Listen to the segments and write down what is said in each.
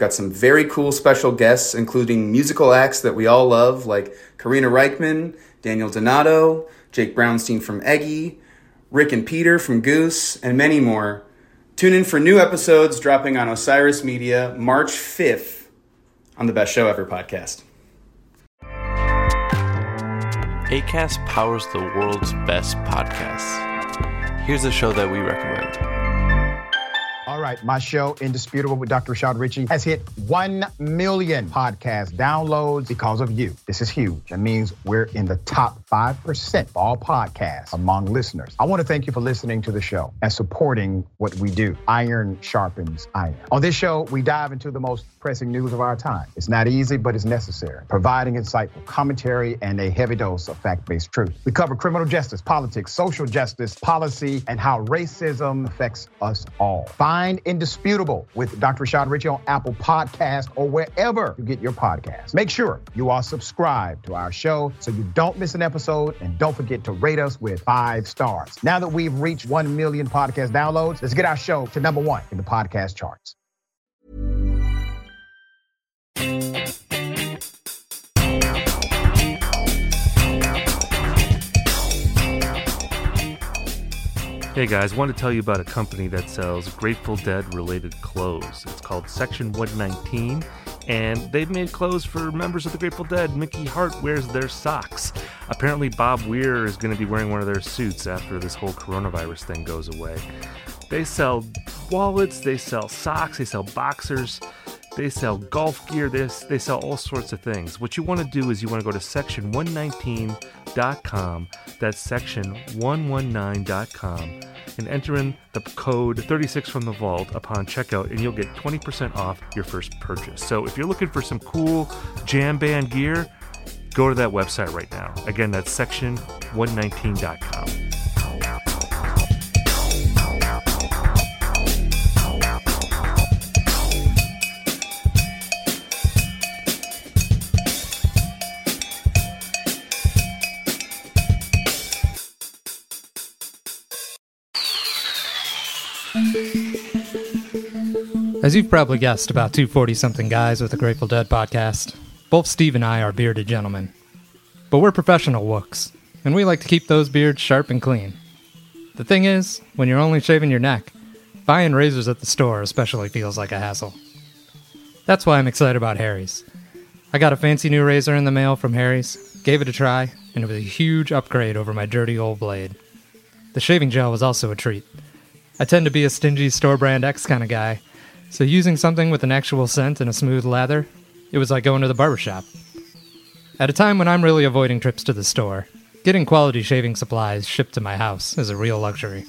Got some very cool special guests, including musical acts that we all love, like Karina Rykman, Daniel Donato, Jake Brownstein from Eggy, Rick and Peter from Goose, and many more. Tune in for new episodes dropping on Osiris Media March 5th on the Best Show Ever podcast. ACAST powers the world's best podcasts. Here's a show that we recommend. All right, my show, Indisputable with Dr. Rashad Richey, has hit 1 million podcast downloads because of you. This is huge. That means we're in the top 5% of all podcasts among listeners. I want to thank you for listening to the show and supporting what we do. Iron sharpens iron. On this show, we dive into the most pressing news of our time. It's not easy, but it's necessary, providing insightful commentary and a heavy dose of fact based truth. We cover criminal justice, politics, social justice, policy, and how racism affects us all. Find Indisputable with Dr. Rashad Richey on Apple Podcast or wherever you get your podcasts. Make sure you are subscribed to our show so you don't miss an episode and don't forget to rate us with five stars. Now that we've reached 1 million podcast downloads, let's get our show to number one in the podcast charts. Hey guys, want to tell you about a company that sells Grateful Dead related clothes. It's called Section 119, and they've made clothes for members of the Grateful Dead. Mickey Hart wears their socks. Apparently, Bob Weir is going to be wearing one of their suits after this whole coronavirus thing goes away. They sell wallets, they sell socks, they sell boxers. They sell golf gear, they, they sell all sorts of things. What you want to do is you want to go to section119.com, that's section119.com, and enter in the code 36 from the vault upon checkout, and you'll get 20% off your first purchase. So if you're looking for some cool jam band gear, go to that website right now. Again, that's section119.com. As you've probably guessed, about 240 something guys with a Grateful Dead podcast, both Steve and I are bearded gentlemen. But we're professional wooks, and we like to keep those beards sharp and clean. The thing is, when you're only shaving your neck, buying razors at the store especially feels like a hassle. That's why I'm excited about Harry's. I got a fancy new razor in the mail from Harry's, gave it a try, and it was a huge upgrade over my dirty old blade. The shaving gel was also a treat. I tend to be a stingy store brand X kind of guy, so using something with an actual scent and a smooth lather, it was like going to the barber shop. At a time when I'm really avoiding trips to the store, getting quality shaving supplies shipped to my house is a real luxury.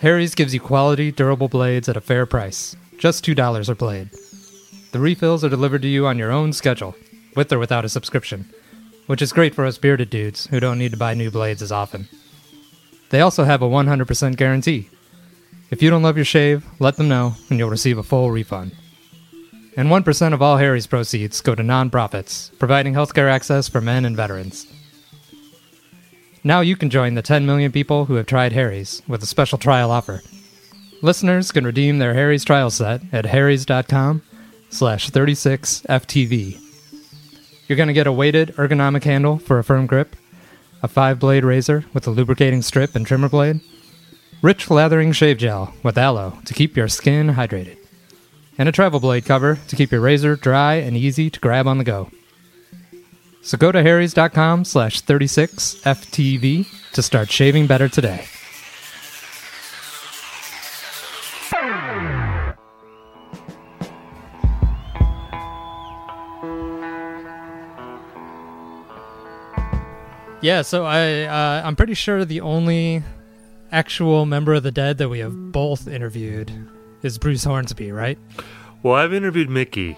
Harry's gives you quality, durable blades at a fair price, just $2 a blade. The refills are delivered to you on your own schedule, with or without a subscription, which is great for us bearded dudes who don't need to buy new blades as often. They also have a 100% guarantee, if you don't love your shave, let them know and you'll receive a full refund. And 1% of all Harry's proceeds go to nonprofits, providing healthcare access for men and veterans. Now you can join the 10 million people who have tried Harry's with a special trial offer. Listeners can redeem their Harry's trial set at harrys.com slash 36FTV. You're going to get a weighted ergonomic handle for a firm grip, a five blade razor with a lubricating strip and trimmer blade, rich lathering shave gel with aloe to keep your skin hydrated, and a travel blade cover to keep your razor dry and easy to grab on the go. So go to harrys.com slash 36FTV to start shaving better today. Yeah, so I uh, I'm pretty sure the only actual member of the dead that we have both interviewed is Bruce Hornsby, right? Well, I've interviewed Mickey.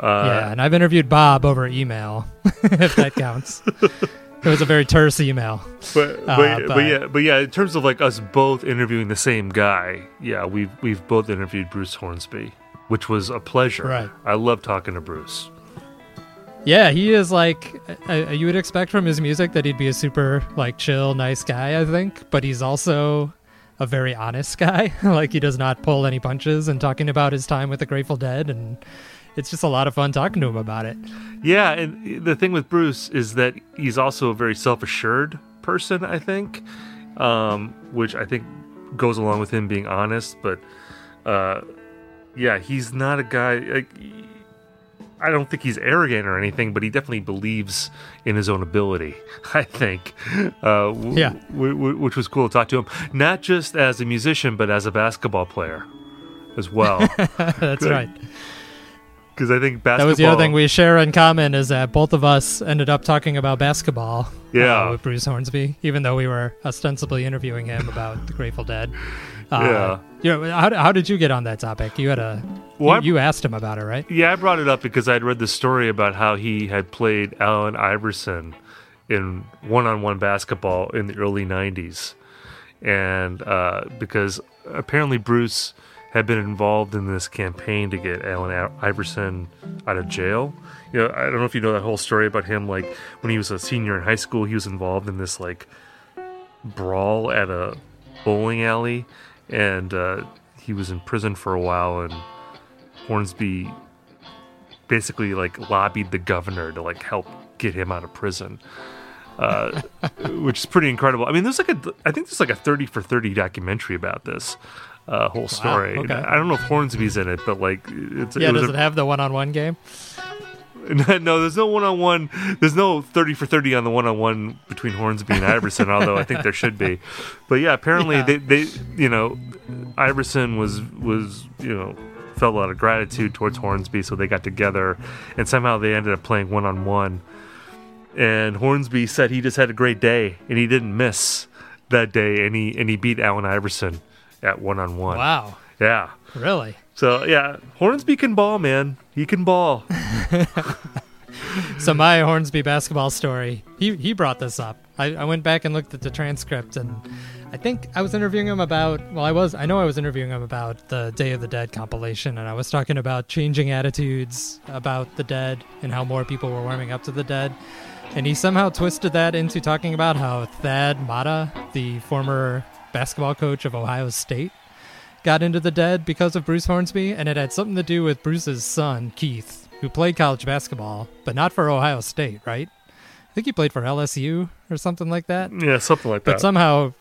Uh, yeah, and I've interviewed Bob over email, if that counts. it was a very terse email. But but, Uh, but, but- yeah, but yeah, in terms of like us both interviewing the same guy, yeah, we've we've both interviewed Bruce Hornsby, which was a pleasure. Right. I love talking to Bruce. Yeah, he is like uh, you would expect from his music that he'd be a super like chill, nice guy. I think, but he's also a very honest guy. like he does not pull any punches and talking about his time with the Grateful Dead, and it's just a lot of fun talking to him about it. Yeah, and the thing with Bruce is that he's also a very self-assured person. I think, um, which I think goes along with him being honest. But uh, yeah, he's not a guy. Like, I don't think he's arrogant or anything, but he definitely believes in his own ability. I think, uh, w- Yeah. w- w- which was cool to talk to him, not just as a musician, but as a basketball player as well. That's right. Because I think basketball. That was the other thing we share in common is that both of us ended up talking about basketball. Yeah. uh, with Bruce Hornsby, even though we were ostensibly interviewing him about the Grateful Dead. Yeah. Uh, you know, how, how did you get on that topic? You had a Well, you, you asked him about it, right? Yeah, I brought it up because I'd read the story about how he had played Allen Iverson in one-on-one basketball in the early '90s, and uh, because apparently Bruce had been involved in this campaign to get Allen Iverson out of jail. You know, I don't know if you know that whole story about him. Like when he was a senior in high school, he was involved in this like brawl at a bowling alley, and uh, he was in prison for a while. And Hornsby basically like lobbied the governor to like help get him out of prison. Uh, which is pretty incredible. I mean, there's like a, I think there's like a 30 for 30 documentary about this uh, whole story. okay. I don't know if Hornsby's in it, but like, it's, Yeah, it was does a- it have the one-on-one game? no, there's no one on one. There's no 30 for 30 on the one on one between Hornsby and Iverson, although I think there should be. But yeah, apparently Yeah. They, they, you know, Iverson was, was, you know, felt a lot of gratitude towards Hornsby, so they got together and somehow they ended up playing one on one. And Hornsby said he just had a great day and he didn't miss that day and he, and he beat Allen Iverson at one on one. Wow, Yeah. really? So yeah, Hornsby can ball, man. He can ball. So my Hornsby basketball story, he he brought this up. I, I went back and looked at the transcript, and I think I was interviewing him about. Well, I was. I know I was interviewing him about the Day of the Dead compilation, and I was talking about changing attitudes about the dead and how more people were warming up to the dead. And he somehow twisted that into talking about how Thad Matta, the former basketball coach of Ohio State, got into the dead because of Bruce Hornsby, and it had something to do with Bruce's son, Keith, who played college basketball, but not for Ohio State, right? I think he played for LSU or something like that. Yeah, something like But that. somehow,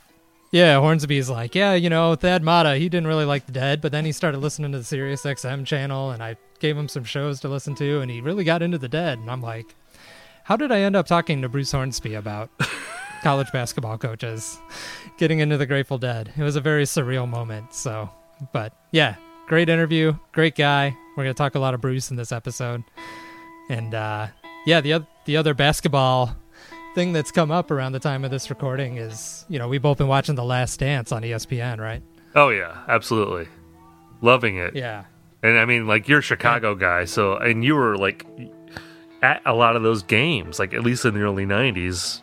yeah, Hornsby's like, yeah, you know, Thad Matta, he didn't really like the dead, but then he started listening to the Sirius XM channel, and I gave him some shows to listen to, and he really got into the dead. And I'm like, how did I end up talking to Bruce Hornsby about college basketball coaches getting into the Grateful Dead? It was a very surreal moment. So, but yeah, great interview, great guy. We're gonna talk a lot of Bruce in this episode, and uh, yeah, the oth- the other basketball thing that's come up around the time of this recording is, you know, we've both been watching The Last Dance on ESPN, right? Oh yeah, absolutely, loving it. Yeah. And I mean, like you're a Chicago guy, so and you were like at a lot of those games, like at least in the early '90s.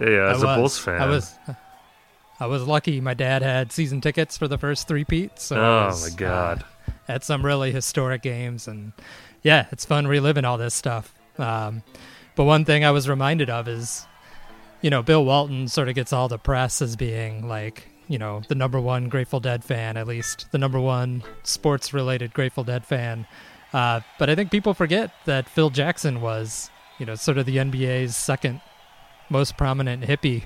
Yeah, as I a was. Bulls fan. I was. I was lucky. My dad had season tickets for the first three peats. So Oh was, my god. uh, at some really historic games, and yeah, it's fun reliving all this stuff. Um, but one thing I was reminded of is you know, Bill Walton sort of gets all the press as being like, you know, the number one Grateful Dead fan, at least the number one sports related Grateful Dead fan. Uh, but I think people forget that Phil Jackson was, you know, sort of the NBA's second most prominent hippie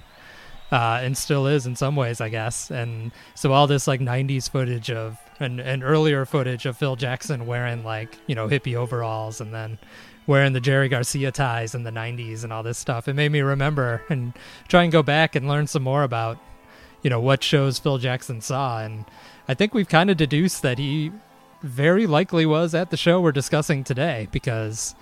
uh, and still is in some ways, I guess. And so all this like '90s footage of and, and earlier footage of Phil Jackson wearing like you know hippie overalls and then wearing the Jerry Garcia ties in the '90s and all this stuff. It made me remember and try and go back and learn some more about you know what shows Phil Jackson saw. And I think we've kind of deduced that he very likely was at the show we're discussing today because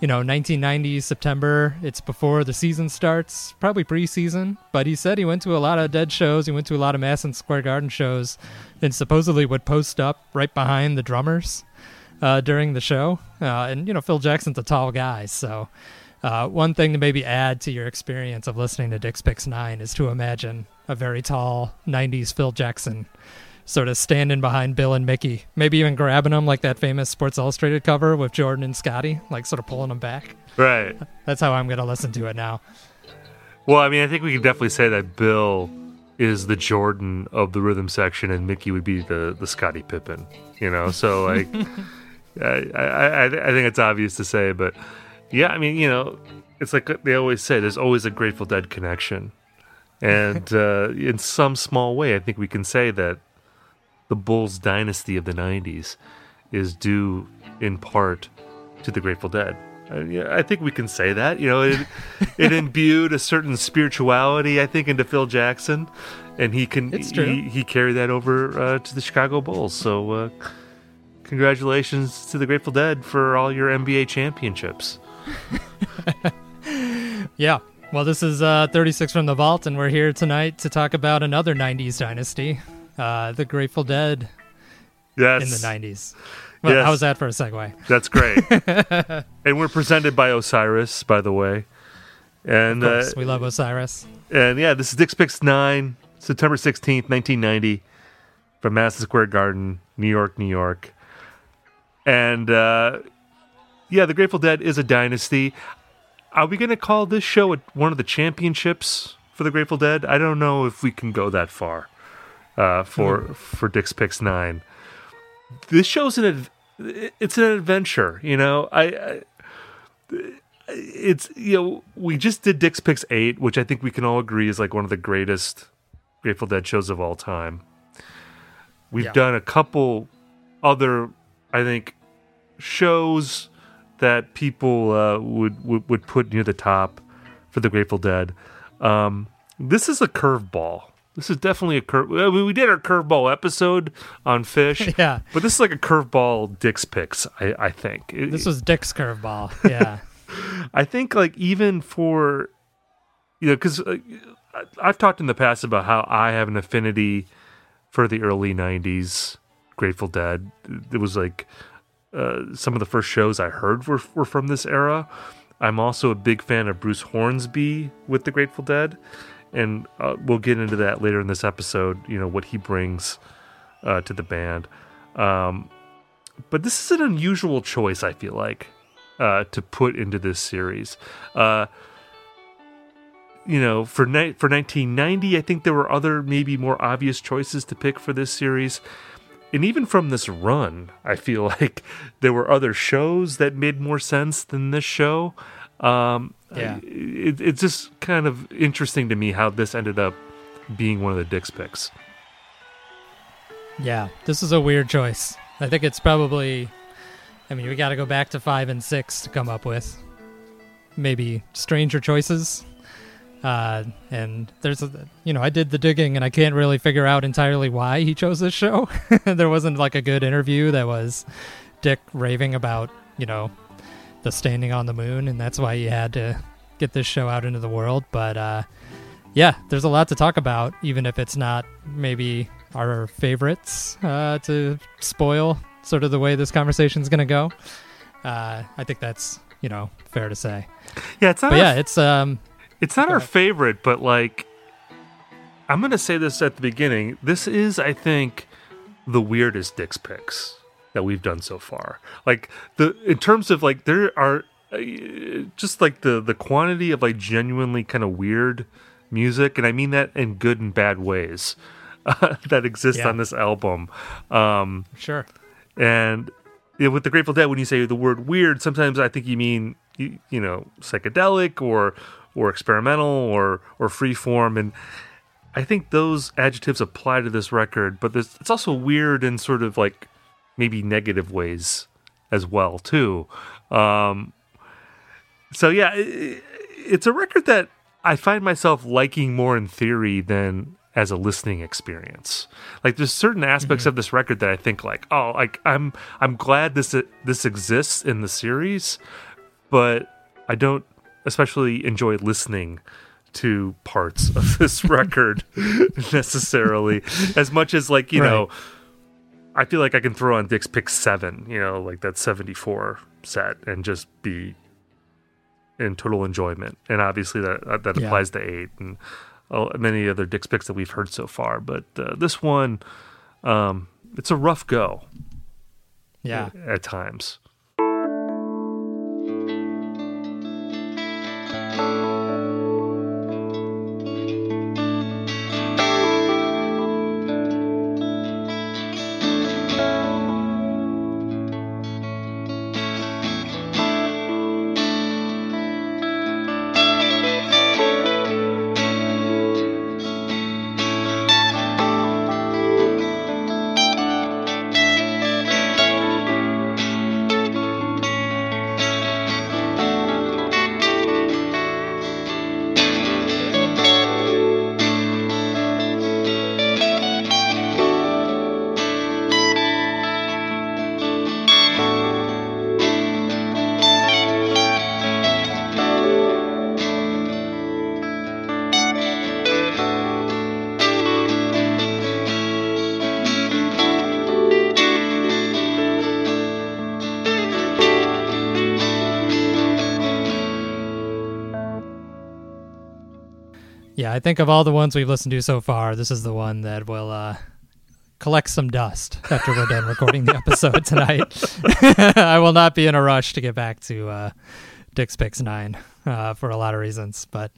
you know, 1990 September. It's before the season starts, probably preseason. But he said he went to a lot of Dead shows. He went to a lot of Madison Square Garden shows, and supposedly would post up right behind the drummers uh, during the show. Uh, and you know, Phil Jackson's a tall guy, so. Uh, one thing to maybe add to your experience of listening to Dick's Picks 9 is to imagine a very tall 90s Phil Jackson sort of standing behind Bill and Mickey, maybe even grabbing them like that famous Sports Illustrated cover with Jordan and Scottie, like sort of pulling them back. Right. That's how I'm going to listen to it now. Well, I mean, I think we can definitely say that Bill is the Jordan of the rhythm section, and Mickey would be the the Scottie Pippen. You know, so like, I, I I think it's obvious to say, but yeah, I mean, you know, it's like they always say, there's always a Grateful Dead connection, and uh, in some small way, I think we can say that the Bulls dynasty of the 90s is due in part to the Grateful Dead. I, I think we can say that. You know, it, it imbued a certain spirituality, I think, into Phil Jackson, and he can he, he, carried that over uh, to the Chicago Bulls. So, uh, congratulations to the Grateful Dead for all your NBA championships. yeah. Well, this is uh, 36 from the Vault, and we're here tonight to talk about another 90s dynasty uh, the Grateful Dead yes. in the 90s. Well, yes. How was that for a segue? That's great. and we're presented by Osiris, by the way. And uh, we love Osiris. And yeah, this is Dick's Picks 9, September 16th, 1990, from Madison Square Garden, New York, New York. And uh, yeah, the Grateful Dead is a dynasty. Are we going to call this show one of the championships for the Grateful Dead? I don't know if we can go that far uh, for mm. for Dick's Picks Nine. This show's an it's an adventure. You know, I, I it's you know we just did Dick's Picks Eight, which I think we can all agree is like one of the greatest Grateful Dead shows of all time. We've yeah. done a couple other, I think, shows that people uh, would, would would put near the top for the Grateful Dead. Um, this is a curveball. This is definitely a curve. I mean, we did our curveball episode on Phish, Yeah. But this is like a curveball Dick's picks, I, I think. This was Dick's curveball. Yeah. I think, like, even for, you know, because uh, I've talked in the past about how I have an affinity for the early 90s Grateful Dead. It was like uh, some of the first shows I heard were, were from this era. I'm also a big fan of Bruce Hornsby with the Grateful Dead and uh, we'll get into that later in this episode. You know what he brings uh, to the band, um, but this is an unusual choice. I feel like uh, to put into this series. Uh, you know, for ni- for 1990, I think there were other maybe more obvious choices to pick for this series. And even from this run, I feel like there were other shows that made more sense than this show. Um, yeah, it, it's just kind of interesting to me how this ended up being one of the Dick's picks. Yeah, this is a weird choice. I think it's probably. I mean, we got to go back to five and six to come up with maybe stranger choices. Uh, and there's a, you know, I did the digging and I can't really figure out entirely why he chose this show. there wasn't like a good interview that was Dick raving about, you know, the standing on the moon, and that's why you had to get this show out into the world. But uh, yeah, there's a lot to talk about, even if it's not maybe our favorites uh, to spoil sort of the way this conversation is going to go. Uh, I think that's you know fair to say. Yeah, it's not. But yeah, it's um, it's not our favorite, but like, I'm going to say this at the beginning. This is, I think, the weirdest Dick's picks that we've done so far. Like the in terms of like there are uh, just like the the quantity of like genuinely kind of weird music, and I mean that in good and bad ways uh, that exist Yeah. on this album. Um, Sure. and you know, with the Grateful Dead, when you say the word weird, sometimes I think you mean you, you know psychedelic or or experimental or or free form and I think those adjectives apply to this record. But it's also weird and sort of like maybe negative ways as well too. Um, so yeah, i it's a record that I find myself liking more in theory than as a listening experience. Like there's certain aspects of this record that I think like, oh, like I'm I'm glad this this exists in the series, but I don't especially enjoy listening to parts of this record necessarily as much as like, you know, I feel like I can throw on Dick's Pick 7, you know, like that 74 set and just be in total enjoyment. And obviously that that, that Yeah. applies to 8 and uh, many other Dick's Picks that we've heard so far, but uh, this one um it's a rough go Yeah. at times. I think of all the ones we've listened to so far, this is the one that will uh, collect some dust after we're done recording the episode tonight. I will not be in a rush to get back to uh, Dick's Picks 9 uh, for a lot of reasons. But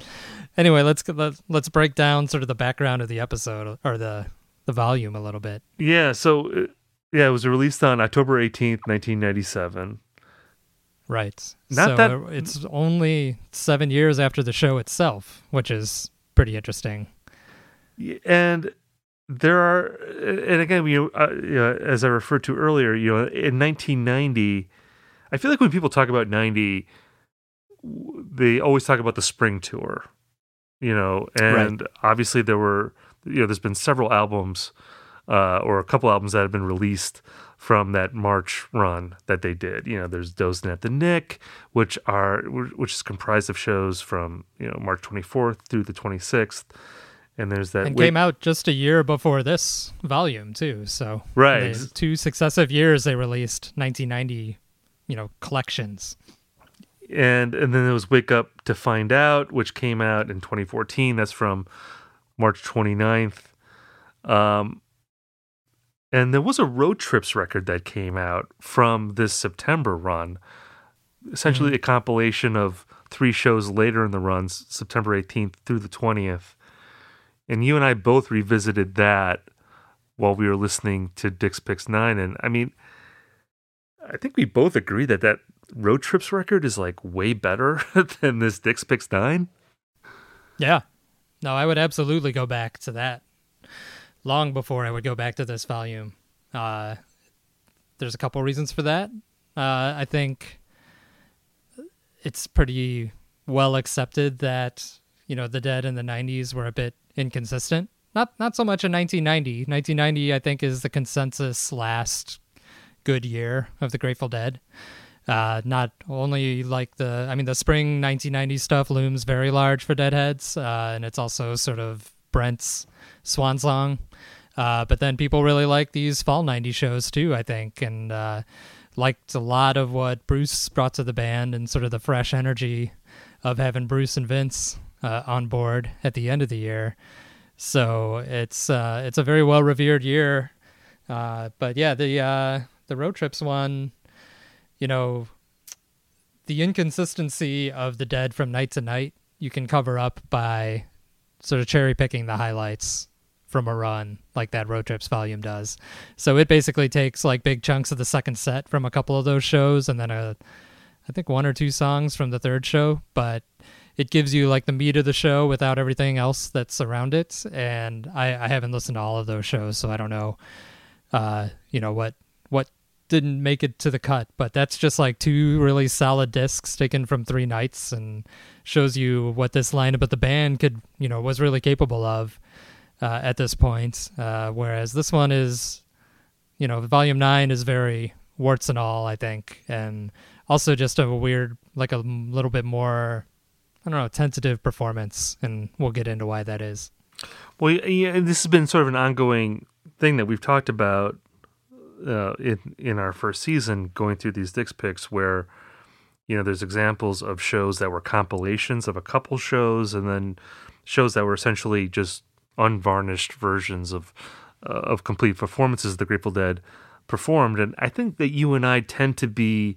anyway, let's let's let's break down sort of the background of the episode or the the volume a little bit. Yeah, so uh, yeah, it was released on October 18th, 1997. Right. Not so that- it's only seven years after the show itself, which is pretty interesting. And there are and again you know, uh, you know, as i referred to earlier you know in 1990 i feel like when people talk about 90 w- they always talk about the spring tour you know and obviously there were you know there's been several albums uh, or a couple albums that have been released from that March run that they did. You know, there's Dozing at the Knick, which are which is comprised of shows from you know March 24th through the 26th, and there's that and came out just a year before this volume too. So Right. two successive years they released 1990, you know, collections. and and then there was Wake Up to Find Out, which came out in 2014. That's from March 29th. Um, and there was a Road Trips record that came out from this September run, essentially mm-hmm. a compilation of three shows later in the runs, September 18th through the 20th. And you and I both revisited that while we were listening to Dick's Picks 9. And I mean, I think we both agree that that Road Trips record is like way better than this Dick's Picks 9. Yeah. No, I would absolutely go back to that long before I would go back to this volume. Uh, there's a couple reasons for that. Uh, I think it's pretty well accepted that you know the Dead in the '90s were a bit inconsistent. Not not so much in 1990. 1990, I think, is the consensus last good year of the Grateful Dead. Uh, not only like the, I mean, the spring 1990 stuff looms very large for Deadheads, uh, and it's also sort of Brent's swan song. Uh, but then people really like these fall 90 shows too, I think, and uh, liked a lot of what Bruce brought to the band and sort of the fresh energy of having Bruce and Vince uh, on board at the end of the year. So it's uh, it's a very well revered year. Uh, but yeah, the uh, the road trips one, you know, the inconsistency of the dead from night to night you can cover up by sort of cherry picking the highlights from a run like that road trips volume does. So it basically takes like big chunks of the second set from a couple of those shows and then a i think one or two songs from the third show but it gives you like the meat of the show without everything else that's around it. And i, I haven't listened to all of those shows so i don't know uh, you know what what didn't make it to the cut, but that's just like two really solid discs taken from three nights and shows you what this lineup of the band could, you know, was really capable of uh, at this point. Uh, whereas this one is, you know, volume nine is very warts and all, I think, and also just a weird, like a little bit more, I don't know, tentative performance, and we'll get into why that is. Well, yeah, this has been sort of an ongoing thing that we've talked about uh, in in our first season, going through these Dick's picks, where you know there's examples of shows that were compilations of a couple shows, and then shows that were essentially just unvarnished versions of uh, of complete performances of the Grateful Dead performed. And I think that you and I tend to be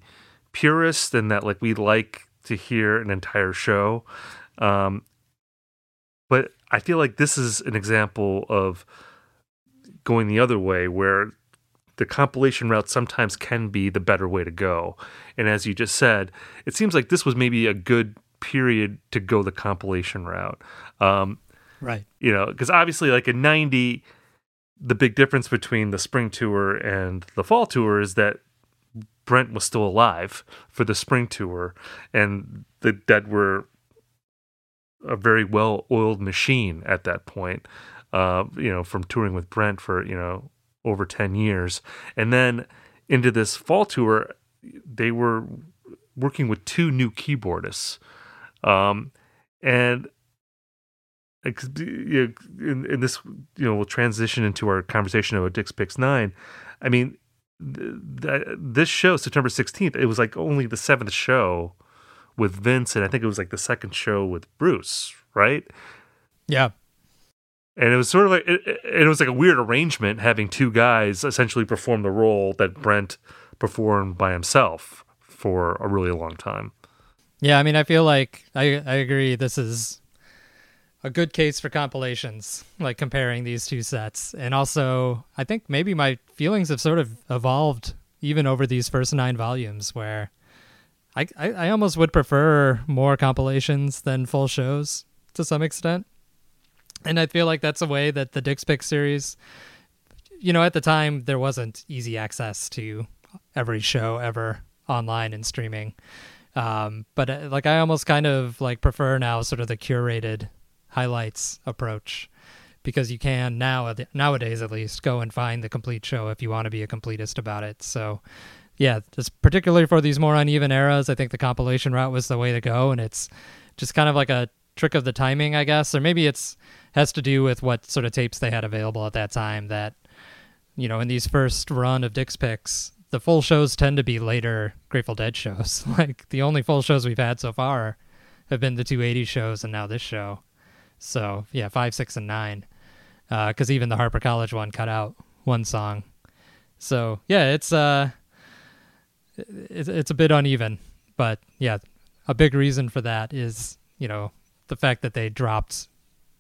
purists, and that like we like to hear an entire show. Um, but I feel like this is an example of going the other way, where the compilation route sometimes can be the better way to go. And as you just said, it seems like this was maybe a good period to go the compilation route. Um, right. You know, because obviously, like in 90, the big difference between the spring tour and the fall tour is that Brent was still alive for the spring tour, and the Dead were a very well oiled machine at that point. Uh, you know, from touring with Brent for you know over 10 years. And then into this fall tour, they were working with two new keyboardists. Um, and in, in, this, you know, we'll transition into our conversation about Dick's Picks 9. I mean, th- this show, September 16th, it was like only the seventh show with Vince, and I think it was like the second show with Bruce, right? Yeah and it was sort of like it, it, was like a weird arrangement having two guys essentially perform the role that Brent performed by himself for a really long time. Yeah, I mean, I feel like I I agree. This is a good case for compilations, like comparing these two sets, and also I think maybe my feelings have sort of evolved even over these first nine volumes, where I I, I almost would prefer more compilations than full shows to some extent and I feel like that's a way that the Dick's Pick series, you know, at the time there wasn't easy access to every show ever online and streaming. Um, but uh, like I almost kind of like prefer now sort of the curated highlights approach because you can now nowadays at least go and find the complete show if you want to be a completist about it. So yeah, just particularly for these more uneven eras, I think the compilation route was the way to go, and it's just kind of like a trick of the timing, I guess, or maybe it's has to do with what sort of tapes they had available at that time. That you know, in these first run of Dick's picks, the full shows tend to be later Grateful Dead shows. like the only full shows we've had so far have been the 280 shows and now this show. So yeah, five, six, and nine. Because uh, even the Harpur College one cut out one song. So yeah, it's uh, it's it's a bit uneven, but yeah, a big reason for that is you know the fact that they dropped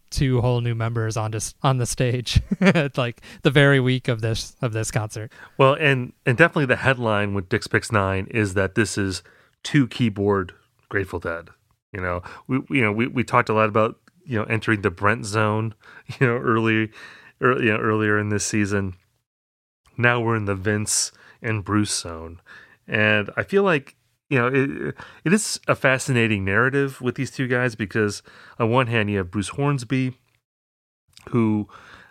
two whole new members on just on the stage like the very week of this of this concert. Well, and and definitely the headline with Dick's Picks Nine is that this is two keyboard Grateful Dead. You know, we you know we, we talked a lot about you know entering the Brent zone. You know, early, early you know earlier in this season. Now we're in the Vince and Bruce zone, and I feel like you know, it, it is a fascinating narrative with these two guys because on one hand you have Bruce Hornsby, who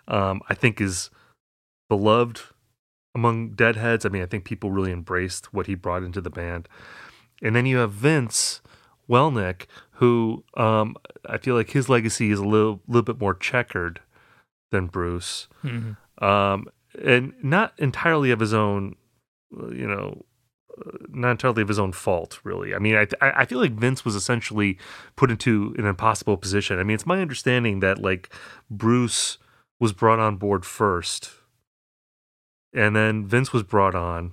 um, I think is beloved among Deadheads. I mean, I think people really embraced what he brought into the band, and then you have Vince Welnick, who um, I feel like his legacy is a little little bit more checkered than Bruce, mm-hmm. um, and not entirely of his own, you know not entirely of his own fault, really. I mean, I I feel like Vince was essentially put into an impossible position. I mean, it's my understanding that like Bruce was brought on board first, and then Vince was brought on,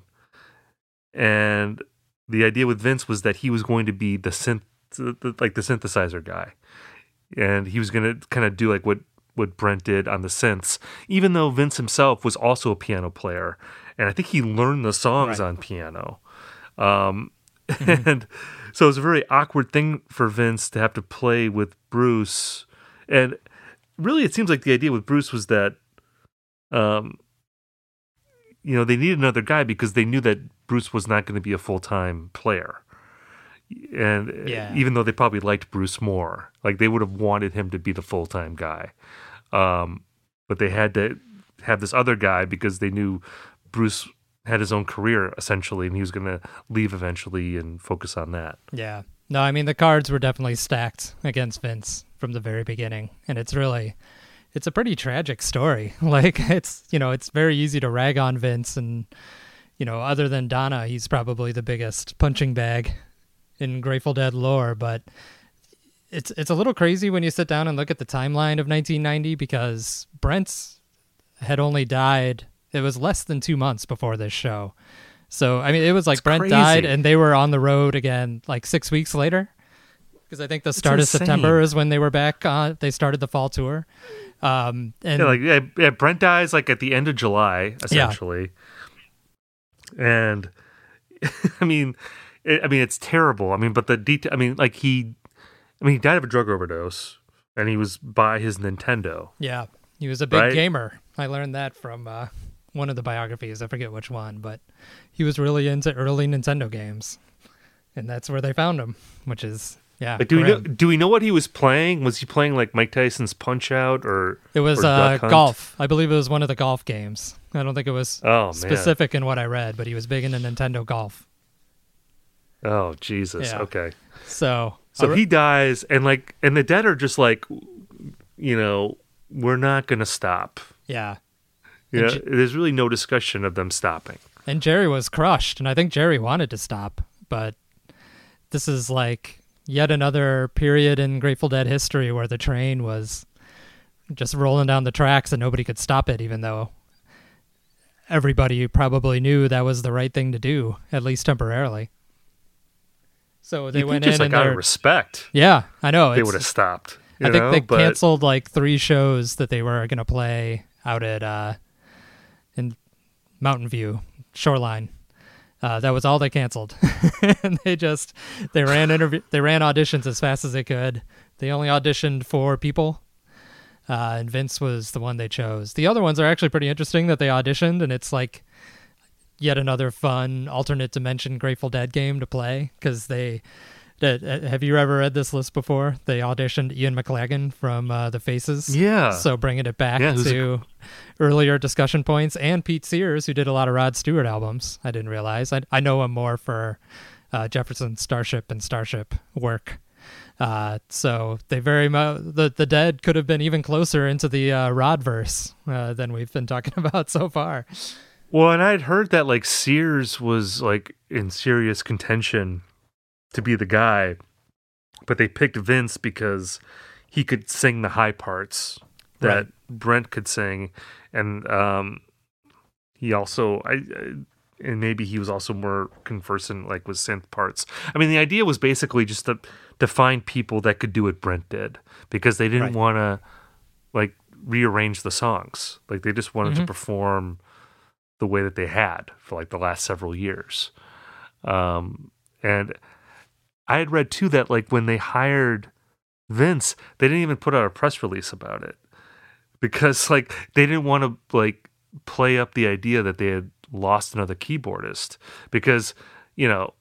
and the idea with Vince was that he was going to be the synth, the, like the synthesizer guy, and he was going to kind of do like what what Brent did on the synths, even though Vince himself was also a piano player, and I think he learned the songs Right. on piano. Um, and so it was a very awkward thing for Vince to have to play with Bruce, and really, it seems like the idea with Bruce was that, um, you know, they needed another guy because they knew that Bruce was not going to be a full time player. And Yeah. even though they probably liked Bruce more, like they would have wanted him to be the full time guy. Um, but they had to have this other guy because they knew Bruce had his own career essentially and he was going to leave eventually and focus on that. Yeah. No, I mean the cards were definitely stacked against Vince from the very beginning, and it's really it's a pretty tragic story. Like it's, you know, it's very easy to rag on Vince and you know, other than Donna, he's probably the biggest punching bag in Grateful Dead lore, but it's it's a little crazy when you sit down and look at the timeline of 1990 because Brent's had only died it was less than 2 months before this show. So, I mean, it was like It's Brent crazy. died and they were on the road again like 6 weeks later. Because I think the start of. September is when they were back on they started the fall tour. Um and Yeah, like yeah, yeah, Brent dies like at the end of July, essentially. And I mean, it, I mean, it's terrible. I mean, but the detail. I mean, like he, I mean, he died of a drug overdose, and he was by his Nintendo. Yeah, he was a big Right? gamer. I learned that from uh, one of the biographies. I forget which one, but he was really into early Nintendo games, and that's where they found him. Which is yeah, Like, do we know? Do we know what he was playing? Was he playing like Mike Tyson's Punch Out or? it was or uh, golf. I believe it was one of the golf games. I don't think it was Oh man! specific in what I read, but he was big into Nintendo golf. Oh Jesus! Yeah. Okay, So so a- he dies, and like, and the dead are just like, you know, we're not gonna stop. yeah, Yeah, J- there's really no discussion of them stopping. And Jerry was crushed, and I think Jerry wanted to stop, but this is like yet another period in Grateful Dead history where the train was just rolling down the tracks and nobody could stop it, even though everybody probably knew that was the right thing to do, at least temporarily. So they You went think just in like and out of respect, yeah, I know they would have stopped. you I think know? they But- canceled like three shows that they were going to play out at uh, in Mountain View Shoreline. Uh, that was all they canceled, and they just they ran interview they ran auditions as fast as they could. They only auditioned four people, uh, and Vince was the one they chose. The other ones are actually pretty interesting that they auditioned, and it's like yet another fun alternate dimension Grateful Dead game to play because they. Uh, have you ever read this list before? They auditioned Ian McLagan from uh, The Faces. Yeah. So bringing it back Yeah, who's a- to earlier discussion points, and Pete Sears, who did a lot of Rod Stewart albums. I didn't realize. I, I know him more for uh, Jefferson Starship and Starship work. Uh, so they very much the the Dead could have been even closer into the uh, Rod verse uh, than we've been talking about so far. Well, and I'd heard that like Sears was like in serious contention to be the guy, but they picked Vince because he could sing the high parts that Right. Brent could sing, and um, he also I. I and maybe he was also more conversant like with synth parts. I mean, the idea was basically just to to find people that could do what Brent did because they didn't Right. want to like rearrange the songs. Like they just wanted to Mhm. perform the way that they had for like the last several years. Um, and I had read too that like when they hired Vince, they didn't even put out a press release about it because like they didn't want to like play up the idea that they had lost another keyboardist because you know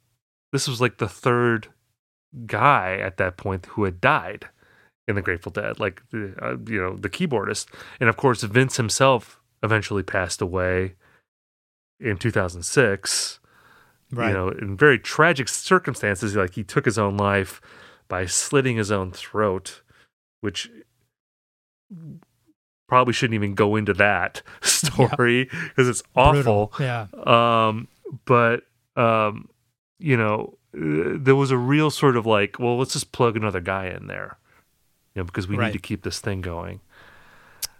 this was like the third guy at that point who had died in the Grateful Dead, like uh, you know the keyboardist, and of course Vince himself eventually passed away in 2006 Right. you know, in very tragic circumstances. Like he took his own life by slitting his own throat, which probably shouldn't even go into that story because it's awful. Brutal. Yeah. Um, but um, you know, uh, there was a real sort of like, well, let's just plug another guy in there, you know, because we Right. need to keep this thing going.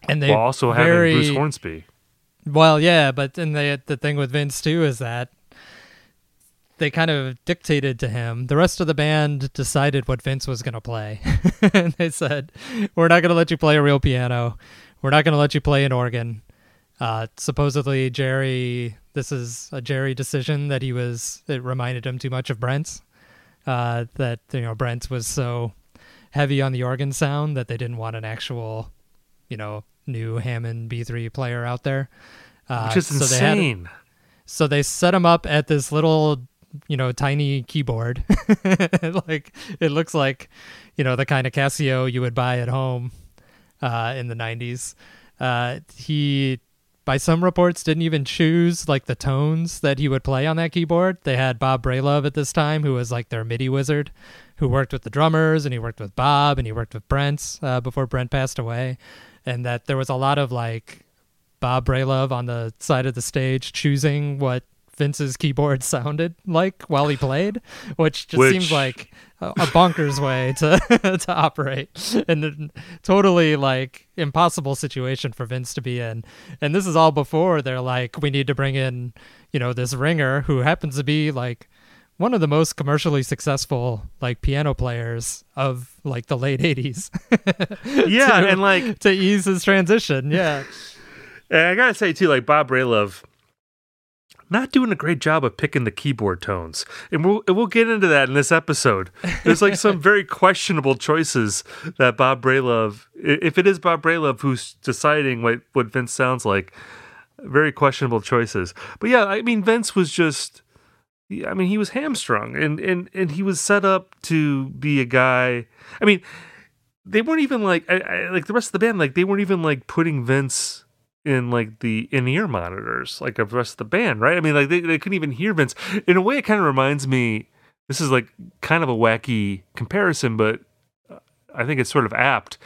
And they also very, having Bruce Hornsby. Well, yeah, but and they, the thing with Vince too is that they kind of dictated to him. The rest of the band decided what Vince was going to play. and they said, We're not going to let you play a real piano. We're not going to let you play an organ. Uh, supposedly, Jerry, this is a Jerry decision that he was, it reminded him too much of Brent's. Uh, that, you know, Brent was so heavy on the organ sound that they didn't want an actual, you know, new Hammond B3 player out there. Uh, Which is so they had- insane. so they set him up at this little, you know, tiny keyboard. like it looks like, you know, the kind of Casio you would buy at home uh, in the '90s. Uh, he, by some reports, didn't even choose like the tones that he would play on that keyboard. They had Bob Bralove at this time, who was like their MIDI wizard, who worked with the drummers, and he worked with Bob, and he worked with Brent uh, before Brent passed away, and that there was a lot of like Bob Bralove on the side of the stage choosing what Vince's keyboard sounded like while he played, which just Which- seems like a, a bonkers way to to operate and a totally like impossible situation for Vince to be in. And this is all before they're like, we need to bring in, you know, this ringer who happens to be like one of the most commercially successful like piano players of like the late 80s Yeah, to- and like to ease his transition yeah And I gotta say too, like Bob Bralove, not doing a great job of picking the keyboard tones, and we'll and we'll get into that in this episode. There's like some very questionable choices that Bob Bralove, if it is Bob Bralove who's deciding what what Vince sounds like, very questionable choices. But yeah, I mean Vince was just. I mean, he was hamstrung, and and and he was set up to be a guy. I mean, they weren't even like I, I, like the rest of the band. Like they weren't even like putting Vince in like the in ear monitors like of the rest of the band, right? I mean, like they, they couldn't even hear Vince. In a way, it kind of reminds me. This is like kind of a wacky comparison, but uh, I think it's sort of apt.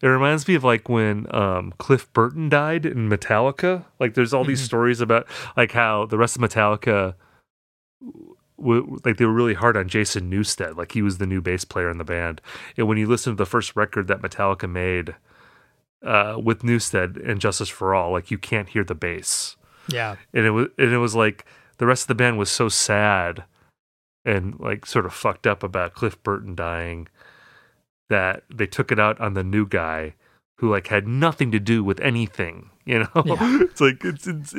It reminds me of like when um, Cliff Burton died in Metallica. Like, there's all these stories about like how the rest of Metallica, like they were really hard on Jason Newsted. Like he was the new bass player in the band. And when you listen to the first record that Metallica made uh, with Newsted and Justice for All, like you can't hear the bass yeah and it was and it was like the rest of the band was so sad and like sort of fucked up about Cliff Burton dying that they took it out on the new guy who like had nothing to do with anything you know Yeah. it's like it's, it's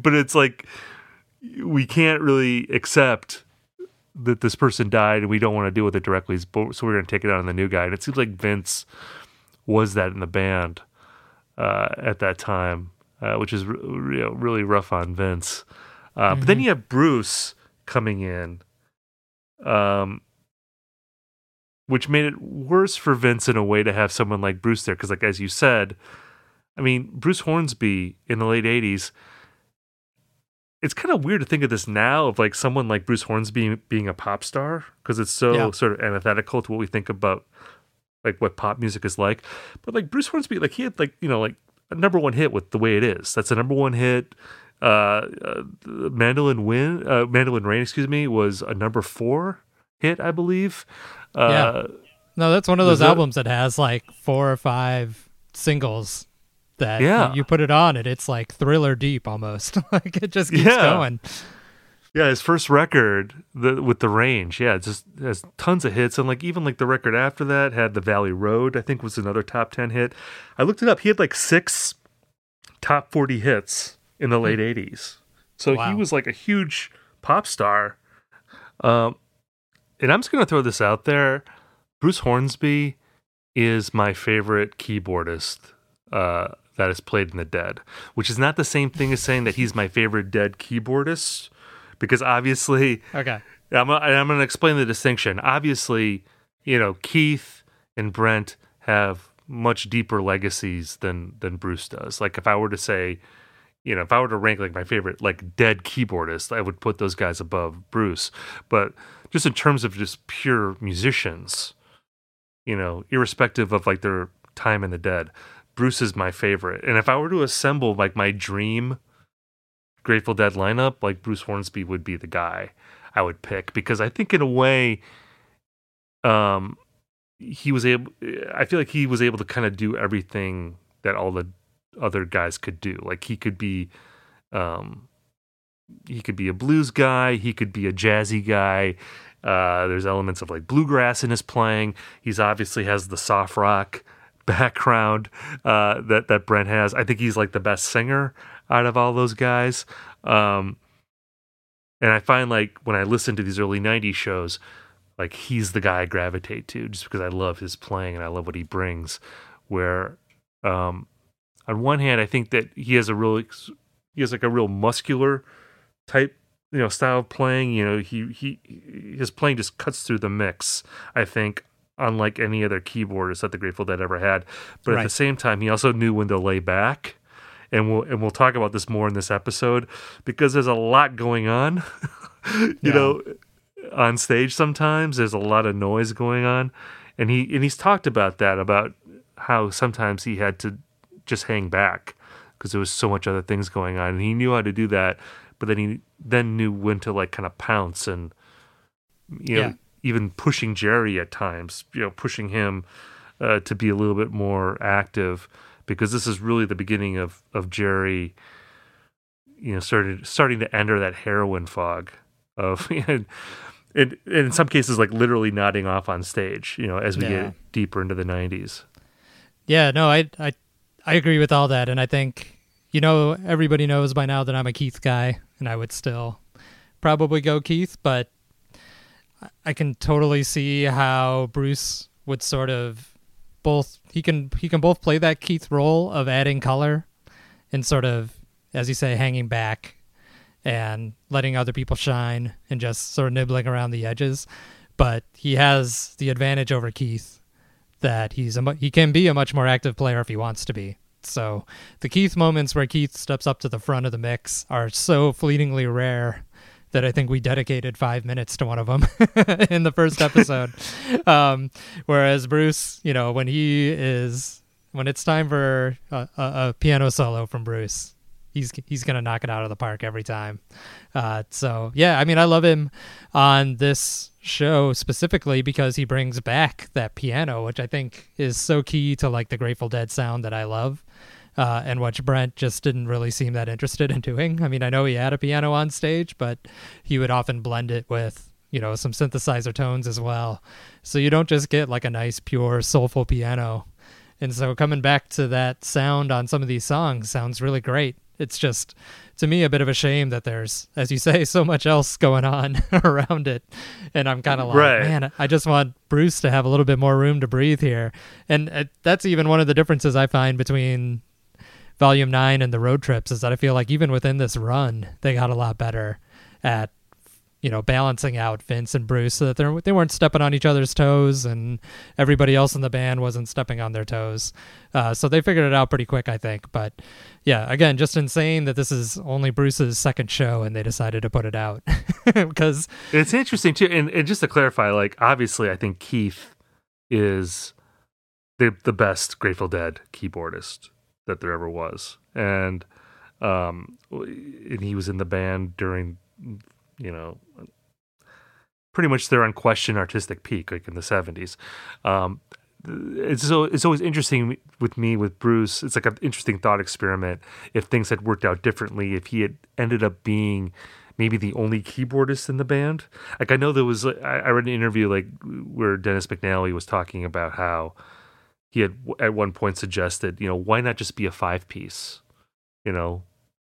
but it's like we can't really accept that this person died and we don't want to deal with it directly so we're going to take it out on the new guy and it seems like Vince was that in the band uh, at that time, uh, which is re- know, really rough on Vince. Uh, But then you have Bruce coming in, um, which made it worse for Vince in a way to have someone like Bruce there. Because, like as you said, I mean, Bruce Hornsby in the late '80s. It's kind of weird to think of this now of like someone like Bruce Hornsby being a pop star because it's so Yeah. sort of antithetical to what we think about like what pop music is like. But like Bruce Hornsby, like he had like you know like a number one hit with the way it is. That's a number one hit. Uh, uh Mandolin Win, uh, Mandolin Rain, excuse me, was a number four hit, I believe. Uh, yeah. No, that's one of those that- albums that has like four or five singles that Yeah. you put it on and it's like thriller deep almost. like it just keeps Yeah. going. Yeah, his first record the, with the range, yeah, just has tons of hits, and like even like the record after that had the Valley Road, I think was another top ten hit. I looked it up; he had like six top forty hits in the late '80s, so he was like a huge pop star. Um, and I'm just gonna throw this out there: Bruce Hornsby is my favorite keyboardist uh, that has played in the Dead, which is not the same thing as saying that he's my favorite Dead keyboardist, because obviously Okay. I'm, I'm going to explain the distinction. Obviously, you know Keith and Brent have much deeper legacies than than Bruce does. Like if I were to say, you know, if I were to rank like my favorite like dead keyboardist, I would put those guys above Bruce. But just in terms of just pure musicians, you know, irrespective of like their time in the dead, Bruce is my favorite. And if I were to assemble like my dream Grateful Dead lineup, like Bruce Hornsby would be the guy I would pick because I think in a way, um, he was able. I feel like he was able to kind of do everything that all the other guys could do. Like he could be, um, he could be a blues guy, he could be a jazzy guy. Uh, there's elements of like bluegrass in his playing. He's obviously has the soft rock background uh, that that Brent has. I think he's like the best singer out of all those guys. Um, and I find like when I listen to these early '90s shows, like he's the guy I gravitate to just because I love his playing and I love what he brings. Where, um, on one hand, I think that he has a real he has like a real muscular type you know style of playing. You know, he he his playing just cuts through the mix. I think unlike any other keyboardist that the Grateful Dead ever had. But Right. at the same time, he also knew when to lay back. And we'll and we'll talk about this more in this episode because there's a lot going on. you Yeah. know, on stage sometimes there's a lot of noise going on. And he and he's talked about that about how sometimes he had to just hang back because there was so much other things going on and he knew how to do that but then he then knew when to like kind of pounce and you know Yeah. Even pushing jerry at times you know pushing him uh, to be a little bit more active because this is really the beginning of of jerry you know started starting to enter that heroin fog of and, and in some cases like literally nodding off on stage you know as we Yeah. get deeper into the 90s Yeah, no, I I I agree with all that, and I think you know everybody knows by now that I'm a Keith guy, and I would still probably go Keith, but I- can totally see how Bruce would sort of both he can he can both play that Keith role of adding color and sort of as you say hanging back and letting other people shine and just sort of nibbling around the edges, but he has the advantage over Keith that he's a he can be a much more active player if he wants to be. So the Keith moments where Keith steps up to the front of the mix are so fleetingly rare that I think we dedicated five minutes to one of them in the first episode. um, whereas Bruce, you know, when he is when it's time for a, a, a piano solo from Bruce, he's he's gonna knock it out of the park every time. Uh, so yeah, I mean, I love him on this show specifically because he brings back that piano, which I think is so key to like the Grateful Dead sound that I love. Uh, and which Brent just didn't really seem that interested in doing. I mean, I know he had a piano on stage, but he would often blend it with, you know, some synthesizer tones as well. So you don't just get like a nice, pure, soulful piano. And so coming back to that sound on some of these songs sounds really great. It's just, to me, a bit of a shame that there's, as you say, so much else going on around it. And I'm kind of like, Right. man, I just want Bruce to have a little bit more room to breathe here. And uh, that's even one of the differences I find between Volume 9 and the road trips is that I feel like even within this run, they got a lot better at you know balancing out Vince and Bruce so that they they weren't stepping on each other's toes and everybody else in the band wasn't stepping on their toes. Uh, so they figured it out pretty quick, I think. But yeah, again, just insane that this is only Bruce's second show and they decided to put it out because It's interesting too, and, and just to clarify, like obviously, I think Keith is the the best Grateful Dead keyboardist that there ever was, and um, and he was in the band during, you know, pretty much their unquestioned artistic peak, like in the seventies. Um, it's so it's always interesting with me with Bruce. It's like an interesting thought experiment. If things had worked out differently, if he had ended up being maybe the only keyboardist in the band. Like I know there was, I, I read an interview like where Dennis McNally was talking about how he had at one point suggested, you know, why not just be a five piece? You know,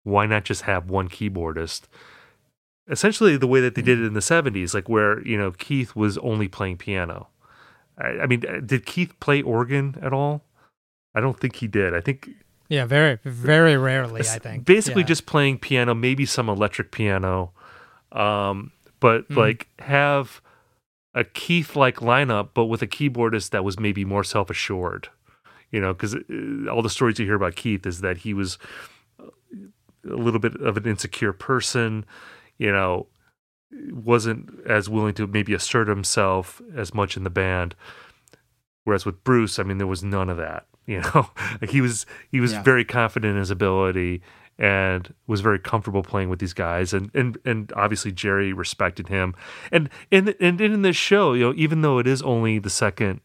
why not just have one keyboardist? Essentially, the way that they did it in the '70s, like where you know Keith was only playing piano. I, I mean, uh, did Keith play organ at all? I don't think he did. I think yeah, very very rarely I think basically Yeah. just playing piano, maybe some electric piano, um, but Mhm. like have a Keith like lineup, but with a keyboardist that was maybe more self assured. You know, because uh, all the stories you hear about Keith is that he was a little bit of an insecure person. You know, wasn't as willing to maybe assert himself as much in the band. Whereas with Bruce, I mean, there was none of that. You know, like he was he was Yeah. very confident in his ability and was very comfortable playing with these guys, and and and obviously Jerry respected him. And and and in this show, you know, even though it is only the second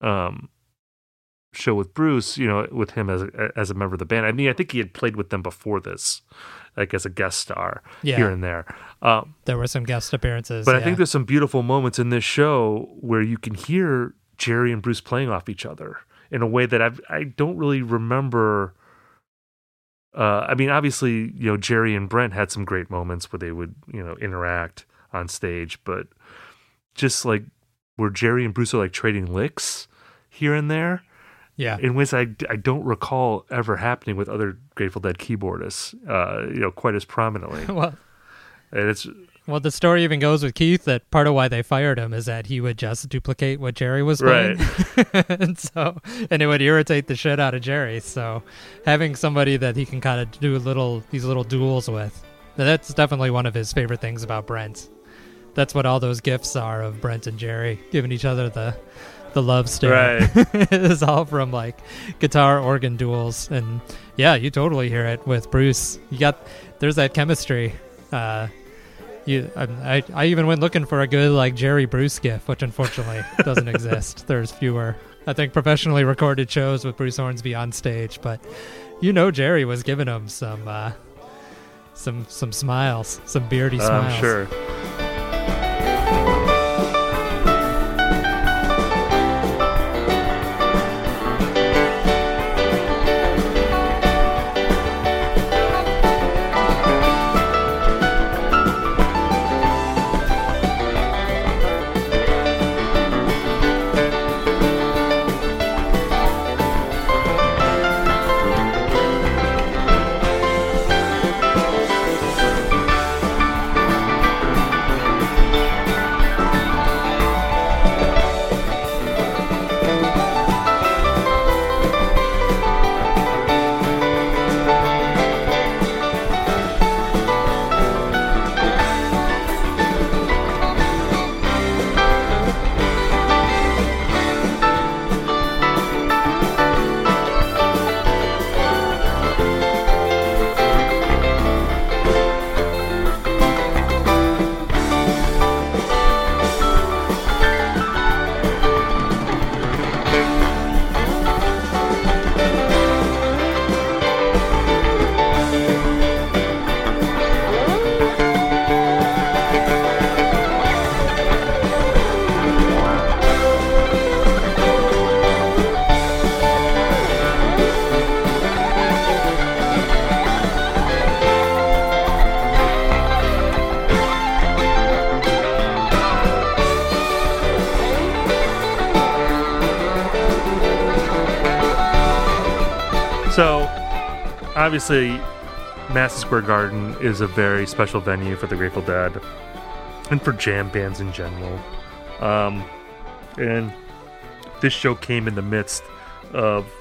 um show with Bruce, you know, with him as a, as a member of the band. I mean, I think he had played with them before this, like as a guest star Yeah. here and there. Um, There were some guest appearances. but I think there's some beautiful moments in this show where you can hear Jerry and Bruce playing off each other in a way that I've, I don't really remember. Uh, I mean, obviously, you know, Jerry and Brent had some great moments where they would, you know, interact on stage, but just like where Jerry and Bruce are like trading licks here and there yeah. in ways I, I don't recall ever happening with other Grateful Dead keyboardists, uh, you know, quite as prominently. well, And it's well, the story even goes with Keith that part of why they fired him is that he would just duplicate what Jerry was playing, and so and it would irritate the shit out of Jerry. So having somebody that he can kind of do little these little duels with, that's definitely one of his favorite things about Brent. That's what all those gifts are of Brent and Jerry giving each other the the love stare. Right. it's all from like guitar organ duels and yeah you totally hear it with bruce you got there's that chemistry uh you I, I i even went looking for a good like jerry bruce gif which unfortunately doesn't exist there's fewer i think professionally recorded shows with bruce hornsby on stage but you know jerry was giving him some uh some some smiles some beardy smiles I'm sure. Obviously, Madison Square Garden is a very special venue for the Grateful Dead and for jam bands in general. Um, and this show came in the midst of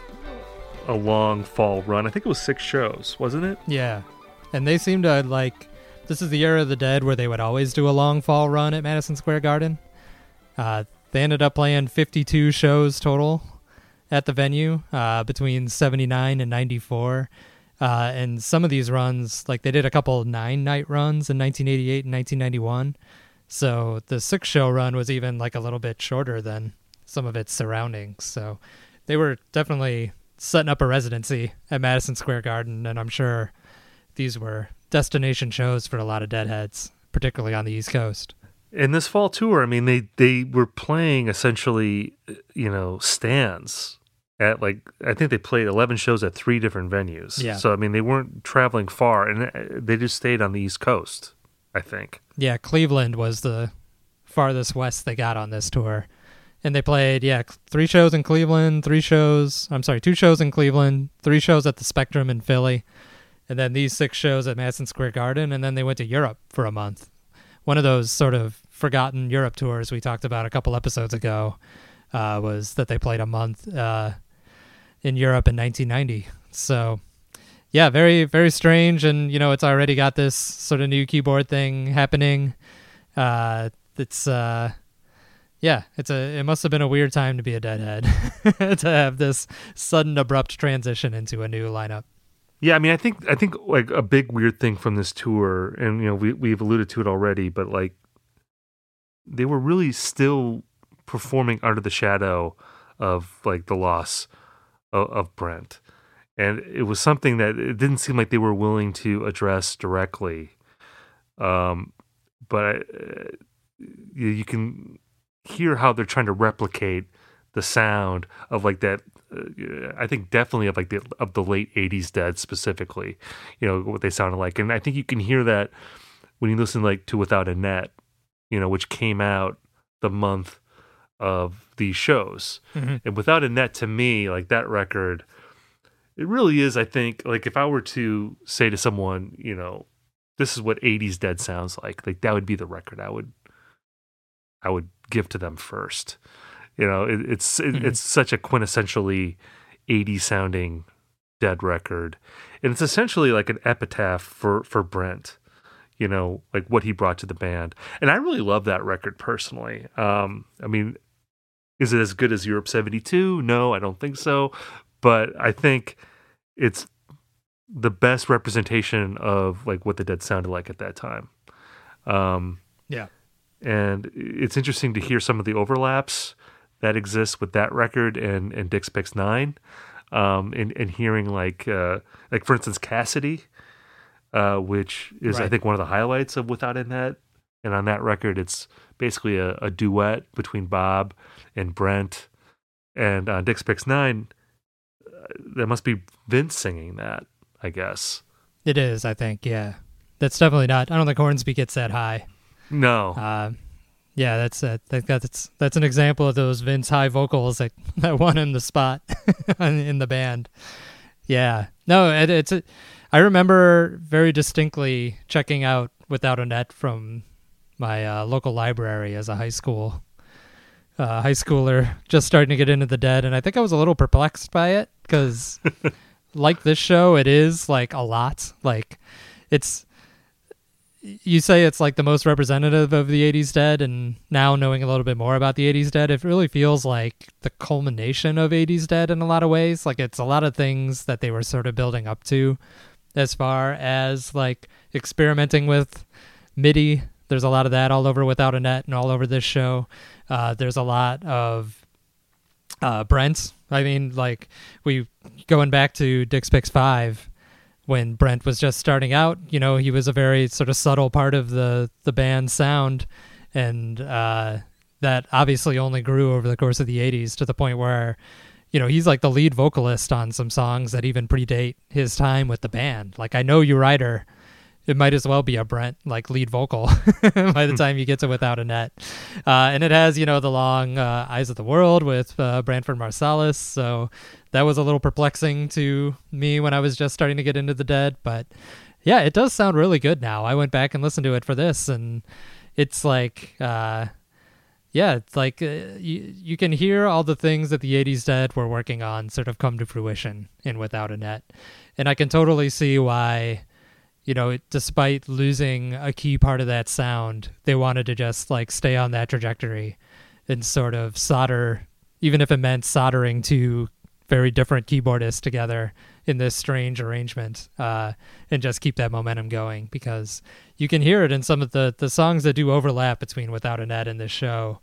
a long fall run. I think it was six shows, wasn't it? Yeah. And they seem to like this is the era of the dead where they would always do a long fall run at Madison Square Garden. Uh, they ended up playing 52 shows total at the venue uh, between 79 and 94. Uh, and some of these runs, like they did a couple nine night runs in 1988 and 1991. So the six show run was even like a little bit shorter than some of its surroundings. So they were definitely setting up a residency at Madison Square Garden, and I'm sure these were destination shows for a lot of deadheads, particularly on the East Coast. in this fall tour, I mean, they they were playing essentially, you know, stands at like I think they played eleven shows at three different venues. Yeah. So I mean, they weren't traveling far, and uh, they just stayed on the East Coast. I think. Yeah, Cleveland was the farthest west they got on this tour. And they played, yeah, three shows in Cleveland, three shows, I'm sorry, two shows in Cleveland, three shows at the Spectrum in Philly, and then these six shows at Madison Square Garden, and then they went to Europe for a month. One of those sort of forgotten Europe tours we talked about a couple episodes ago uh, was that they played a month uh, in Europe in 1990. So, yeah, very very strange, and you know it's already got this sort of new keyboard thing happening. Uh, it's uh, yeah, it's a it must have been a weird time to be a deadhead to have this sudden abrupt transition into a new lineup. Yeah, I mean, I think I think like a big weird thing from this tour, and you know, we we've alluded to it already, but like they were really still performing under the shadow of like the loss of, of Brent, and it was something that it didn't seem like they were willing to address directly. Um, but uh, you, can hear how they're trying to replicate the sound of like that uh, I think definitely of like the of the late '80s Dead specifically, you know what they sounded like, and I think you can hear that when you listen like to Without a Net, you know, which came out the month of these shows, Mm-hmm. and Without a Net to me, like that record, it really is. I think like if I were to say to someone, you know, this is what '80s Dead sounds like, like that would be the record I would I would give to them first. You know, it, it's it, Mhm. it's such a quintessentially 80s sounding dead record. And it's essentially like an epitaph for for Brent. You know, like what he brought to the band. And I really love that record personally. Um I mean, is it as good as Europe 72? No, I don't think so. But I think it's the best representation of like what the Dead sounded like at that time. Um Yeah. and it's interesting to hear some of the overlaps that exist with that record and and Dick's Picks Nine, um, and and hearing like uh, like for instance Cassidy, uh, which is I think one of the highlights of Without a Net, and on that record it's basically a, a duet between Bob and Brent, and on Dick's Picks Nine, uh, that must be Vince singing that, I guess. It is, I think. Yeah, that's definitely not. I don't think Hornsby gets that high. No, Uh, yeah, that's uh, think that's that's an example of those Vince high vocals that that won him the spot in in the band. Yeah, no, it, it's. A, I remember very distinctly checking out Without a Net from my uh, local library as a high school uh, high schooler, just starting to get into the dead, and I think I was a little perplexed by it because, like this show, it is like a lot. Like, it's you say it's like the most representative of the 80s dead and now knowing a little bit more about the 80s dead it really feels like the culmination of 80s dead in a lot of ways. Like it's a lot of things that they were sort of building up to as far as like experimenting with midi. There's a lot of that all over without a net and all over this show uh, there's a lot of uh, brent i mean like we going back to dick's picks 5 when Brent was just starting out, you know, he was a very sort of subtle part of the the band's sound, and uh, that obviously only grew over the course of the '80s to the point where, you know, he's like the lead vocalist on some songs that even predate his time with the band. Like I know you, Rider. It might as well be a Brent like lead vocal by the time you get to Without a Net, uh, and it has you know the long uh, Eyes of the World with uh, Branford Marsalis. So that was a little perplexing to me when I was just starting to get into the Dead, but yeah, it does sound really good now. I went back and listened to it for this, and it's like, uh, yeah, it's like uh, you you can hear all the things that the '80s Dead were working on sort of come to fruition in Without a Net, and I can totally see why. You know, despite losing a key part of that sound, they wanted to just like stay on that trajectory and sort of solder, even if it meant soldering two very different keyboardists together in this strange arrangement uh, and just keep that momentum going because you can hear it in some of the, the songs that do overlap between Without a Net and this show.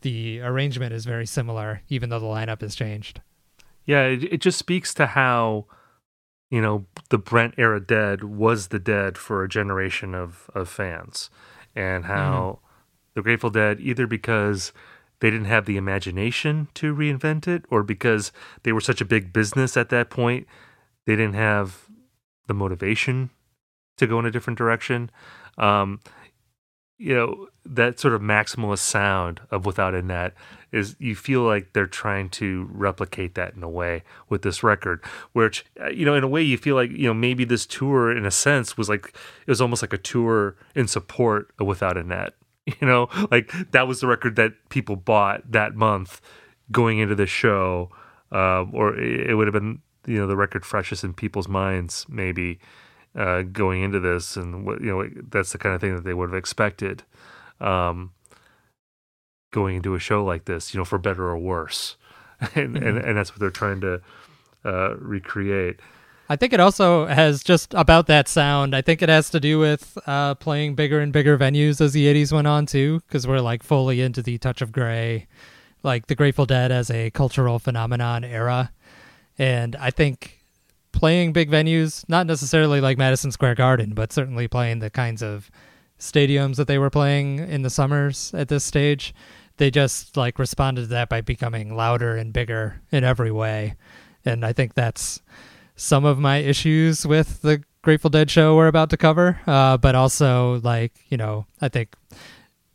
The arrangement is very similar, even though the lineup has changed. Yeah, it, it just speaks to how, you know, the Brent era Dead was the Dead for a generation of, of fans, and how the Grateful Dead, either because they didn't have the imagination to reinvent it, or because they were such a big business at that point, they didn't have the motivation to go in a different direction. Um, you know, that sort of maximalist sound of Without a Net is you feel like they're trying to replicate that in a way with this record which uh, you know in a way you feel like you know maybe this tour in a sense was like it was almost like a tour in support of without a net you know? Like that was the record that people bought that month going into the show um, or it would have been you know the record freshest in people's minds maybe uh, going into this and what you know that's the kind of thing that they would have expected um, going into a show like this, you know, for better or worse, and and, and that's what they're trying to uh, recreate. I think it also has just about that sound. I think it has to do with uh, playing bigger and bigger venues as the 80s went on, too, because we're like fully into the touch of gray, like the Grateful Dead as a cultural phenomenon era. And I think playing big venues, not necessarily like Madison Square Garden, but certainly playing the kinds of stadiums that they were playing in the summers at this stage, they just like responded to that by becoming louder and bigger in every way. And I think that's some of my issues with the Grateful Dead show we're about to cover, uh, but also like, you know, I think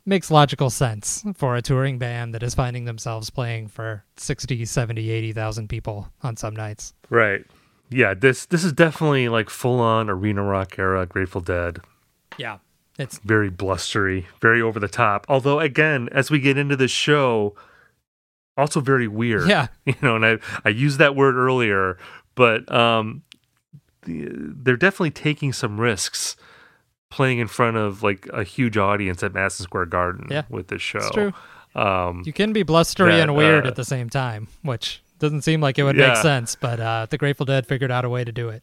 makes logical sense for a touring band that is finding themselves playing for 60, 70, 80,000 people on some nights. Right. Yeah, this this is definitely like full on arena rock era Grateful Dead. Yeah. It's very blustery, very over the top. Although again, as we get into the show, also very weird. Yeah. You know, and I I used that word earlier, but um the, they're definitely taking some risks playing in front of like a huge audience at Madison Square Garden Yeah, with this show. it's true. Um You can be blustery that, and weird uh, at the same time, which doesn't seem like it would Yeah. make sense, but uh, the Grateful Dead figured out a way to do it.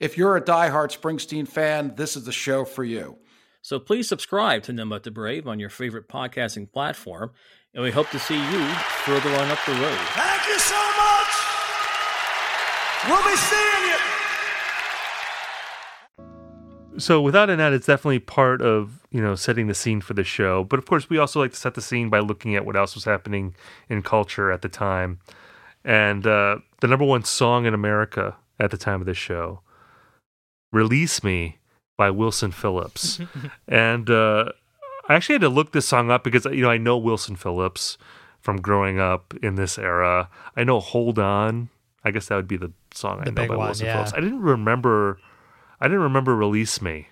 If you're a diehard Springsteen fan, this is the show for you. So please subscribe to None But the Brave on your favorite podcasting platform, and we hope to see you further on up the road. Thank you so much. We'll be seeing you. so without a doubt, it's definitely part of you know setting the scene for the show. But of course, we also like to set the scene by looking at what else was happening in culture at the time. And uh, the number one song in America at the time of this show, "Release Me" by Wilson Phillips. and uh, I actually had to look this song up because you know I know Wilson Phillips from growing up in this era. I know "Hold On." I guess that would be the song I know by one, Wilson yeah. Phillips. I didn't remember. I didn't remember "Release Me."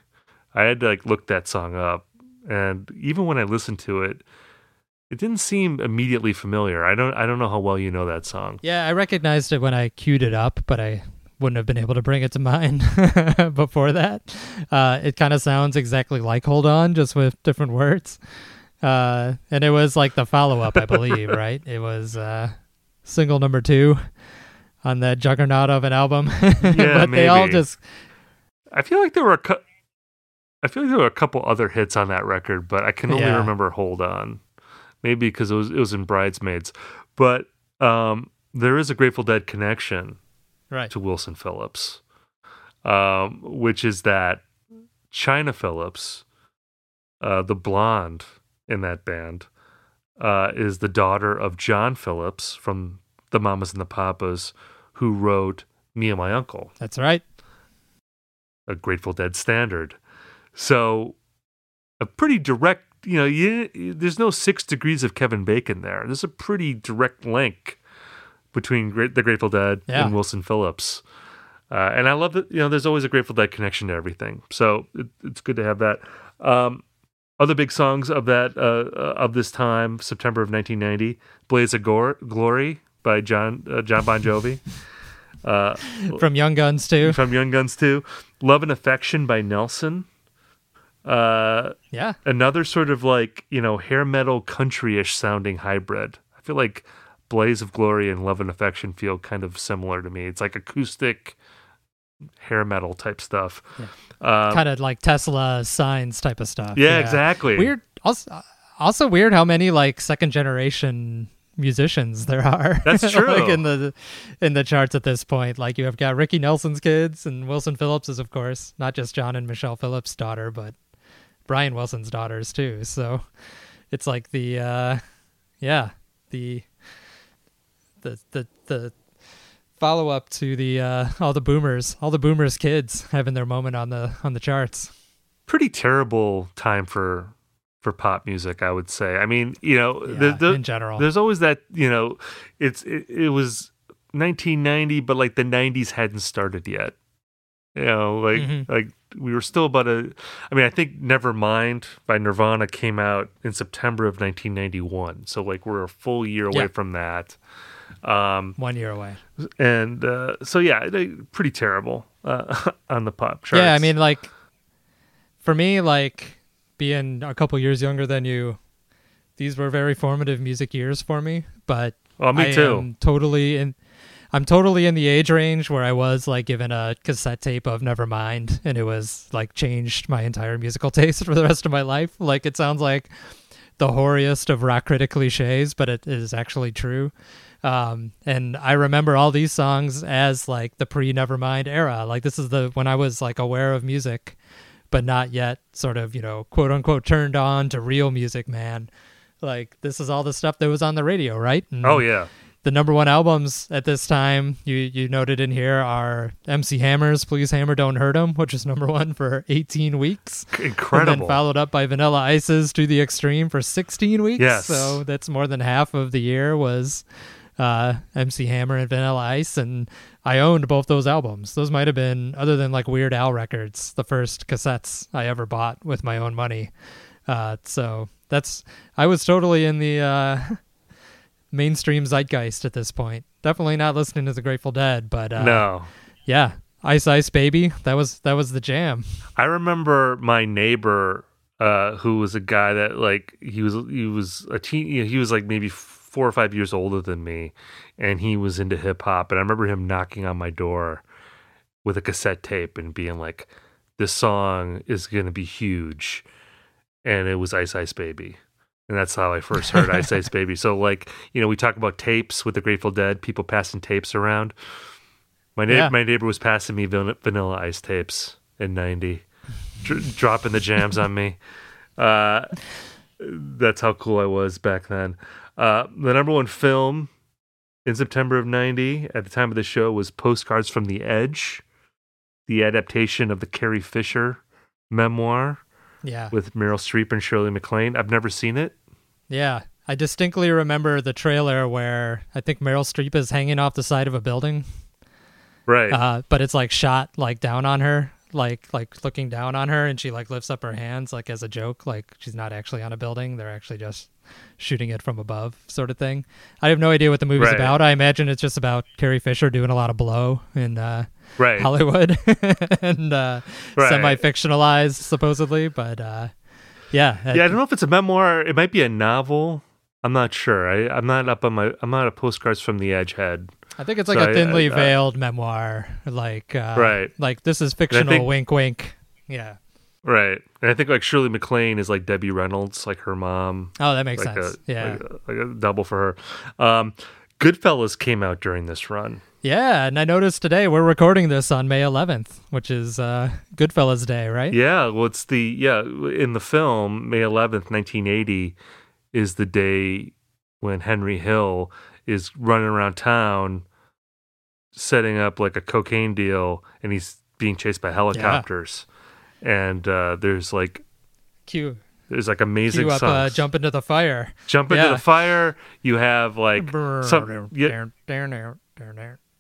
I had to like look that song up, and even when I listened to it, it didn't seem immediately familiar. I don't. I don't know how well you know that song. Yeah, I recognized it when I queued it up, but I wouldn't have been able to bring it to mind before that. Uh, it kind of sounds exactly like Hold On, just with different words. Uh, and it was like the follow up, I believe, right? It was uh, single number two on that juggernaut of an album. Yeah, but they all maybe. just, I feel like there were a I feel like there were a couple other hits on that record, but I can only Yeah. remember "Hold On." Maybe because it was it was in Bridesmaids, but um, there is a Grateful Dead connection right. to Wilson Phillips, um, which is that Chynna Phillips, uh, the blonde in that band, uh, is the daughter of John Phillips from the Mamas and the Papas, who wrote "Me and My Uncle." That's right. a Grateful Dead standard. So a pretty direct, you know, you, there's no six degrees of Kevin Bacon there. There's a pretty direct link between Gra- the Grateful Dead Yeah. and Wilson Phillips. Uh, and I love that, you know, there's always a Grateful Dead connection to everything. So it, it's good to have that. Um, other big songs of that, uh, uh, of this time, September of 1990, Blaze of Gor- Glory by Jon, uh, Jon Bon Jovi. Uh, From Young Guns, too. from Young Guns too. Love and Affection by Nelson. Uh, Yeah. another sort of like you know hair metal country-ish sounding hybrid. I feel like Blaze of Glory and Love and Affection feel kind of similar to me. It's like acoustic hair metal type stuff. Um, kind of like Tesla signs type of stuff. Yeah, exactly. Weird. Also, also weird how many like second generation musicians there are. That's true. like in the in the charts at this point. Like you have got Ricky Nelson's kids and Wilson Phillips is of course not just John and Michelle Phillips' daughter, but Brian Wilson's daughters too. So it's like the uh yeah the the the the follow up to the uh all the boomers all the boomers kids having their moment on the on the charts pretty terrible time for for pop music i would say i mean you know Yeah, the, the- in general. there's always that you know it's it, it was 1990 but like the 90s hadn't started yet you know like Mhm. like we were still about a i mean i think nevermind by nirvana came out in september of 1991 so like we're a full year away Yeah. from that um one year away. and uh so yeah they, pretty terrible uh on the pop charts. Yeah i mean like for me like being a couple years younger than you these were very formative music years for me but Oh, me I too. am totally in i'm totally in the age range where i was like given a cassette tape of nevermind and it was like changed my entire musical taste for the rest of my life. Like it sounds like the hoariest of rock critic cliches but it is actually true um, and I remember all these songs as like the pre Nevermind era. Like this is the when I was like aware of music, but not yet sort of you know quote unquote turned on to real music. Man, like this is all the stuff that was on the radio, right? And oh yeah the number one albums at this time you you noted in here are MC Hammer's "Please Hammer Don't Hurt 'Em," which was number one for 18 weeks. And incredible then followed up by Vanilla Ice's "To the Extreme" for 16 weeks. Yes. So that's more than half of the year was uh, MC Hammer and Vanilla Ice, and I owned both those albums. Those might have been, other than like Weird Al records, the first cassettes I ever bought with my own money. Uh, so that's I was totally in the uh, mainstream zeitgeist at this point. Definitely not listening to the Grateful Dead, but uh, no yeah, Ice Ice Baby. That was that was the jam. I remember my neighbor, uh, who was a guy that like he was he was a teen. He was like maybe four or five years older than me, and he was into hip hop. And I remember him knocking on my door with a cassette tape and being like, "This song is gonna be huge," and it was Ice Ice Baby. And that's how I first heard Ice Ice Baby. So, like, you know, we talk about tapes with the Grateful Dead, people passing tapes around. My, na- Yeah. my neighbor was passing me van- Vanilla Ice tapes in 90, dr- dropping the jams on me. Uh, that's how cool I was back then. Uh, the number one film in September of 90 at the time of the show was Postcards from the Edge, the adaptation of the Carrie Fisher memoir Yeah. with Meryl Streep and Shirley MacLaine. I've never seen it. Yeah. I distinctly remember the trailer where I think Meryl Streep is hanging off the side of a building. Right. Uh, but it's like shot like down on her, like like looking down on her and she like lifts up her hands like as a joke, like she's not actually on a building. They're actually just shooting it from above, sort of thing. I have no idea what the movie's Right. about. I imagine it's just about Carrie Fisher doing a lot of blow in uh right. Hollywood and uh Right. semi fictionalized supposedly, but uh yeah. yeah, I don't know if it's a memoir. It might be a novel. I'm not sure. I, I'm not up on my. I'm not a postcards from the edge head. I think it's like So a I- thinly I- I- veiled memoir, like uh, Right. Like this is fictional. think- wink, wink. Yeah. Right. And I think like Shirley MacLaine is like Debbie Reynolds, like her mom. Oh, that makes like sense. A, yeah. Like a, like a double for her. Um, Goodfellas came out during this run. yeah, and I noticed today we're recording this on May 11th, which is uh, Goodfellas Day, right? Yeah. Well, it's the yeah in the film May 11th, 1980, is the day when Henry Hill is running around town setting up like a cocaine deal, and he's being chased by helicopters. And uh, there's like Cue, there's like amazing cue up, uh, songs. jump into the fire. jump into the fire. You have like some yeah,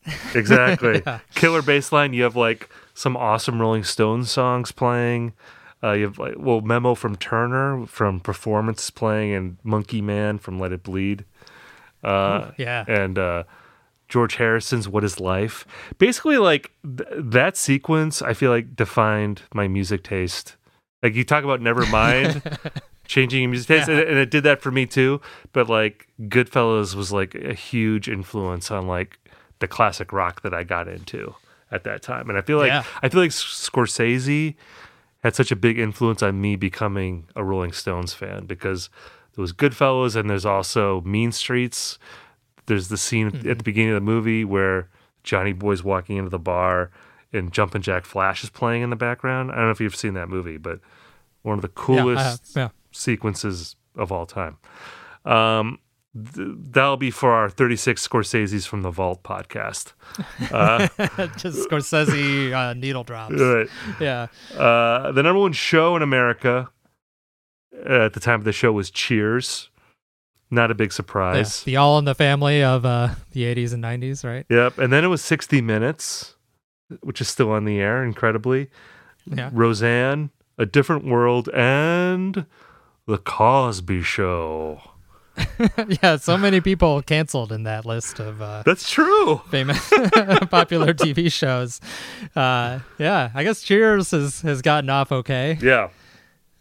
exactly Yeah. killer bass line. You have like some awesome Rolling Stones songs playing. Uh, you have like well memo from Turner from Performance playing and Monkey Man from Let It Bleed. Uh, yeah. and uh, George Harrison's What Is Life. Basically, like th- that sequence, I feel like defined my music taste Like you talk about Nevermind changing your music taste, and, and it did that for me too. But like Goodfellas was like a huge influence on like the classic rock that I got into at that time. And I feel like Yeah. I feel like Scorsese had such a big influence on me becoming a Rolling Stones fan because there was Goodfellas and there's also Mean Streets. There's the scene at the beginning of the movie where Johnny Boy's walking into the bar and Jumpin' Jack Flash is playing in the background. I don't know if you've seen that movie, but one of the coolest have, yeah. sequences of all time. Um, that'll be for our 36 Scorsese's from the Vault podcast. Uh, Just Scorsese uh, needle drops. right. Yeah. Uh, the number one show in America at the time of the show was Cheers. Not a big yeah. surprise. The All in the Family of uh, the 80s and 90s, right? Yep. And then it was 60 Minutes, which is still on the air, incredibly. Yeah. Roseanne, A Different World, and The Cosby Show. yeah, so many people canceled in that list of uh, That's true. famous popular TV shows. Uh, yeah, I guess Cheers has, has gotten off okay. Yeah.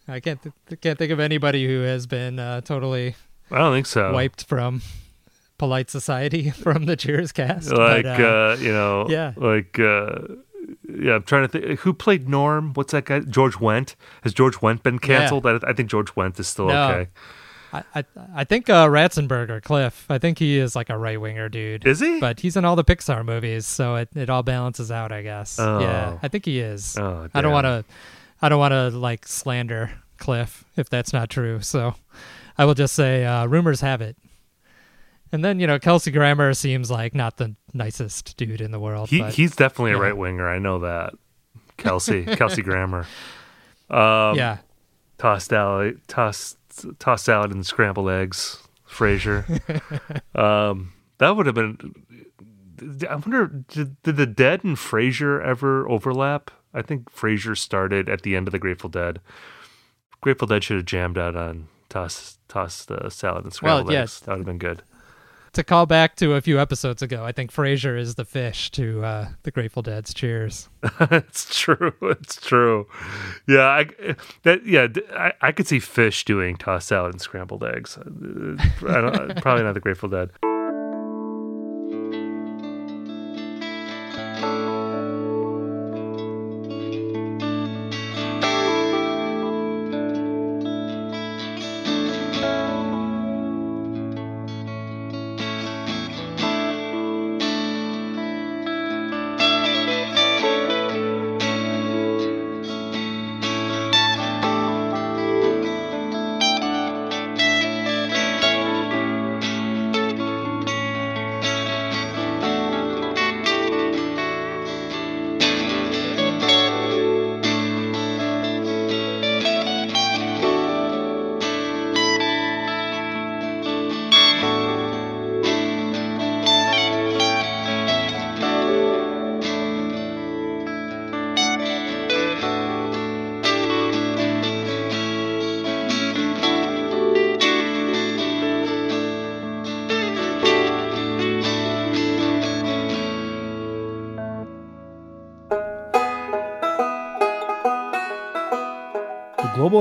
I can't th- can't think of anybody who has been uh, totally I don't think so. wiped from polite society from the Cheers cast. like but, uh, uh, you know yeah. like uh yeah i'm trying to think who played norm what's that guy george wendt has george wendt been canceled I, I think george wendt is still No. okay I, I I think uh, Ratzenberger, Cliff. I think he is like a right winger dude. Is he? But he's in all the Pixar movies, so it, it all balances out, I guess. Yeah, Oh. I think he is. Oh, I don't want to, I don't want to like slander Cliff if that's not true. So I will just say uh, rumors have it. And then you know Kelsey Grammer seems like not the nicest dude in the world. he, but, he's definitely a right winger i know that kelsey kelsey grammer um yeah. tossed out tossed tossed salad and scrambled eggs frasier um that would have been i wonder did, did the dead and frasier ever overlap? I think frasier started at the end of the grateful dead. Grateful dead should have jammed out on toss toss the salad and scrambled yeah. eggs that would have been good To call back to a few episodes ago, I think Frasier is the Phish to uh, the Grateful Dead's Cheers. it's true. It's true. Yeah, I, that yeah, I, I could see Phish doing tossed salad and scrambled eggs. Uh, I don't, probably not the Grateful Dead.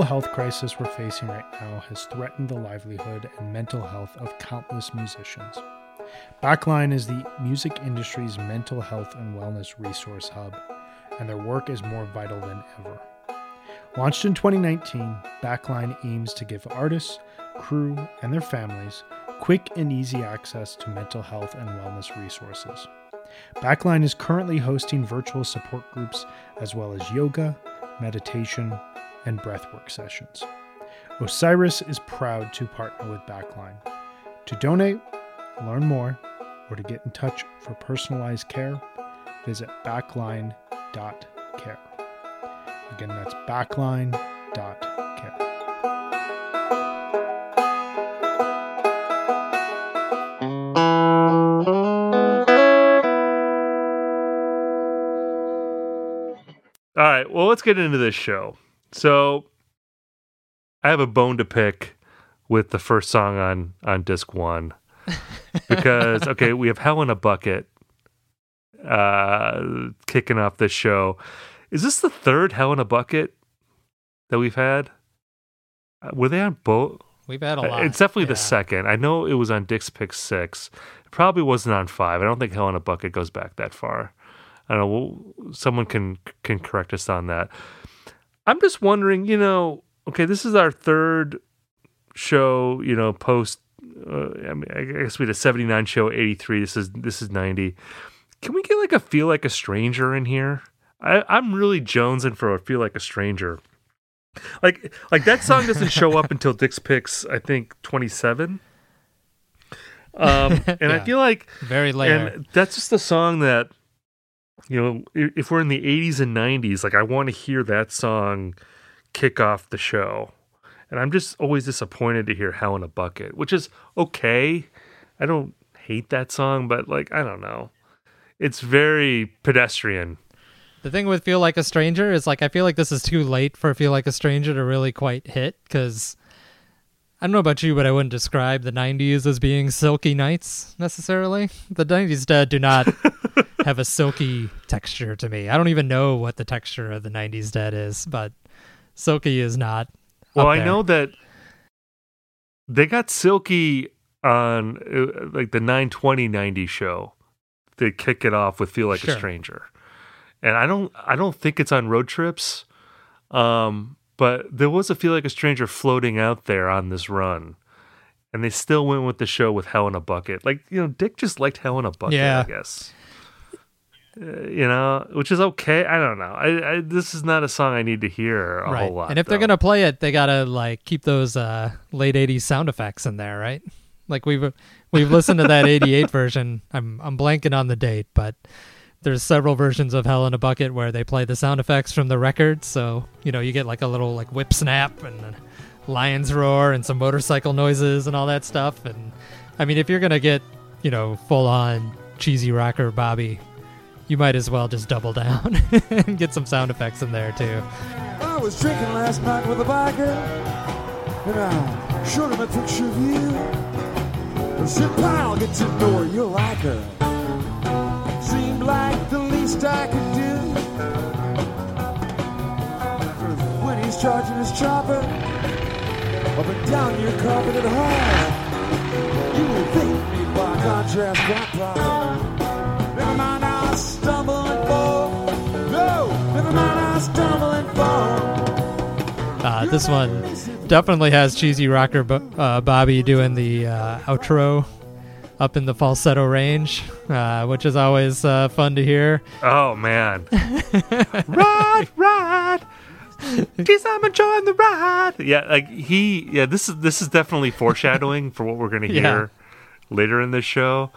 Health crisis we're facing right now has threatened the livelihood and mental health of countless musicians. Backline is the music industry's mental health and wellness resource hub, and their work is more vital than ever. Launched in 2019, Backline aims to give artists, crew, and their families quick and easy access to mental health and wellness resources. Backline is currently hosting virtual support groups as well as yoga, meditation, and breathwork sessions. Osiris is proud to partner with Backline. To donate, learn more, or to get in touch for personalized care, visit backline.care. Again, that's backline.care. All right, well, let's get into this show. So, I have a bone to pick with the first song on on disc one because okay, we have Hell in a Bucket uh, kicking off this show. Is this the third Hell in a Bucket that we've had? Uh, Were they on both? We've had a Uh, lot. It's definitely yeah. the second. I know it was on Dick's Pick six. It probably wasn't on five. I don't think Hell in a Bucket goes back that far. I don't know. Well, someone can can correct us on that. I'm just wondering. You know, okay, this is our third show. You know, post. Uh, I mean, I guess we had a 79 show, 83. This is this is 90. Can we get like a feel like a stranger in here? I, I'm really jonesing for a feel like a stranger. Like like that song doesn't show up until Dick's Picks, I think 27. Um, and I feel like Very late. and that's just a song that you know, if we're in the 80s and 90s, like I want to hear that song kick off the show. And I'm just always disappointed to hear Hell in a Bucket, which is okay. I don't hate that song, but like I don't know. It's very pedestrian. The thing with Feel Like a Stranger is like I feel like this is too late for Feel Like a Stranger to really quite hit because I don't know about you, but I wouldn't describe the 90s as being silky nights necessarily. The 90s Dead do not have a silky texture to me. I don't even know what the texture of the 90s Dead is, but silky is not. Well, I know that they got Silky on uh, like the 920 90 show. They kick it off with Feel Like Sure. a Stranger. And I don't I don't think it's on road trips. Um but there was a Feel Like a Stranger floating out there on this run. And they still went with the show with Hell in a Bucket. Like, you know, Dick just liked Hell in a Bucket, Yeah. I guess. You know, which is okay. I don't know. I, I this is not a song I need to hear a right. whole lot. and if they're gonna play it, they gotta like keep those uh, late '80s sound effects in there, right? Like we've we've listened to that '88 version. I'm I'm blanking on the date, but there's several versions of Hell in a Bucket where they play the sound effects from the record. So you know you get like a little like whip snap and lion's roar and some motorcycle noises and all that stuff. And I mean, if you're gonna get you know full on cheesy rocker Bobby. You might as well just double down and get some sound effects in there too. I was drinking last night with a biker, and I showed him a picture of you. I said, pal, get to know her, you'll like her. Seemed like the least I could do. when he's charging his chopper, up and down your you think me by contrast Uh, this one definitely has cheesy rocker Bo- uh, Bobby doing the uh, outro up in the falsetto range, uh, which is always uh, fun to hear. Oh man. ride, ride. Geez, I'm enjoying the ride. Yeah, like he yeah, this is this is definitely foreshadowing for what we're gonna hear Yeah. later in this show.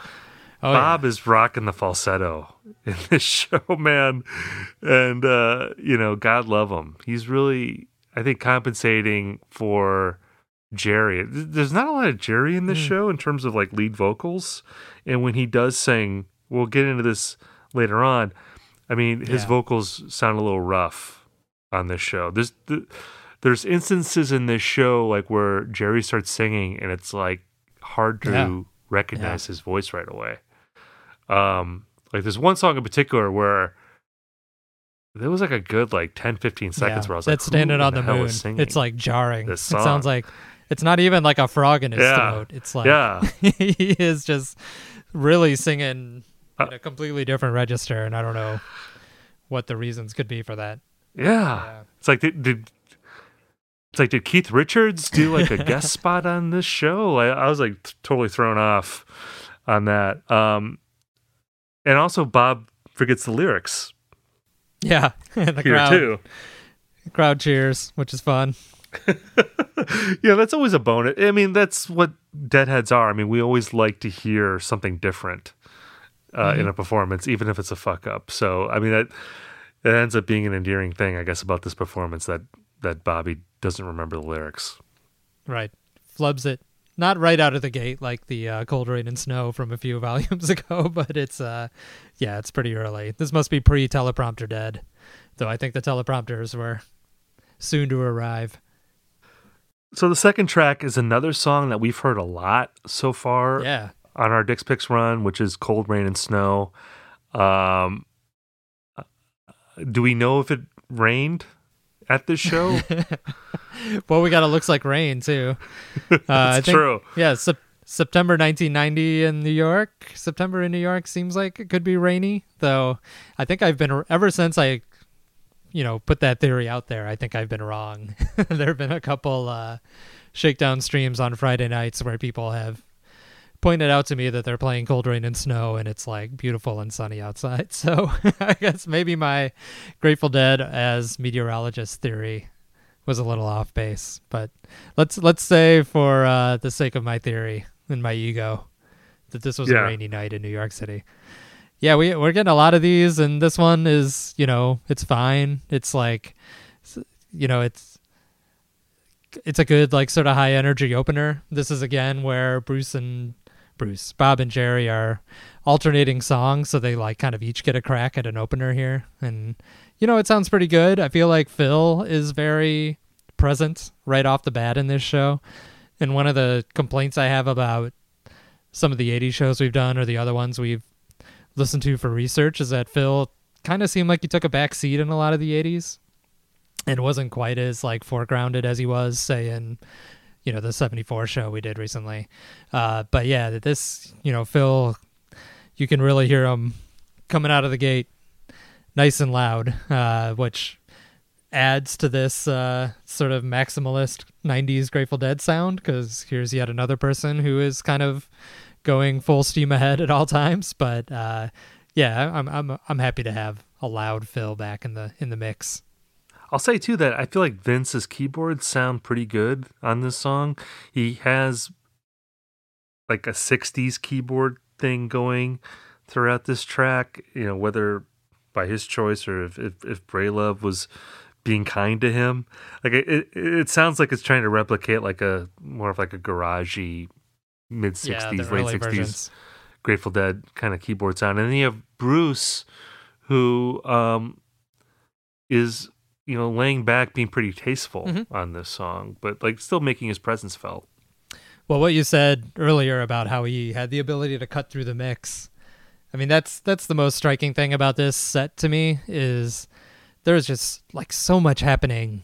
Oh, yeah. Bob is rocking the falsetto in this show, man. And uh, you know, God love him. He's really I think compensating for Jerry. There's not a lot of Jerry in this show in terms of like lead vocals. And when he does sing, we'll get into this later on. I mean, his Yeah. vocals sound a little rough on this show. There's there's instances in this show like where Jerry starts singing and it's like hard to Yeah. recognize his voice right away. Um like there's one song in particular where there was like a good like 10 15 seconds Yeah, where I was like standing on the, the moon. singing It's like jarring. this It sounds like it's not even like a frog in his Yeah. throat. It's like Yeah. he is just really singing Uh, in a completely different register, and I don't know what the reasons could be for that. Yeah. Yeah. It's like did, did it's like did Keith Richards do like a guest spot on this show? I, I was like t- totally thrown off on that. Um and also Bob forgets the lyrics Yeah, the here crowd too. crowd cheers, which is fun. yeah, that's always a bonus. I mean, that's what deadheads are. I mean, we always like to hear something different uh, Mm-hmm. in a performance, even if it's a fuck up. So, I mean, that it ends up being an endearing thing, I guess, about this performance that that Bobby doesn't remember the lyrics. Right, flubs it not right out of the gate like the uh, cold rain and snow from a few volumes ago, but it's uh, yeah, it's pretty early. This must be pre teleprompter dead, though. I think the teleprompters were soon to arrive. So the second track is another song that we've heard a lot so far Yeah, on our Dick's Picks run, which is "Cold Rain and Snow." Um, do we know if it rained at this show. well, we got it looks like rain too. Uh, I think, true. Yeah, sep- September 1990 in New York. September in New York seems like it could be rainy, though. I think I've been ever since I, you know, put that theory out there. I think I've been wrong. there have been a couple uh, shakedown streams on Friday nights where people have pointed out to me that they're playing cold rain and snow and it's like beautiful and sunny outside so i guess maybe my grateful dead as meteorologist theory was a little off base but let's let's say for uh, the sake of my theory and my ego that this was Yeah. a rainy night in new york city yeah we, we're getting a lot of these and this one is you know it's fine it's like you know it's it's a good like sort of high energy opener. This is again where Bruce and Bruce, Bob and Jerry are alternating songs, so they like kind of each get a crack at an opener here. And you know, it sounds pretty good. I feel like Phil is very present right off the bat in this show. And one of the complaints I have about some of the 80s shows we've done or the other ones we've listened to for research is that Phil kind of seemed like he took a back seat in a lot of the 80s and wasn't quite as like foregrounded as he was say in you know the 74 show we did recently. Uh but yeah this you know phil you can really hear him coming out of the gate nice and loud uh which adds to this uh sort of maximalist 90s grateful dead sound because here's yet another person who is kind of going full steam ahead at all times. But uh yeah i'm i'm i'm happy to have a loud phil back in the in the mix I'll say too that I feel like Vince's keyboards sound pretty good on this song. He has like a 60s keyboard thing going throughout this track, you know, whether by his choice or if if, if Bralove was being kind to him. Like it, it it sounds like it's trying to replicate like a more of like a garagey mid 60s Yeah, late 60s versions. Grateful Dead kind of keyboard sound. And then you have Bruce who um is you know laying back being pretty tasteful Mhm. on this song but like still making his presence felt Well, what you said earlier about how he had the ability to cut through the mix. I mean, that's that's the most striking thing about this set to me is there's just like so much happening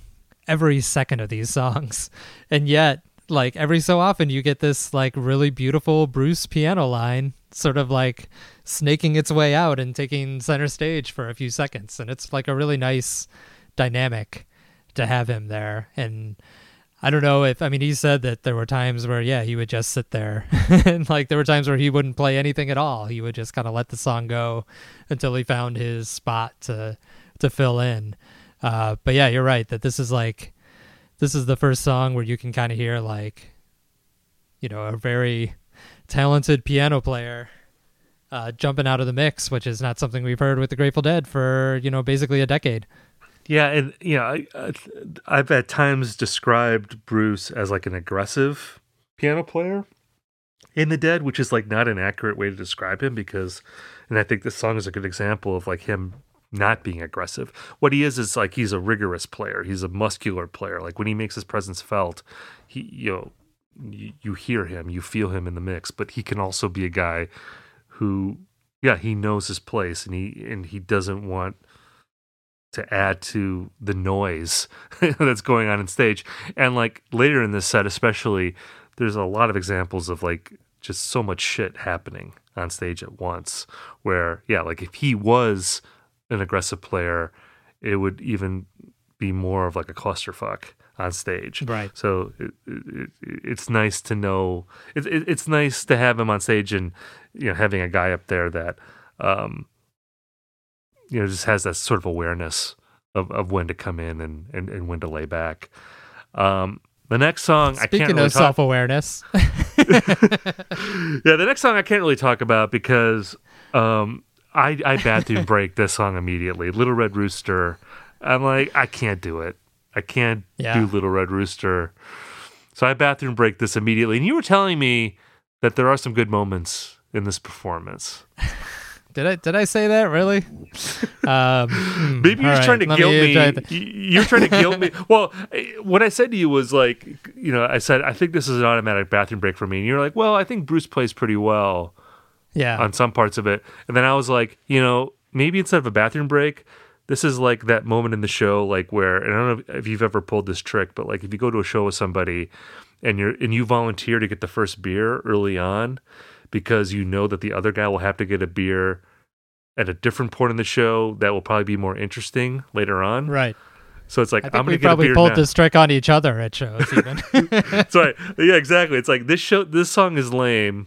every second of these songs. And yet, like every so often you get this like really beautiful Bruce piano line sort of like snaking its way out and taking center stage for a few seconds and it's like a really nice dynamic to have him there. And I don't know if I mean he said that there were times where yeah he would just sit there. And like there were times where he wouldn't play anything at all. He would just kind of let the song go until he found his spot to to fill in. Uh, but yeah you're right that this is like this is the first song where you can kind of hear like you know a very talented piano player uh, jumping out of the mix which is not something we've heard with the Grateful Dead for you know basically a decade yeah and you know I, i've at times described bruce as like an aggressive piano player in the dead which is like not an accurate way to describe him because and i think this song is a good example of like him not being aggressive. What he is is like he's a rigorous player. He's a muscular player. Like when he makes his presence felt he you know you, you hear him you feel him in the mix but he can also be a guy who yeah he knows his place and he and he doesn't want to add to the noise that's going on in stage. And like later in this set, especially, there's a lot of examples of like just so much shit happening on stage at once. Where, yeah, like if he was an aggressive player, it would even be more of like a clusterfuck on stage. Right. So it, it, it's nice to know. It, it, it's nice to have him on stage and you know having a guy up there that um, you know just has that sort of awareness of, of when to come in and, and, and when to lay back. Um, the next song I speaking can't really of talk. self awareness yeah, the next song I can't really talk about because um, I I bathroom break this song immediately. Little Red Rooster. I'm like I can't do it. I can't Yeah. do Little Red Rooster. So I bathroom break this immediately. And you were telling me that there are some good moments in this performance. Did I did I say that really? Um, hmm, Maybe you're just trying to right, guilt me. Y- You're trying to guilt me. Well, what I said to you was like, you know, I said I think this is an automatic bathroom break for me, and you're like, well, I think Bruce plays pretty well yeah, on some parts of it, and then I was like, you know, maybe instead of a bathroom break, this is like that moment in the show, like where and I don't know if you've ever pulled this trick, but like if you go to a show with somebody and you're and you volunteer to get the first beer early on because you know that the other guy will have to get a beer at a different point in the show that will probably be more interesting later on. Right. So it's like I I'm gonna we get a probably pulled now. this trick on each other at shows. Even. That's right. Yeah, exactly. It's like this show. This song is lame,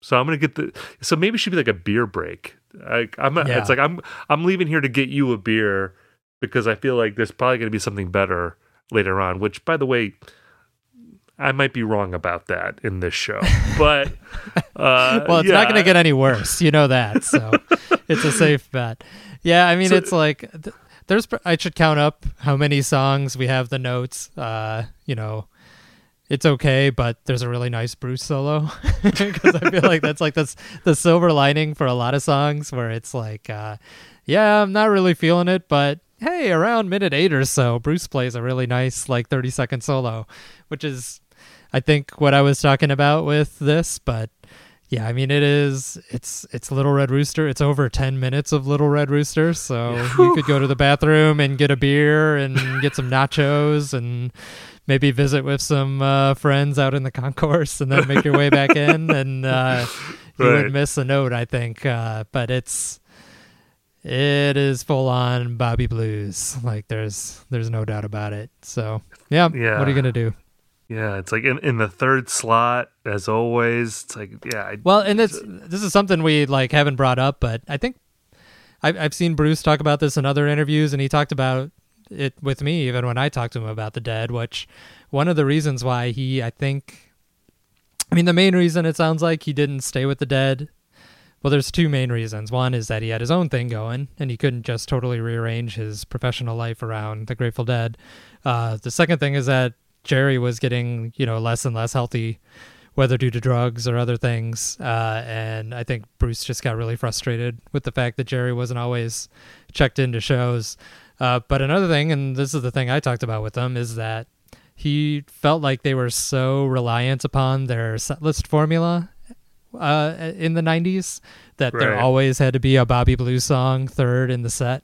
so I'm gonna get the. So maybe it should be like a beer break. I, I'm. Yeah. It's like I'm. I'm leaving here to get you a beer because I feel like there's probably gonna be something better later on. Which, by the way, I might be wrong about that in this show, but uh, well, it's yeah, not going to get any worse. You know that, so it's a safe bet. Yeah, I mean, So- it's like there's. I should count up how many songs we have the notes. Uh, you know, it's okay, but there's a really nice Bruce solo because I feel like that's like that's the silver lining for a lot of songs where it's like, uh, yeah, I'm not really feeling it, but hey, around minute eight or so, Bruce plays a really nice like 30 second solo, which is, I think, what I was talking about with this, but. Yeah, I mean it is. It's it's Little Red Rooster. It's over ten minutes of Little Red Rooster, so you could go to the bathroom and get a beer and get some nachos and maybe visit with some uh, friends out in the concourse and then make your way back in and uh, you Right. would miss a note, I think. Uh, but it's it is full on Bobby Blues. Like there's there's no doubt about it. So yeah, Yeah. what are you gonna do? Yeah, it's like in, in the third slot as always. It's like yeah. I, Well, and this this is something we like haven't brought up, but I think I've I've seen Bruce talk about this in other interviews, and he talked about it with me even when I talked to him about the dead. Which one of the reasons why he, I think, I mean, the main reason it sounds like he didn't stay with the dead. Well, there's two main reasons. One is that he had his own thing going, and he couldn't just totally rearrange his professional life around the Grateful Dead. Uh, the second thing is that Jerry was getting, you know, less and less healthy, whether due to drugs or other things. Uh, and I think Bruce just got really frustrated with the fact that Jerry wasn't always checked into shows. Uh, but another thing, and this is the thing I talked about with them, is that he felt like they were so reliant upon their set list formula uh, in the 90s that there always had to be a Bobby Blue song third in the set.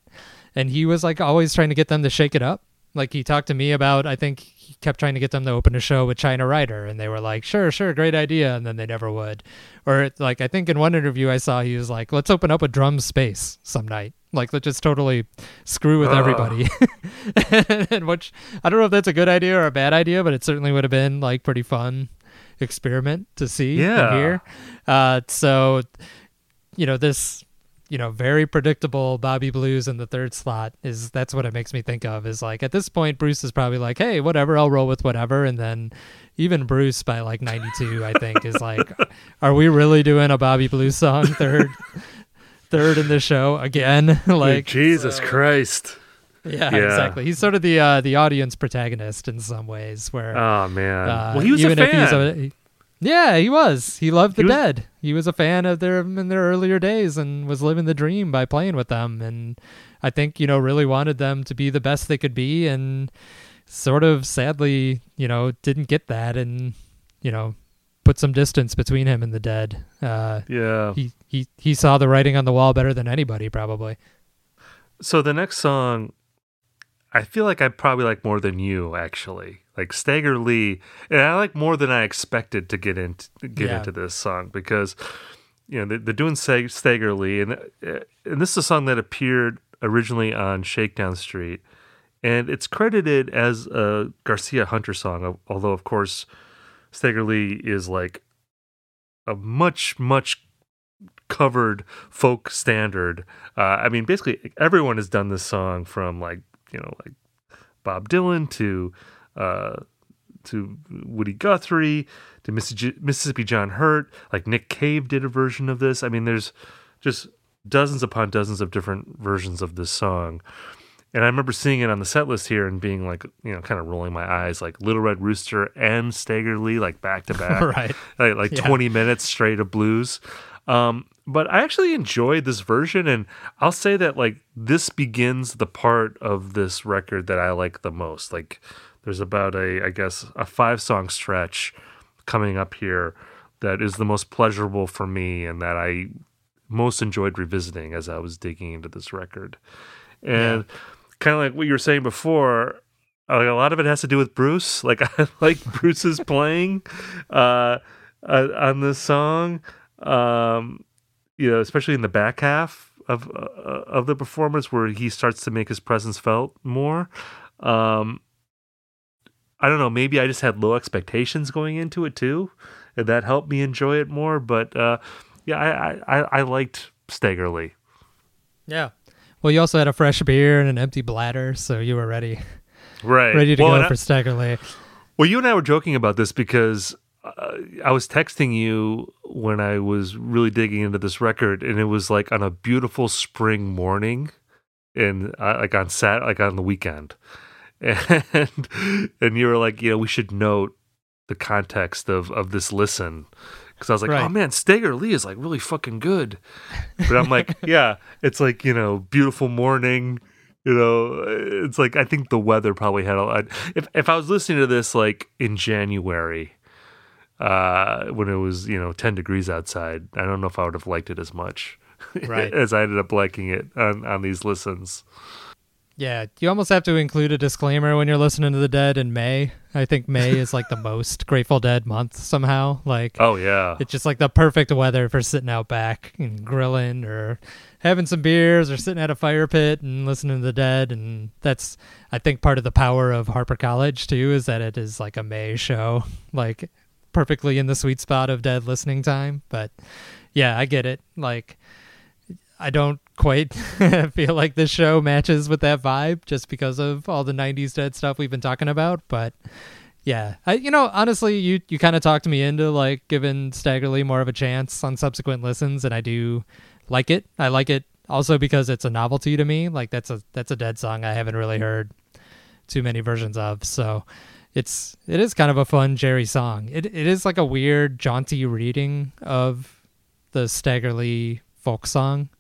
And he was like always trying to get them to shake it up. Like he talked to me about, I think he kept trying to get them to open a show with China Rider, and they were like, "Sure, sure, great idea," and then they never would. Or like I think in one interview I saw, he was like, "Let's open up a drum space some night, like let's just totally screw with Ugh. everybody." and which I don't know if that's a good idea or a bad idea, but it certainly would have been like pretty fun experiment to see Yeah. and hear. Uh, so you know this you know very predictable bobby blues in the third slot is that's what it makes me think of is like at this point bruce is probably like hey whatever i'll roll with whatever and then even bruce by like 92 i think is like are we really doing a bobby blues song third third in the show again like Jesus so- Christ. yeah, Yeah. exactly he's sort of the uh the audience protagonist in some ways where Oh man. uh, well, he was a even if he's fan. a- yeah, he was. He loved the He was- Dead. He was a fan of them in their earlier days and was living the dream by playing with them. And I think you know really wanted them to be the best they could be, and sort of sadly, you know, didn't get that, and you know, put some distance between him and the Dead. Uh, yeah. he he he saw the writing on the wall better than anybody, probably. So the next song, I feel like I probably like more than you actually. Like Stagger Lee, and I like more than I expected to get into get Yeah. into this song because you know they're, doing Stagger Lee, and and this is a song that appeared originally on Shakedown Street, and it's credited as a Garcia Hunter song, although of course Stagger Lee is like a much much covered folk standard. Uh, I mean, basically everyone has done this song from like you know like Bob Dylan to uh, to Woody Guthrie to Mississippi, John Hurt. Like Nick Cave did a version of this. I mean, there's just dozens upon dozens of different versions of this song. And I remember seeing it on the set list here and being like, you know, kind of rolling my eyes, like Little Red Rooster and Stagger Lee, like back to back, Right. Like, like Yeah. 20 minutes straight of blues. Um, but I actually enjoyed this version, and I'll say that like this begins the part of this record that I like the most. Like, there's about a, I guess, a five song stretch coming up here that is the most pleasurable for me, and that I most enjoyed revisiting as I was digging into this record. and kind of like what you were saying before. Like a lot of it has to do with Bruce. Like I like Bruce's playing uh, uh, on this song. Um, you know, especially in the back half of uh, of the performance where he starts to make his presence felt more. Um, I don't know. Maybe I just had low expectations going into it too, and that helped me enjoy it more. But uh, yeah, I, I I liked Stagger Lee. Yeah. Well, you also had a fresh beer and an empty bladder, so you were ready, Right, ready to Well, go and I- for Stagger Lee. Well, you and I were joking about this because uh, I was texting you when I was really digging into this record, and it was like on a beautiful spring morning, and uh, like on sat like on the weekend, and and you were like, you know, we should note the context of of this listen. Because I was like, Right. oh man, Stagger Lee is like really fucking good. But I'm like, yeah, it's like, you know, beautiful morning. You know, it's like I think the weather probably had a lot. If if I was listening to this like in January, uh, when it was you know ten degrees outside, I don't know if I would have liked it as much, Right. as I ended up liking it on on these listens. Yeah, you almost have to include a disclaimer when you're listening to the Dead in May. I think May is like the most Grateful Dead month somehow. Like, Oh yeah, it's just like the perfect weather for sitting out back and grilling or having some beers or sitting at a fire pit and listening to the Dead. And that's, I think, part of the power of Harpur College too is that it is like a May show, like perfectly in the sweet spot of Dead listening time. But yeah, I get it. Like, I don't quite feel like this show matches with that vibe just because of all the 90s dead stuff we've been talking about but yeah. I, you know honestly you you kind of talked me into like giving Stagger Lee more of a chance on subsequent listens and i do like it. I like it also because it's a novelty to me. Like that's a that's a dead song i haven't really heard too many versions of. So it's it is kind of a fun jerry song. It, it is like a weird jaunty reading of the Stagger Lee folk song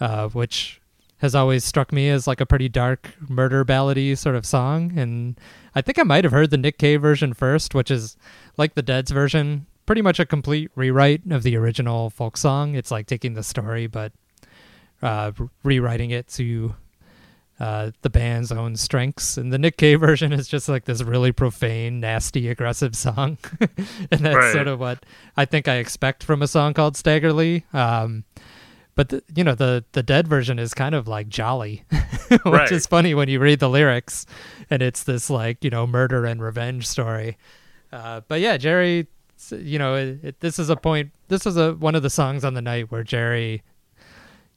uh, which has always struck me as like a pretty dark murder ballady sort of song. And I think I might have heard the Nick Cave version first, which is like the Dead's version, pretty much a complete rewrite of the original folk song. It's like taking the story but uh, rewriting it to uh, the band's own strengths. And the Nick Cave version is just like this really profane, nasty, aggressive song. and that's Right. sort of what I think I expect from a song called Stagger Lee. Um, but the, you know the the dead version is kind of like jolly which Right. is funny when you read the lyrics and it's this like you know murder and revenge story uh, but yeah jerry you know it, it, this is a point this is a one of the songs on the night where jerry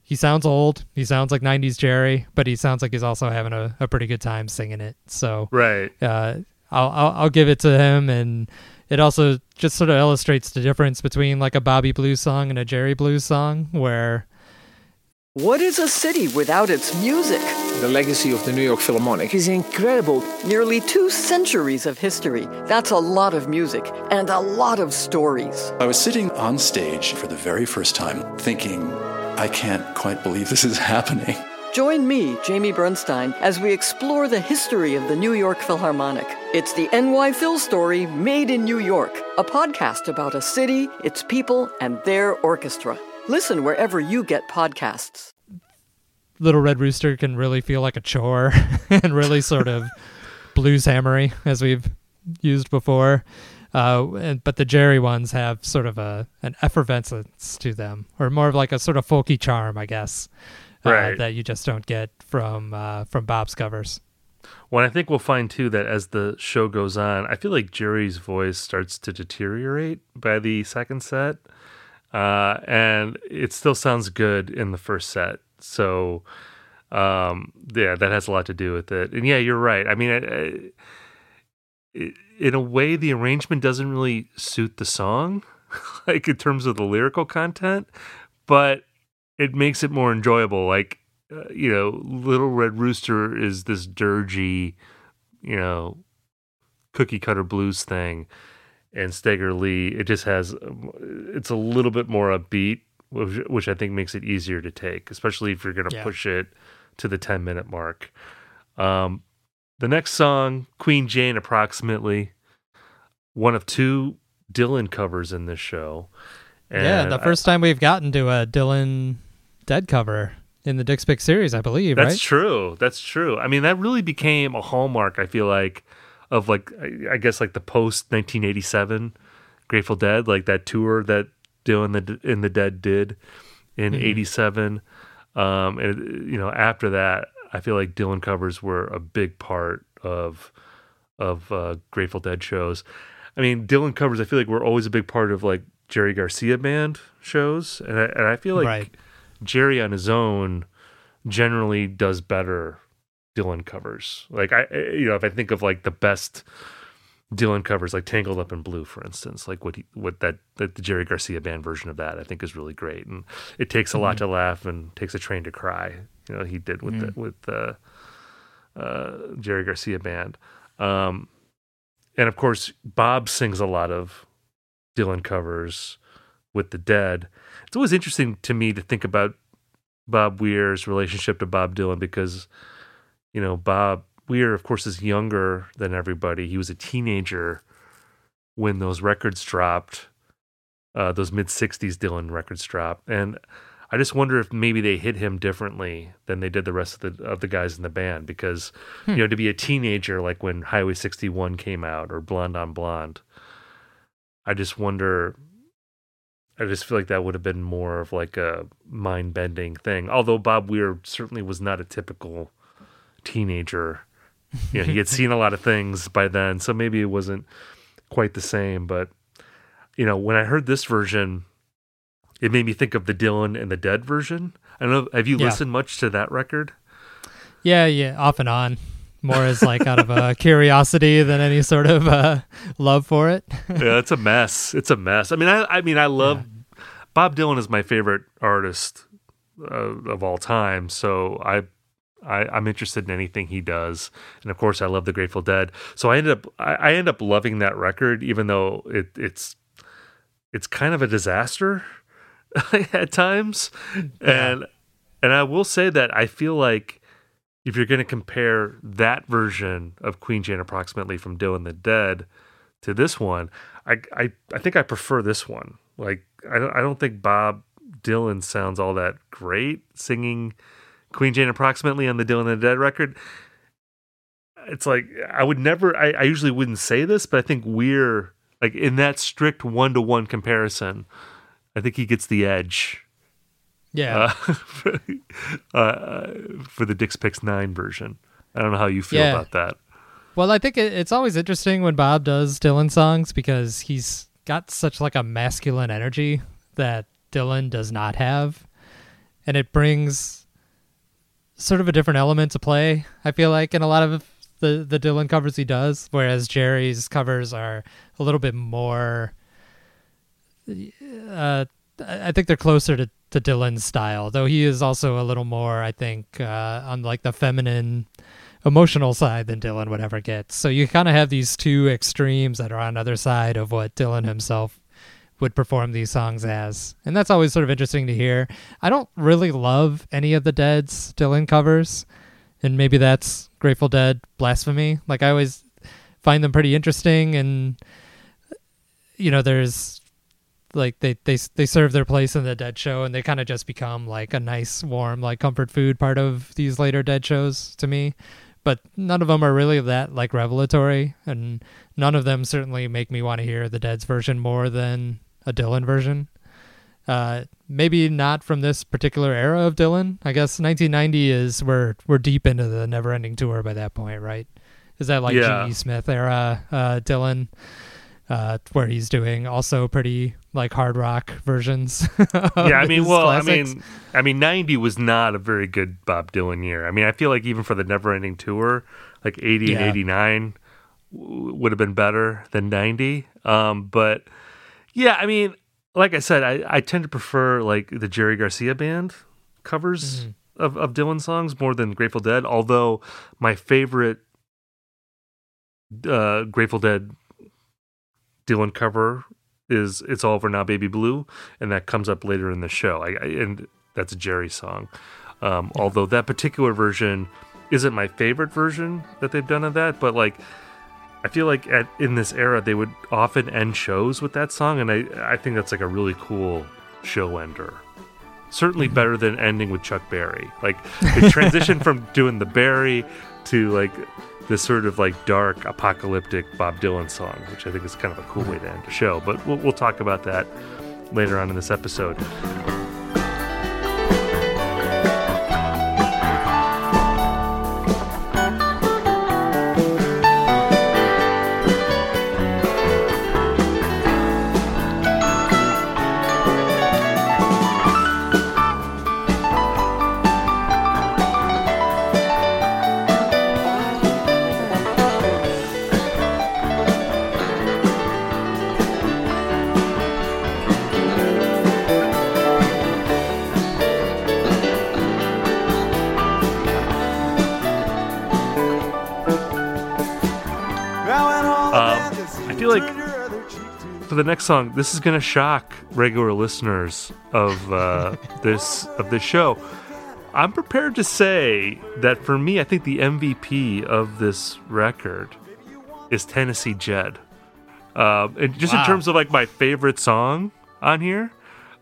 he sounds old he sounds like 90s jerry but he sounds like he's also having a, a pretty good time singing it so right. uh, I'll, I'll I'll give it to him, and it also just sort of illustrates the difference between like a Bobby Blues song and a Jerry Blues song, where What is a city without its music? The legacy of the New York Philharmonic is incredible. Nearly two centuries of history. That's a lot of music and a lot of stories. I was sitting on stage for the very first time thinking, I can't quite believe this is happening. Join me, Jamie Bernstein, as we explore the history of the New York Philharmonic. It's the NY Phil story made in New York, a podcast about a city, its people, and their orchestra. Listen wherever you get podcasts. Little Red Rooster can really feel like a chore and really sort of blues hammery, as we've used before. Uh, and, but the Jerry ones have sort of a an effervescence to them, or more of like a sort of folky charm, I guess, uh, Right. that you just don't get from uh, from Bob's covers. Well, I think we'll find too that as the show goes on, I feel like Jerry's voice starts to deteriorate by the second set, uh, and it still sounds good in the first set. So, um, yeah, that has a lot to do with it. And yeah, you're right. I mean, I, I, in a way, the arrangement doesn't really suit the song, like in terms of the lyrical content, but it makes it more enjoyable. Like, uh, you know, Little Red Rooster is this dirgy, you know, cookie cutter blues thing, and Stagger Lee, it just has, um, it's a little bit more upbeat, which, which I think makes it easier to take, especially if you're going to Yeah. push it to the 10 minute mark. Um, the next song, Queen Jane, approximately one of two Dylan covers in this show. yeah, And the I- first time we've gotten to a Dylan Dead cover in the Dick's Pick series, I believe. That's right? true. That's true. I mean, that really became a hallmark. I feel like of like I, guess like the post 1987 Grateful Dead, like that tour that Dylan the in the Dead did in Mhm. '87. Um, and you know, after that, I feel like Dylan covers were a big part of of uh, Grateful Dead shows. I mean, Dylan covers. I feel like we're always a big part of like Jerry Garcia band shows, and I, and I feel like Right. Jerry on his own generally does better Dylan covers. Like I, you know, if I think of like the best Dylan covers, like "Tangled Up in Blue," for instance, like what he, what that, that the Jerry Garcia band version of that, I think is really great, and it takes a lot Mhm. to laugh and takes a train to cry. You know, he did with Mhm. the with the uh, Jerry Garcia band, um, and of course Bob sings a lot of Dylan covers with the Dead. It's always interesting to me to think about Bob Weir's relationship to Bob Dylan because, you know, Bob Weir, of course, is younger than everybody. He was a teenager when those records dropped, uh, those mid 60s Dylan records dropped. And I just wonder if maybe they hit him differently than they did the rest of the of the guys in the band because Hmm. you know to be a teenager like when Highway 61 came out or Blonde on Blonde I just wonder I just feel like that would have been more of like a mind bending thing. Although Bob Weir certainly was not a typical teenager. You know, he had seen a lot of things by then, so maybe it wasn't quite the same. But you know, when I heard this version, it made me think of the Dylan and the Dead version. I don't know. Have you Yeah. listened much to that record? Yeah, yeah, off and on. More as like out of a curiosity than any sort of uh, love for it. yeah, it's a mess. It's a mess. I mean, I, I mean, I love Bob Dylan is my favorite artist uh, of all time. So I, I, I'm interested in anything he does, and of course, I love the Grateful Dead. So I ended up, I, I end up loving that record, even though it, it's, it's kind of a disaster at times, and and I will say that I feel like if you're going to compare that version of Queen Jane approximately from Dylan the Dead to this one, I I, I think I prefer this one. Like I don't, I don't think Bob Dylan sounds all that great singing Queen Jane approximately on the Dylan the Dead record. It's like I would never I, I usually wouldn't say this, but I think we're like in that strict one to one comparison, I think he gets the edge. Yeah. Uh, for, uh, for the Dick's Picks 9 version. I don't know how you feel Yeah. about that. Well, I think it, it's always interesting when Bob does Dylan songs because he's got such like a masculine energy that Dylan does not have, and it brings sort of a different element to play. I feel like in a lot of the the Dylan covers he does, whereas Jerry's covers are a little bit more. Uh, I think they're closer to to Dylan's style, though he is also a little more, I think, uh, on like the feminine emotional side than Dylan would ever get. So you kind of have these two extremes that are on either side of what Dylan himself would perform these songs as. And that's always sort of interesting to hear. I don't really love any of the Dead's Dylan covers, and maybe that's Grateful Dead blasphemy. Like I always find them pretty interesting and you know, there's like they they they serve their place in the Dead show, and they kind of just become like a nice, warm, like comfort food part of these later Dead shows to me. But none of them are really that like revelatory, and none of them certainly make me want to hear the Dead's version more than a Dylan version. Uh, maybe not from this particular era of Dylan. I guess 1990 is we're we're deep into the never ending Tour by that point, right? Is that like Yeah. G.E. Smith era uh, Dylan? Uh, where he's doing also pretty like hard rock versions. of yeah, I mean, well, classics. I mean, I mean, ninety was not a very good Bob Dylan year. I mean, I feel like even for the Neverending Tour, like eighty and Yeah. eighty nine would have been better than ninety. Um, but yeah, I mean, like I said, I, I tend to prefer like the Jerry Garcia band covers Mm-hmm. of of Dylan songs more than Grateful Dead. Although my favorite uh, Grateful Dead Dylan cover is "It's All Over Now, Baby Blue," and that comes up later in the show. I, I and that's a Jerry song. Um, Although that particular version isn't my favorite version that they've done of that, but like I feel like at in this era they would often end shows with that song, and I I think that's like a really cool show ender. certainly better than ending with Chuck Berry. Like the transition from doing the Berry to like this sort of like dark apocalyptic Bob Dylan song, which I think is kind of a cool way to end the show. But we'll, we'll talk about that later on in this episode. The next song, this is going to shock regular listeners of uh, this of this show. I'm prepared to say that for me, I think the MVP of this record is Tennessee Jed. Um, and just in terms of like my favorite song on here,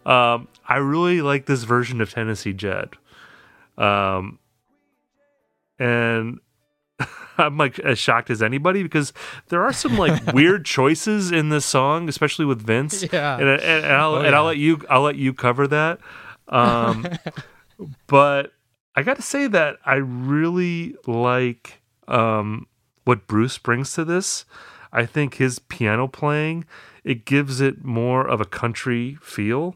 um, I really like this version of Tennessee Jed. Um, and I'm like as shocked as anybody because there are some like weird choices in this song, especially with Vince. Yeah. and, and, and I'll Oh, and I'll let you I'll let you cover that. Um, but I got to say that I really like um, what Bruce brings to this. I think his piano playing it gives it more of a country feel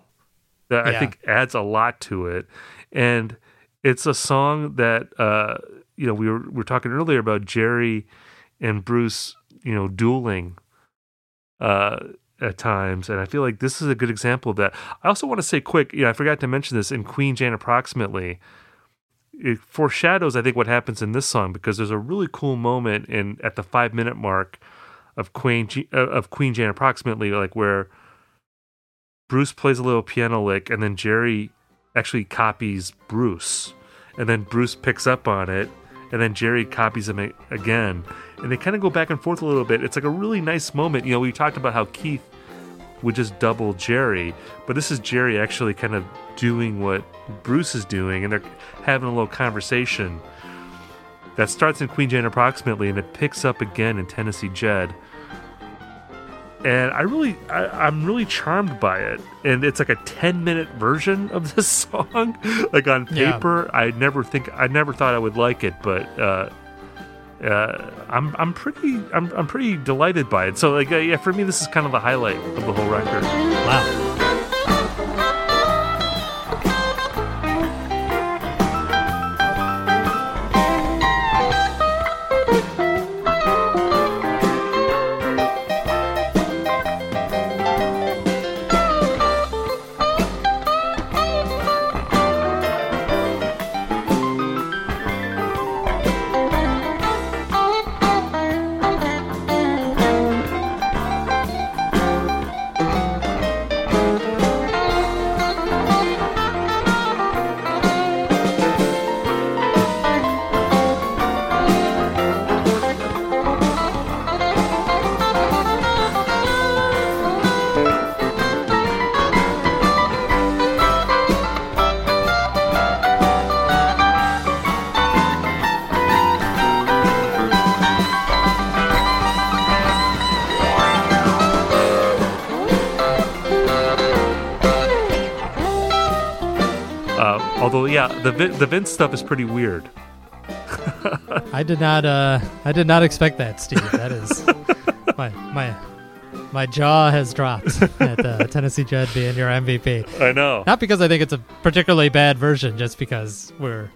that I think adds a lot to it, and it's a song that uh, you know we were we were talking earlier about Jerry and Bruce, you know, dueling uh, at times, and I feel like this is a good example of that. I also want to say quick, you know, I forgot to mention this in Queen Jane approximately. It foreshadows, I think, what happens in this song because there's a really cool moment in at the five minute mark of Queen uh, of Queen Jane approximately, like where Bruce plays a little piano lick, and then Jerry actually copies Bruce, and then Bruce picks up on it, and then Jerry copies him again, and they kind of go back and forth a little bit. It's like a really nice moment. You know, we talked about how Keith would just double Jerry, but this is Jerry actually kind of doing what Bruce is doing, and they're having a little conversation that starts in Queen Jane approximately, and it picks up again in Tennessee Jed and I really, I, I'm really charmed by it. And it's like a 10 minute version of this song. like on Yeah. paper, I never think, I never thought I would like it, but uh, uh, I'm, I'm pretty, I'm, I'm pretty delighted by it. So like, uh, yeah, for me, this is kind of the highlight of the whole record. Wow. The the Vince stuff is pretty weird. I did not. Uh, I did not expect that, Steve. That is my my my jaw has dropped at uh, Tennessee Jed being your MVP. I know. Not because I think it's a particularly bad version, just because we're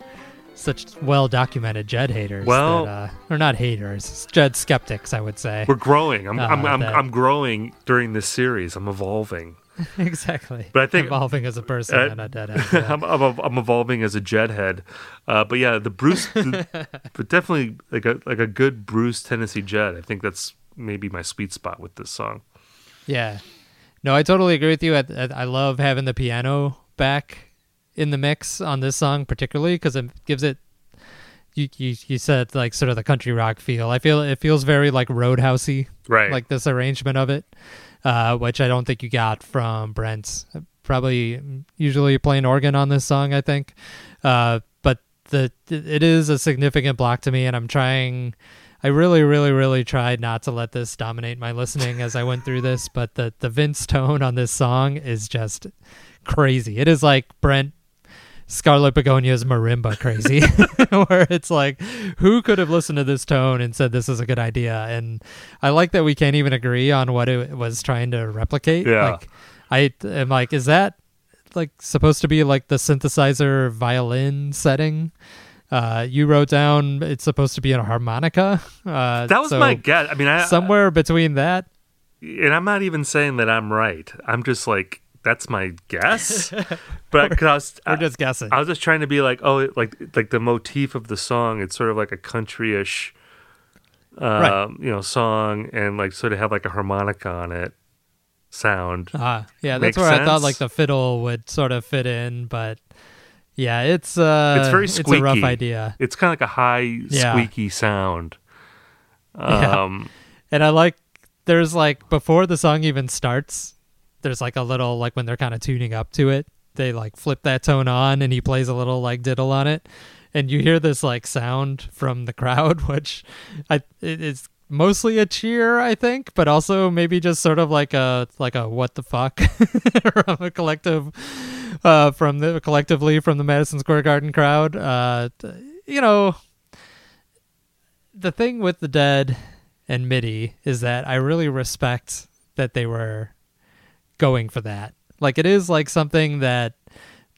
such well documented Jed haters. Well- that, uh, or not haters, Jed skeptics, I would say. We're growing. I'm, Uh, I'm, I'm, that- I'm growing during this series. I'm evolving. exactly. But I think evolving as a person Uh, and a deadhead. yeah. I'm, I'm, I'm evolving as a Jedhead, uh, but yeah, the Bruce, the- but definitely like a like a good Bruce Tennessee Jed. I think that's maybe my sweet spot with this song. Yeah. No, I totally agree with you. I, I I love having the piano back in the mix on this song, particularly because it gives it. You, you you said like sort of the country rock feel. I feel it feels very like roadhousey, Right. Like this arrangement of it, uh, which I don't think you got from Brent's probably usually playing organ on this song, I think. Uh, but the it is a significant block to me, and I'm trying. I really, really, really tried not to let this dominate my listening as I went through this, but the the Vince tone on this song is just crazy. It is like Brent Scarlet Begonias marimba crazy, where it's like, who could have listened to this tone and said this is a good idea? And I like that we can't even agree on what it was trying to replicate. Yeah. Like, I am like, is that like supposed to be like the synthesizer violin setting? Uh, you wrote down it's supposed to be a harmonica. Uh, That was so my guess. I mean, I, somewhere between that. and I'm not even saying that I'm right. I'm just like that's my guess. but because I was, We're just guessing. I was just trying to be like, oh, like like the motif of the song. It's sort of like a countryish, um, Right. you know, song, and like sort of have like a harmonica on it sound. Ah, yeah, that's Makes where I thought like the fiddle would sort of fit in, but yeah, it's uh, it's very squeaky. It's a rough idea. It's kind of like a high Yeah. squeaky sound. Yeah. Um, And I like there's like before the song even starts, there's like a little like when they're kind of tuning up to it, they like flip that tone on and he plays a little like diddle on it. And you hear this like sound from the crowd, which I it is mostly a cheer, I think, but also maybe just sort of like a like a what the fuck from a collective uh from the collectively from the Madison Square Garden crowd. Uh you know, the thing with the dead and MIDI is that I really respect that they were going for that. Like it is like something that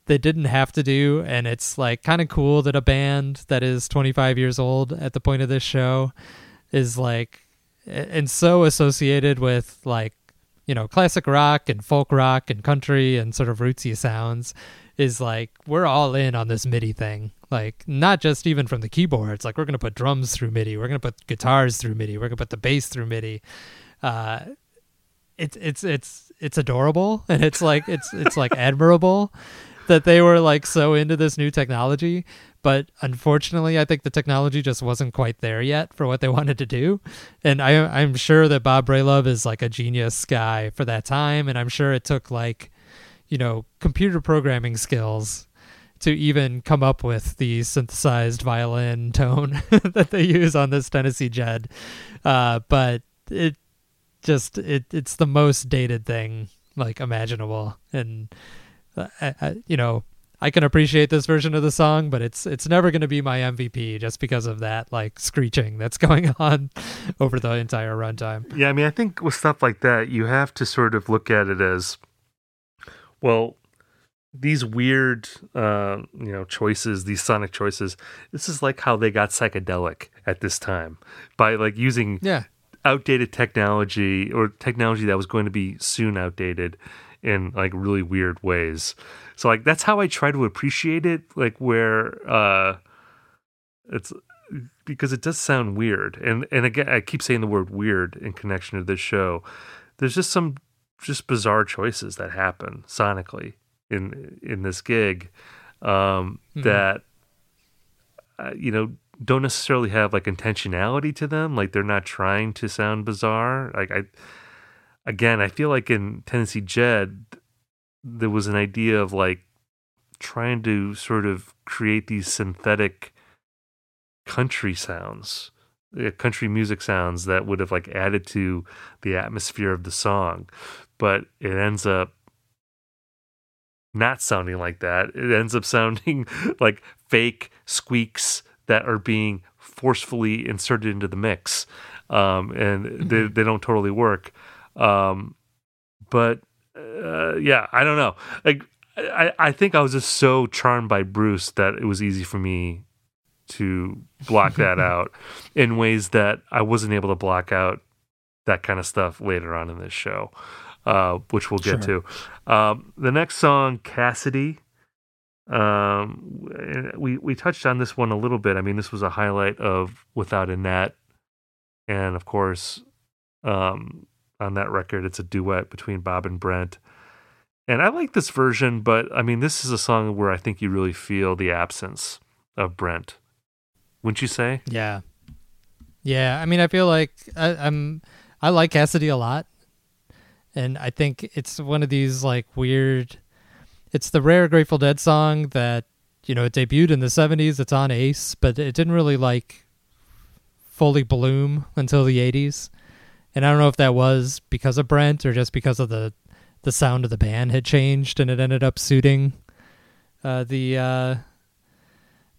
they didn't have to do and it's like kind of cool that a band that is 25 years old at the point of this show is like and so associated with like you know classic rock and folk rock and country and sort of rootsy sounds is like we're all in on this MIDI thing. Like not just even from the keyboards. Like we're gonna put drums through MIDI. We're gonna put guitars through MIDI. We're gonna put the bass through MIDI. Uh, it's it's it's it's adorable and it's like it's it's like admirable that they were like so into this new technology. But unfortunately, I think the technology just wasn't quite there yet for what they wanted to do. And I, I'm sure that Bob Bralove is like a genius guy for that time. And I'm sure it took like, you know, computer programming skills to even come up with the synthesized violin tone that they use on this Tennessee Jed. Uh, but it just it it's the most dated thing like imaginable, and uh, I, I, you know I can appreciate this version of the song, but it's it's never going to be my MVP just because of that like screeching that's going on over the entire runtime. Yeah, I mean, I think with stuff like that, you have to sort of look at it as well. These weird, uh, you know, choices, these sonic choices. This is like how they got psychedelic at this time by like using Yeah. Outdated technology or technology that was going to be soon outdated in like really weird ways. So like that's how I try to appreciate it. Like where uh, it's because it does sound weird and and again i keep saying the word weird in connection to this show there's just some just bizarre choices that happen sonically in in this gig um Mhm. that uh, you know don't necessarily have like intentionality to them like they're not trying to sound bizarre. Like i again i feel like in tennessee jed there was an idea of like trying to sort of create these synthetic country sounds uh, country music sounds that would have like added to the atmosphere of the song. But it ends up not sounding like that. It ends up sounding like fake squeaks that are being forcefully inserted into the mix um, and they, they don't totally work um, but uh, yeah i don't know like I, I think i was just so charmed by bruce that it was easy for me to block that out in ways that I wasn't able to block out that kind of stuff later on in this show, uh, which we'll get Sure. to. Um, the next song, Cassidy. Um, we we touched on this one a little bit. I mean, this was a highlight of Without a Net, and of course, um, on that record, it's a duet between Bob and Brent. And I like this version, but I mean, this is a song where I think you really feel the absence of Brent. Wouldn't you say? Yeah. Yeah, I mean, I feel like I, I'm I like Cassidy a lot, and I think it's one of these like weird it's the rare Grateful Dead song that you know it debuted in the '70s. It's on Ace, but it didn't really like fully bloom until the '80s. And I don't know if that was because of Brent or just because of the the sound of the band had changed and it ended up suiting uh, the uh,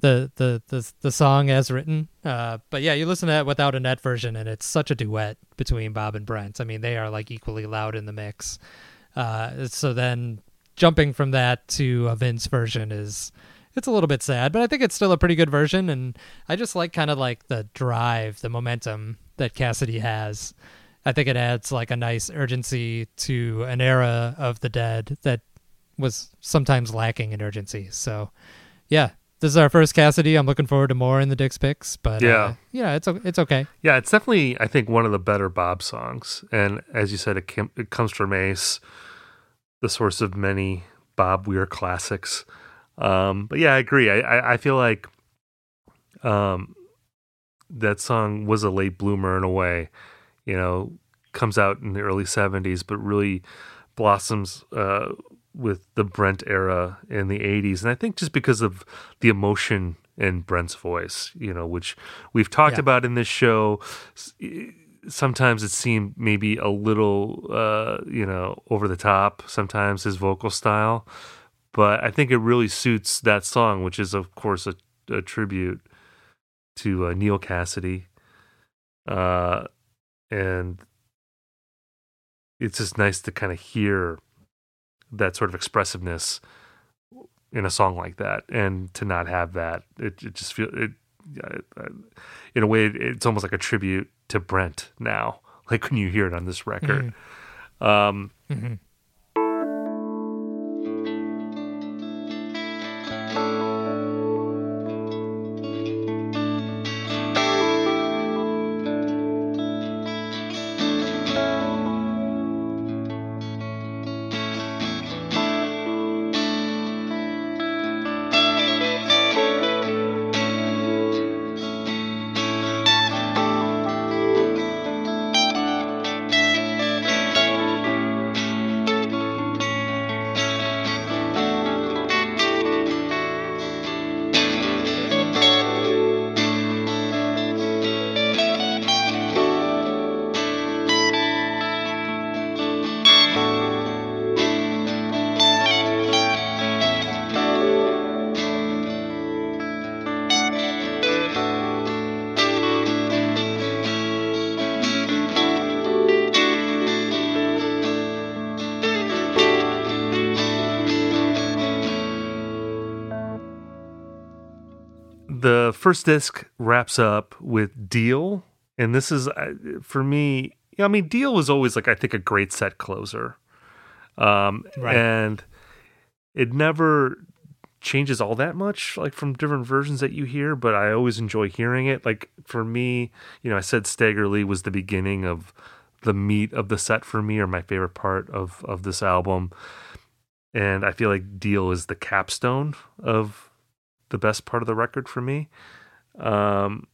the the the the song as written. Uh, but yeah, you listen to that without a net version, and it's such a duet between Bob and Brent. I mean, they are like equally loud in the mix. Uh, so then jumping from that to a Vince version is it's a little bit sad, but I think it's still a pretty good version, and I just like kind of like the drive, the momentum that Cassidy has. I think it adds like a nice urgency to an era of the dead that was sometimes lacking in urgency. So, yeah, this is our first Cassidy. I'm looking forward to more in the Dick's picks, but Yeah. uh, yeah, it's it's okay. Yeah, it's definitely I think one of the better Bob songs, and as you said, it, came, it comes from Ace, the source of many Bob Weir classics. Um, but yeah, I agree. I, I I feel like um that song was a late bloomer in a way. You know, comes out in the early '70s, but really blossoms uh, with the Brent era in the 80s. And I think just because of the emotion in Brent's voice, you know, which we've talked Yeah. about in this show. S- Sometimes it seemed maybe a little, uh, you know, over the top, sometimes his vocal style. But I think it really suits that song, which is, of course, a, a tribute to uh, Neal Cassady. Uh, and it's just nice to kind of hear that sort of expressiveness in a song like that and to not have that it, it just feel it uh, in a way it's almost like a tribute to brent now. Like when you hear it on this record? Um Mhm. First disc wraps up with Deal, and this is uh, for me. I mean, Deal was always like I think a great set closer, um, Right. and it never changes all that much like from different versions that you hear but i always enjoy hearing it like for me you know i said Stagger Lee was the beginning of the meat of the set for me or my favorite part of of this album and i feel like deal is the capstone of the best part of the record for me um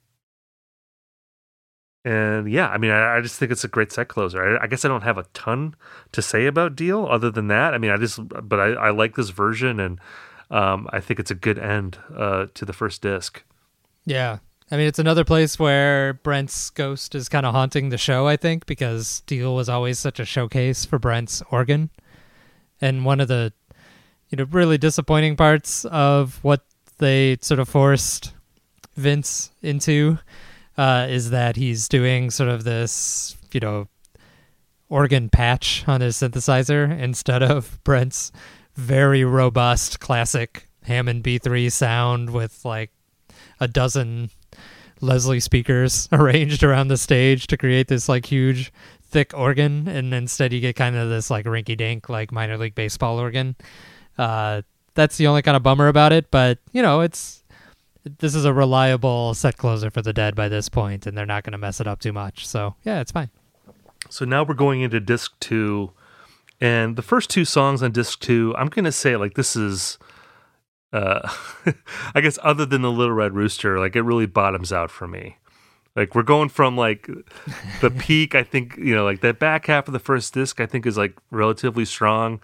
and yeah i mean i, I just think it's a great set closer I, I guess i don't have a ton to say about deal other than that i mean i just but i, I like this version and um, I think it's a good end uh, to the first disc. Yeah. I mean, it's another place where Brent's ghost is kind of haunting the show, I think, because Deal was always such a showcase for Brent's organ. And one of the, you know, really disappointing parts of what they sort of forced Vince into uh, is that he's doing sort of this, you know, organ patch on his synthesizer instead of Brent's very robust classic Hammond B3 sound with like a dozen Leslie speakers arranged around the stage to create this like huge thick organ and instead you get kind of this like rinky dink like minor league baseball organ. Uh that's the only kind of bummer about it, but you know, it's this is a reliable set closer for the dead by this point and they're not going to mess it up too much. So, yeah, it's fine. So now we're going into disc two. And the first two songs on disc two, I'm going to say, like, this is, uh, I guess, other than the Little Red Rooster, like, it really bottoms out for me. Like, we're going from, like, the peak, I think, you know, like, that back half of the first disc, I think, is, like, relatively strong.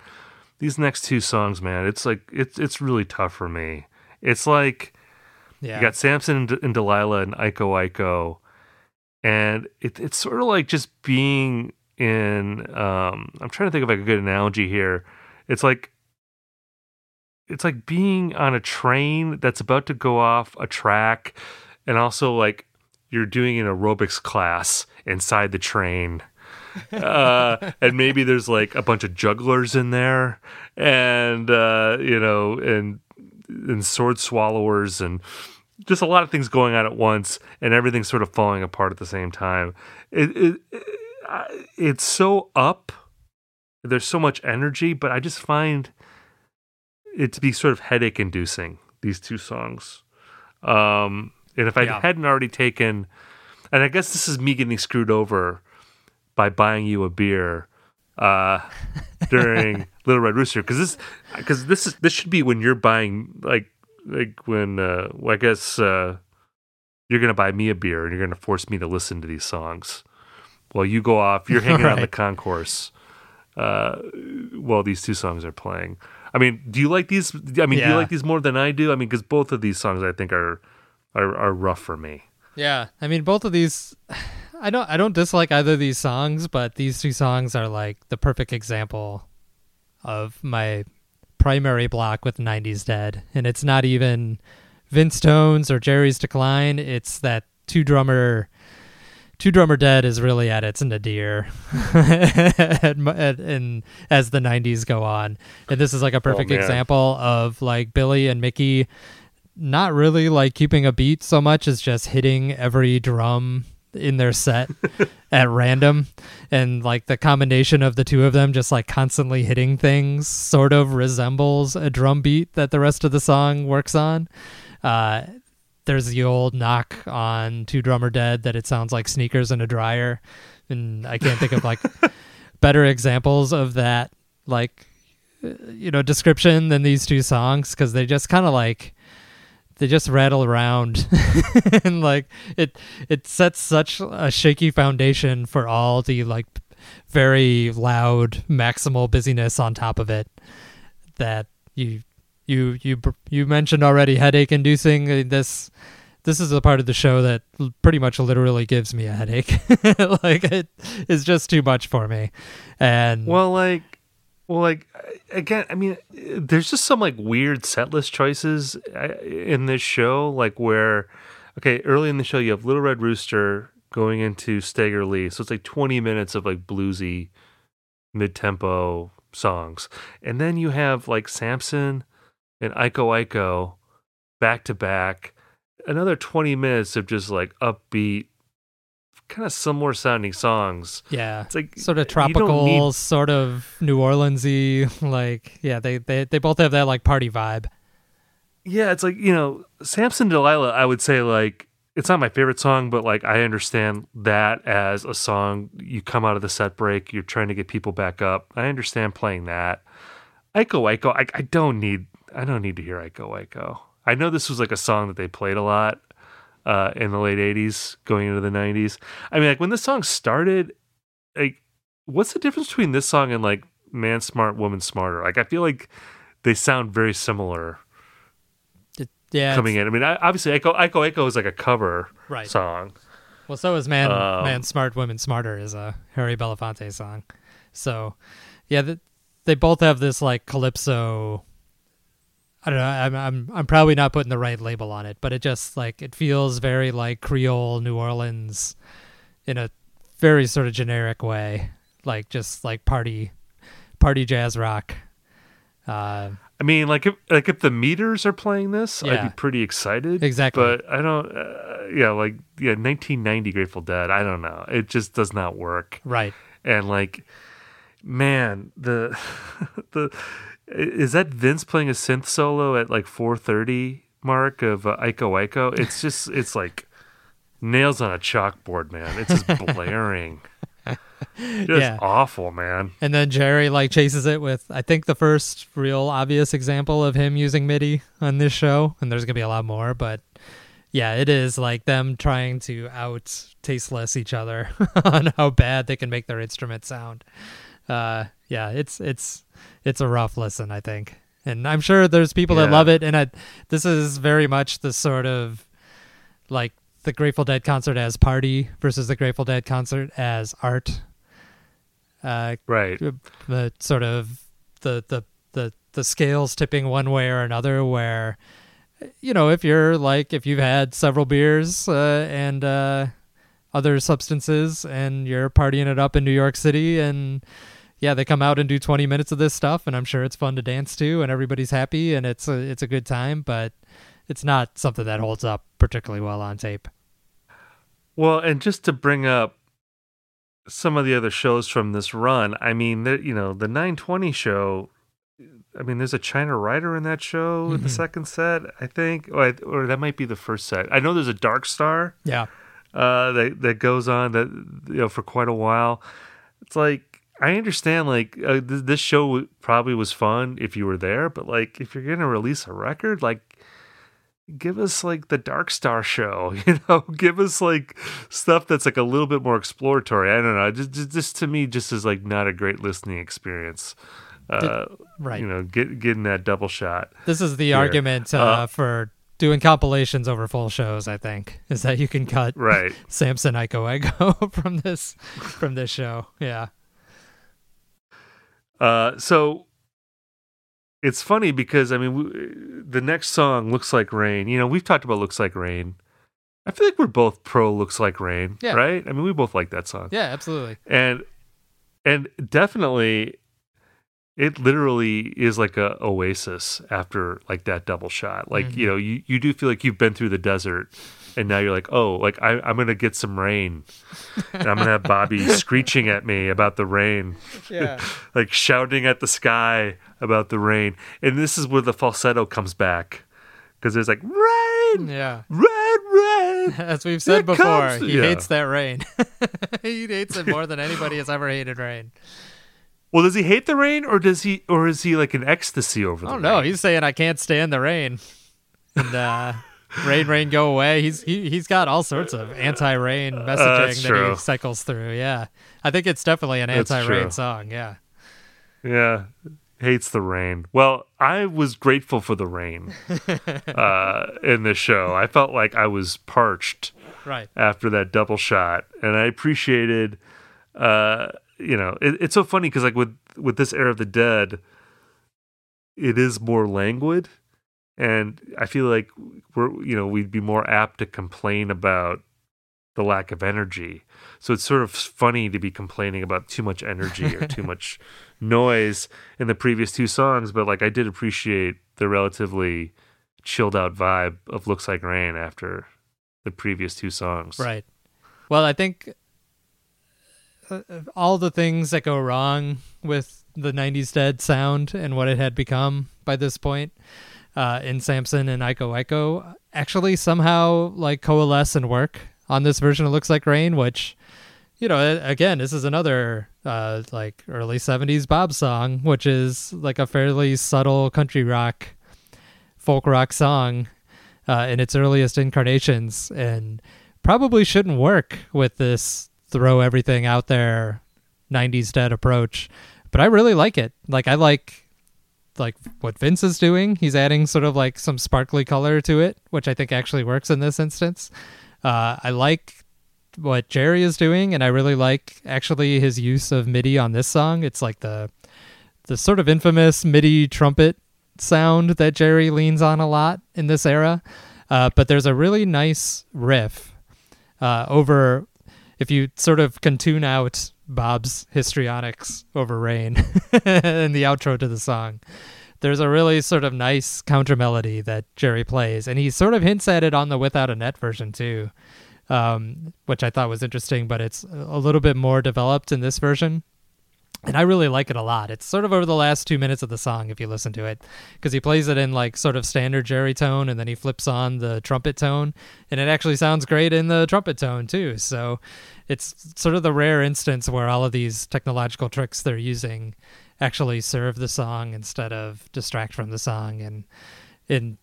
these next two songs, man, it's like it's it's really tough for me. It's like Yeah. you got Samson and, and Delilah and Iko Iko, and it, it's sort of like just being in. Um, I'm trying to think of like a good analogy here. It's like it's like being on a train that's about to go off a track, and also like you're doing an aerobics class inside the train. uh, and maybe there's like a bunch of jugglers in there, and uh, you know, and and sword swallowers, and just a lot of things going on at once, and everything's sort of falling apart at the same time. It, it, it it's so up. There's so much energy, but I just find it to be sort of headache inducing. These two songs, um, and if I Yeah. hadn't already taken, and I guess this is me getting screwed over by buying you a beer uh, during Little Red Rooster because this because this is this should be when you're buying like like when uh, well, I guess uh, you're gonna buy me a beer and you're gonna force me to listen to these songs while you go off. You're hanging on the concourse uh, while these two songs are playing. I mean, do you like these? I mean, do you like these more than I do? I mean, because both of these songs I think are are, are rough for me. Yeah, I mean both of these I don't I don't dislike either of these songs, but these two songs are like the perfect example of my primary block with 90s Dead. And it's not even Vince Tones or Jerry's Decline, it's that two drummer two drummer dead is really at its nadir at, m- at, and as the 90s go on and this is like a oh, perfect man. example of like billy and mickey not really like keeping a beat so much as just hitting every drum in their set at random. And like the combination of the two of them just like constantly hitting things sort of resembles a drum beat that the rest of the song works on. Uh there's the old knock on two drummer dead that it sounds like sneakers in a dryer. And i can't think of like better examples of that like uh, you know description than these two songs because they just kind of like they just rattle around. And like it it sets such a shaky foundation for all the like very loud maximal busyness on top of it that you you you you mentioned already. Headache inducing Uh, this this is a part of the show that pretty much literally gives me a headache. Like it is just too much for me. And Well, like, well, like again, I mean, there's just some like weird set list choices uh, in this show, like where, okay, early in the show you have Little Red Rooster going into Stagger Lee, so it's like 20 minutes of like bluesy, mid tempo songs, and then you have like Samson and Iko Iko back to back, another 20 minutes of just like upbeat. Kind of similar sounding songs. Yeah, it's like sort of tropical, need- sort of New Orleansy. Like, yeah, they, they they both have that like party vibe. Yeah, it's like, you know, Samson Delilah, I would say like it's not my favorite song, but like I understand that as a song you come out of the set break, you're trying to get people back up. I understand playing that. Iko Iko, I, I don't need I don't need to hear Iko Iko. I know this was like a song that they played a lot uh, in the late '80s, going into the '90s. I mean, like when this song started, like what's the difference between this song and like "Man Smart, Woman Smarter"? Like I feel like they sound very similar Yeah, coming in. I mean, I, obviously, Echo Echo Echo is like a cover Right. song. Well, so is man Um, man smart woman smarter is a Harry Belafonte song. So, yeah, th- they both have this like calypso. I don't know. I'm I'm I'm probably not putting the right label on it, but it just like it feels very like Creole New Orleans, in a very sort of generic way, like just like party, party jazz rock. Uh, I mean, like if like if the meters are playing this, I'd be pretty excited. Exactly. But I don't. Uh, yeah, like yeah, 1990 Grateful Dead. I don't know. It just does not work. Right. And like, man, the the is that Vince playing a synth solo at like 4:30 mark of uh, Iko Iko? It's just it's like nails on a chalkboard, man. It's just blaring. Just Yeah. awful, man. And then Jerry like chases it with I think the first real obvious example of him using MIDI on this show, and there's gonna be a lot more, but yeah, it is like them trying to out tasteless each other on how bad they can make their instrument sound. Uh, yeah, it's it's it's a rough listen, I think, and I'm sure there's people that love it. And I, this is very much the sort of like the Grateful Dead concert as party versus the Grateful Dead concert as art. Uh, Right. The sort of the the the the scales tipping one way or another. Where you know if you're like if you've had several beers uh, and uh, other substances and you're partying it up in New York City and yeah they come out and do 20 minutes of this stuff and I'm sure it's fun to dance to and everybody's happy and it's a, it's a good time but it's not something that holds up particularly well on tape. Well, and just to bring up some of the other shows from this run, I mean, there, you know, the 920 show. I mean, there's a China Rider in that show in the second set, I think, or, or that might be the first set. I know there's a Dark Star. Yeah. uh, that that goes on that you know for quite a while. It's like I understand like uh, th- this show probably was fun if you were there, but like if you're gonna release a record, like give us like the Dark Star show, you know, give us like stuff that's like a little bit more exploratory. I don't know, just just, just to me, just is like not a great listening experience. Uh, right. You know, get getting that double shot. This is the here. argument uh, for doing compilations over full shows. I think is that you can cut Right. Samson Iko Ego from this from this show. Yeah, Uh, so it's funny because I mean, w- the next song looks like rain. You know, we've talked about looks like rain. I feel like we're both pro looks like rain, Yeah. right? I mean, we both like that song. yeah, absolutely. and and definitely, it literally is like a oasis after like that double shot. Like Mhm. you know, you you do feel like you've been through the desert. And now you're like, oh, like I, I'm gonna get some rain, and I'm gonna have Bobby screeching at me about the rain Yeah. like shouting at the sky about the rain. And this is where the falsetto comes back because there's like rain, Yeah. rain, rain. As we've said before, comes- he yeah. hates that rain. he hates it more than anybody has ever hated rain. Well, does he hate the rain, or does he, or is he like an ecstasy over the Oh rain? no, he's saying I can't stand the rain. And uh rain rain go away. He's he he's got all sorts of anti-rain messaging that's that true. he cycles through. Yeah. I think it's definitely an anti-rain song, yeah. Yeah, hates the rain. Well, I was grateful for the rain uh, in the show. I felt like I was parched Right. after that double shot, and I appreciated. Uh, you know, it, it's so funny because like with with this era of the dead, it is more languid, and I feel like we're you know we'd be more apt to complain about the lack of energy. So it's sort of funny to be complaining about too much energy or too much noise in the previous two songs, but like I did appreciate the relatively chilled out vibe of Looks Like Rain after the previous two songs. Right. Well, I think uh, uh, all the things that go wrong with the 90s Dead sound and what it had become by this point uh, in Samson and Iko Iko actually somehow like coalesce and work on this version of Looks Like Rain, which, you know, again, this is another uh, like early 70s Bob song, which is like a fairly subtle country rock, folk rock song uh, in its earliest incarnations and probably shouldn't work with this throw everything out there 90s dead approach. But i really like it. Like i like like what vince is doing. He's adding sort of like some sparkly color to it which i think actually works in this instance. Uh, i like what jerry is doing and i really like actually his use of midi on this song. It's like the the sort of infamous midi trumpet sound that jerry leans on a lot in this era. Uh, but there's a really nice riff uh, over if you sort of can tune out Bob's histrionics over rain in the outro to the song. There's a really sort of nice counter melody that Jerry plays, and he sort of hints at it on the Without a Net version too, um, which I thought was interesting. But it's a little bit more developed in this version and I really like it a lot. It's sort of over the last two minutes of the song if you listen to it, because he plays it in like sort of standard Jerry tone, and then he flips on the trumpet tone, and it actually sounds great in the trumpet tone too. So it's sort of the rare instance where all of these technological tricks they're using actually serve the song instead of distract from the song, and in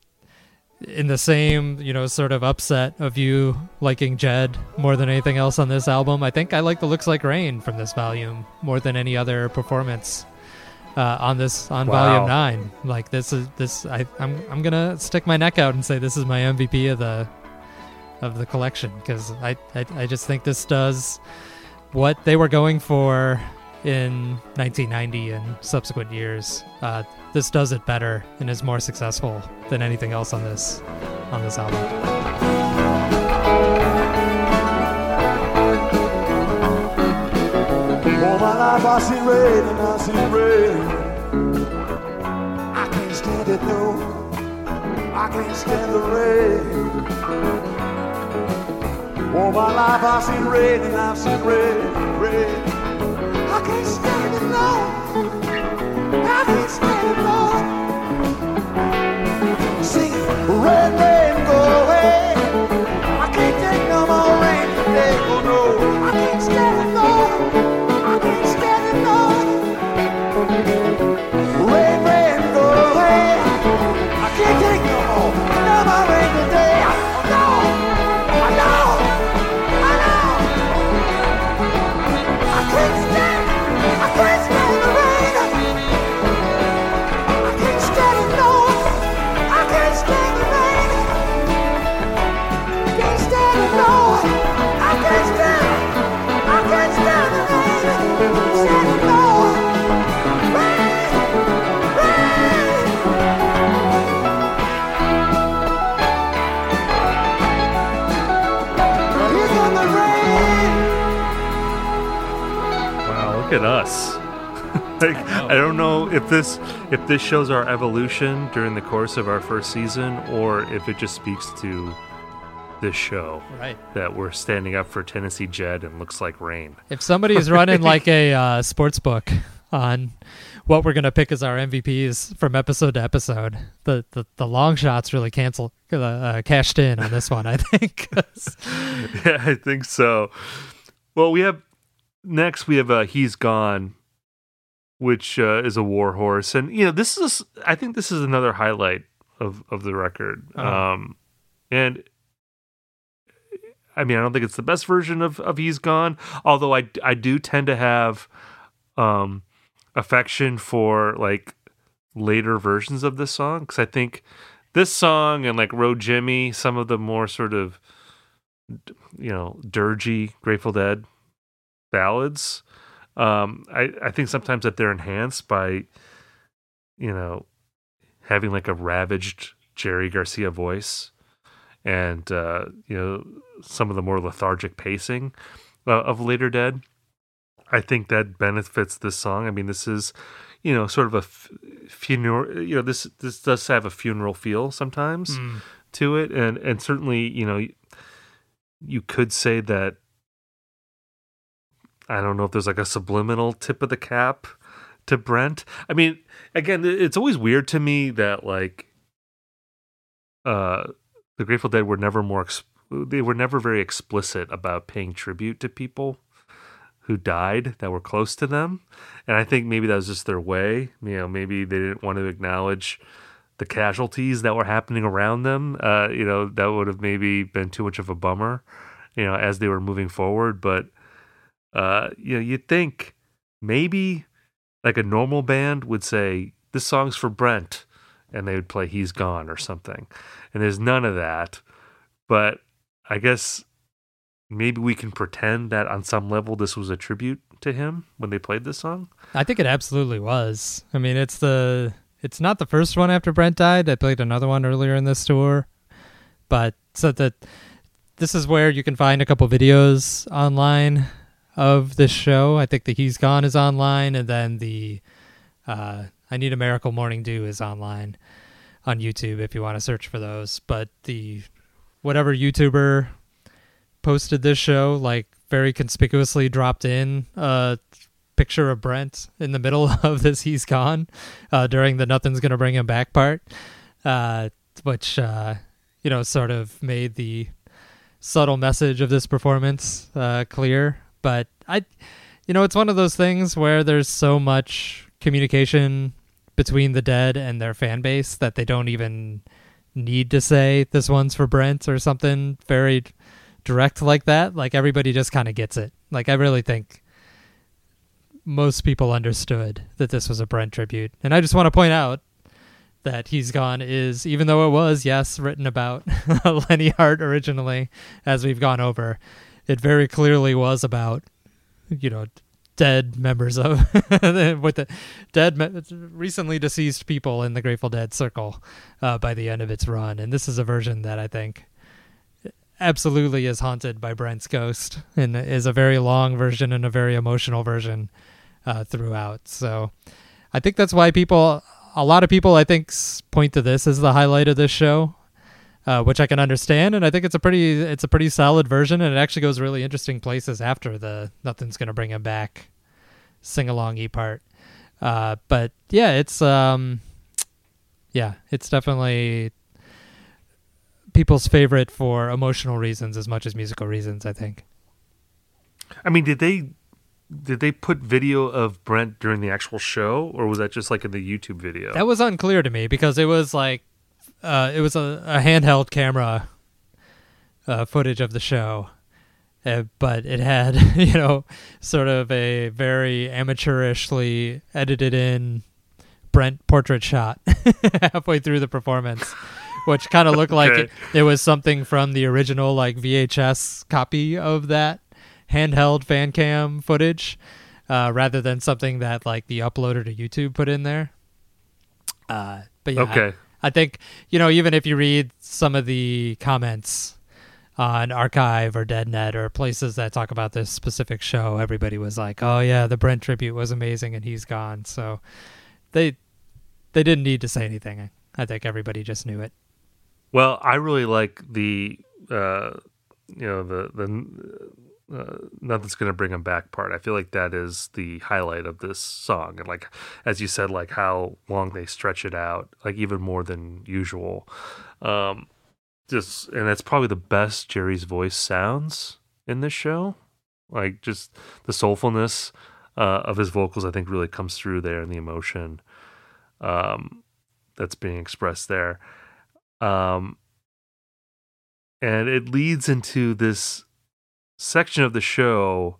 in the same, you know, sort of upset of you liking Jed more than anything else on this album, I think I like the Looks Like Rain from this volume more than any other performance uh, on this on Wow. volume nine. Like this is this I I'm I'm gonna stick my neck out and say this is my MVP of the of the collection because I, I I just think this does what they were going for in 1990 and subsequent years. Uh, this does it better and is more successful than anything else on this on this album. I rain and I rain. I can't stand it, no. I can't stand the rain. All my life I rain and I've rain, rain. At us. like, I don't know if this if this shows our evolution during the course of our first season or if it just speaks to this show. Right. That we're standing up for Tennessee Jed and looks like rain. If somebody's running like a uh, sports book on what we're gonna pick as our MVPs from episode to episode, the the, the long shots really cancel uh, uh, cashed in on this one. I think. yeah, I think so. Well, we have next we have uh, he's gone, which uh, is a war horse, and you know this is I think this is another highlight of of the record. Oh. Um, and I mean I don't think it's the best version of of he's gone, although I I do tend to have um affection for like later versions of this song because I think this song and like Row Jimmy, some of the more sort of you know dirgy Grateful Dead ballads. Um, I I think sometimes that they're enhanced by you know having like a ravaged Jerry Garcia voice and uh, you know some of the more lethargic pacing uh, of later Dead. I think that benefits this song. I mean, this is, you know, sort of a f- funeral. You know, this this does have a funeral feel sometimes Mm. to it, and and certainly, you know, you could say that. I don't know if there's like a subliminal tip of the cap to Brent. I mean, again, it's always weird to me that like, uh, the Grateful Dead were never more. Ex- they were never very explicit about paying tribute to people who died that were close to them. And I think maybe that was just their way. You know, maybe they didn't want to acknowledge the casualties that were happening around them. Uh, you know, that would have maybe been too much of a bummer, you know, as they were moving forward. But, uh, you know, you'd think maybe like a normal band would say, this song's for Brent. And they would play He's Gone or something. And there's none of that. But I guess maybe we can pretend that on some level this was a tribute to him when they played this song. I think it absolutely was. I mean, it's the it's not the first one after Brent died. They played another one earlier in this tour, but so that this is where you can find a couple videos online of this show. I think the He's Gone is online, and then the uh, I Need a Miracle Morning Dew is online on YouTube if you want to search for those. But the whatever YouTuber posted this show, like very conspicuously dropped in a picture of Brent in the middle of this He's Gone uh, during the Nothing's Gonna Bring Him Back part, uh, which, uh, you know, sort of made the subtle message of this performance uh, clear. But I, you know, it's one of those things where there's so much communication between the dead and their fan base that they don't even need to say this one's for Brent or something very direct like that. Like everybody just kind of gets it. Like I really think most people understood that this was a Brent tribute. And I just want to point out that He's Gone is, even though it was, yes, written about Lenny Hart originally, as we've gone over, it very clearly was about, you know, dead members of with the dead recently deceased people in the Grateful Dead circle uh, by the end of its run, and this is a version that I think absolutely is haunted by Brent's ghost and is a very long version and a very emotional version uh, throughout. So I think that's why people, a lot of people, I think, point to this as the highlight of this show. Uh, which I can understand, and I think it's a pretty it's a pretty solid version, and it actually goes really interesting places after the nothing's gonna bring him back sing along e part. Uh, but yeah, it's um, yeah, it's definitely people's favorite for emotional reasons as much as musical reasons. I think. I mean, did they did they put video of Brent during the actual show, or was that just like in the YouTube video? That was unclear to me because it was like uh, it was a, a handheld camera uh, footage of the show, uh, but it had you know sort of a very amateurishly edited in Brent portrait shot halfway through the performance. Which kind of looked like it, it was something from the original like VHS copy of that handheld fan cam footage, uh, rather than something that like the uploader to YouTube put in there. Uh, but yeah, Okay. I think you know even if you read some of the comments on Archive or DeadNet or places that talk about this specific show, everybody was like, "Oh yeah, the Brent tribute was amazing, and he's gone." So they they didn't need to say anything. I think everybody just knew it. Well, I really like the uh, you know the the uh, nothing's gonna bring him back part. I feel like that is the highlight of this song, and like as you said, like how long they stretch it out, like even more than usual. Um, just and that's probably the best Jerry's voice sounds in this show. Like just the soulfulness uh, of his vocals, I think really comes through there, and the emotion um, that's being expressed there. Um, and it leads into this section of the show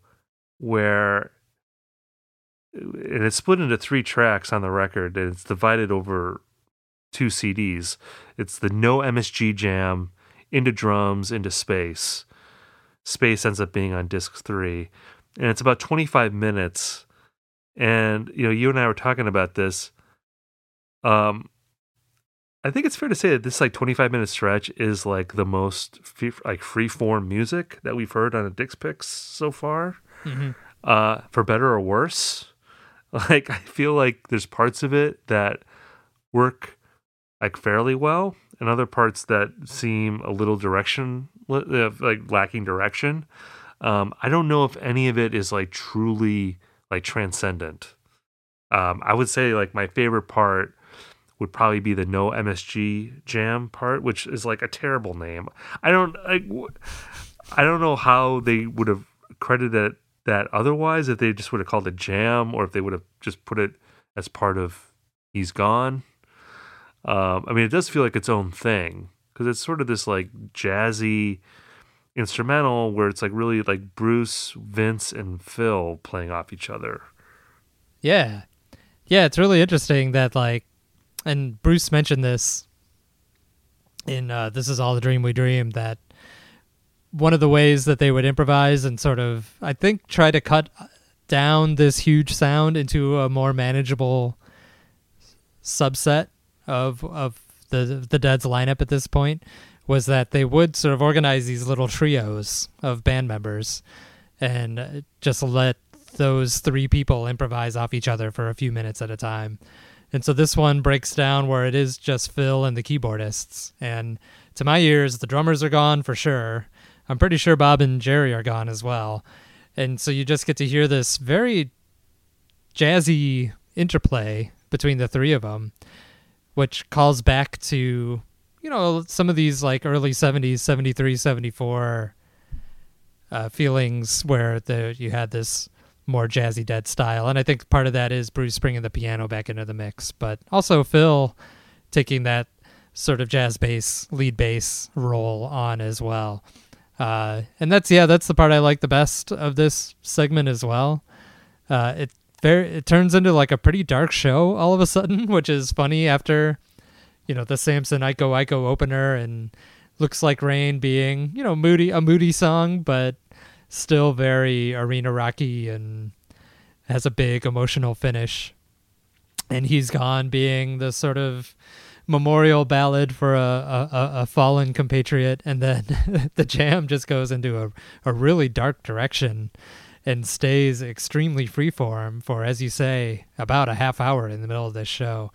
where and it's split into three tracks on the record and it's divided over two CDs. It's the No MSG Jam, Into Drums, Into Space. Space ends up being on disc three. And it's about 25 minutes. And, you know, you and I were talking about this. Um, I think it's fair to say that this like 25 minute stretch is like the most free, like free form music that we've heard on a Dick's Picks so far. Mhm. Uh, for better or worse, like I feel like there's parts of it that work like fairly well, and other parts that seem a little direction uh, like lacking direction. Um, I don't know if any of it is like truly like transcendent. Um, I would say like my favorite part would probably be the no MSG jam part, which is like a terrible name. I don't I, I don't know how they would have credited that otherwise if they just would have called it jam or if they would have just put it as part of he's gone. Um, I mean, it does feel like its own thing because it's sort of this like jazzy instrumental where it's like really like Bruce, Vince, and Phil playing off each other. Yeah. Yeah, it's really interesting that like and Bruce mentioned this in uh This Is All the Dream We Dream that one of the ways that they would improvise and sort of I think try to cut down this huge sound into a more manageable subset of of the the Dead's lineup at this point was that they would sort of organize these little trios of band members and just let those three people improvise off each other for a few minutes at a time. And so this one breaks down where it is just Phil and the keyboardists. And to my ears, the drummers are gone for sure. I'm pretty sure Bob and Jerry are gone as well. And so you just get to hear this very jazzy interplay between the three of them, which calls back to, you know, some of these like early 70s, 73, 74 uh, feelings where the, you had this more jazzy dead style. And I think part of that is Bruce bringing the piano back into the mix, but also Phil taking that sort of jazz bass, lead bass role on as well. Uh, and that's, yeah, that's the part I like the best of this segment as well. Uh, it very it turns into like a pretty dark show all of a sudden, which is funny after you know the Samson Iko Iko opener and looks like rain being you know moody a moody song, but still very arena rocky and has a big emotional finish. And he's gone being the sort of memorial ballad for a, a, a fallen compatriot, and then the jam just goes into a, a really dark direction and stays extremely freeform for, as you say, about a half hour in the middle of this show.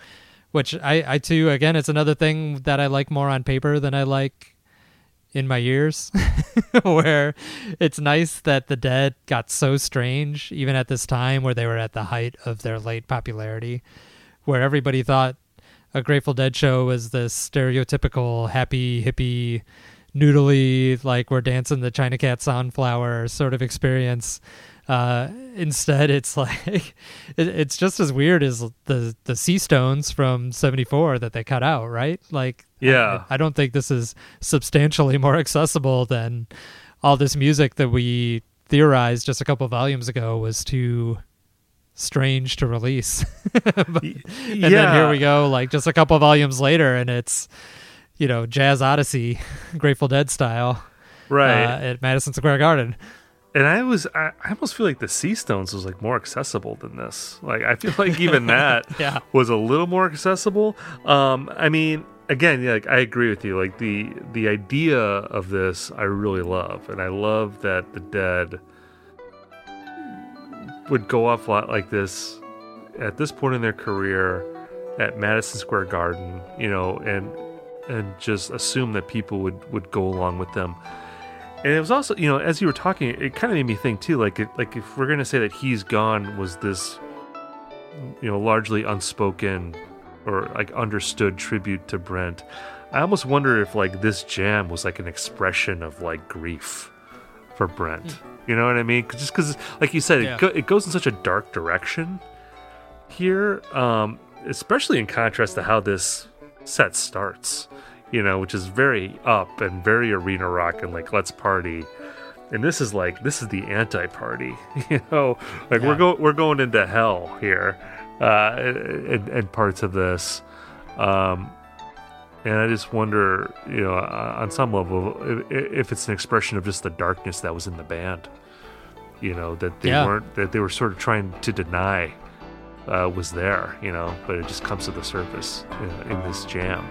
Which I, I too, again, it's another thing that I like more on paper than I like in my ears, where it's nice that the Dead got so strange, even at this time where they were at the height of their late popularity, where everybody thought a Grateful Dead show was this stereotypical happy hippie noodly like we're dancing the China Cat Sunflower sort of experience. Uh, instead, it's like it, it's just as weird as the the Seastones from '74 that they cut out, right? Like, Yeah. I, I don't think this is substantially more accessible than all this music that we theorized just a couple volumes ago was too strange to release. But- and then yeah. here we go, like just a couple volumes later, and it's you know jazz odyssey, Grateful Dead style, Right. uh, at Madison Square Garden. And I was, I, I almost feel like the Seastones was like more accessible than this. Like I feel like even that Yeah. was a little more accessible. Um, I mean, again, yeah, like I agree with you. Like the the idea of this, I really love, and I love that the Dead would go off lot like this at this point in their career at Madison Square Garden, you know, and and just assume that people would would go along with them. And it was also, you know, as you were talking, it kind of made me think too, like, it, like if we're gonna say that "He's Gone" was this, you know, largely unspoken or like understood tribute to Brent, I almost wonder if like this jam was like an expression of like grief for Brent. You know what I mean? 'Cause- Just because, like you said, Yeah. it, go, it goes in such a dark direction here, um, especially in contrast to how this set starts, you know, which is very up and very arena rock and like let's party. And this is like this is the anti-party, you know, like we're going we're going into hell here, uh, and, and parts of this, um, and I just wonder, you know, uh, on some level, if, if it's an expression of just the darkness that was in the band, you know, that they Yeah. weren't that they were sort of trying to deny uh, was there, you know, but it just comes to the surface uh, in this jam.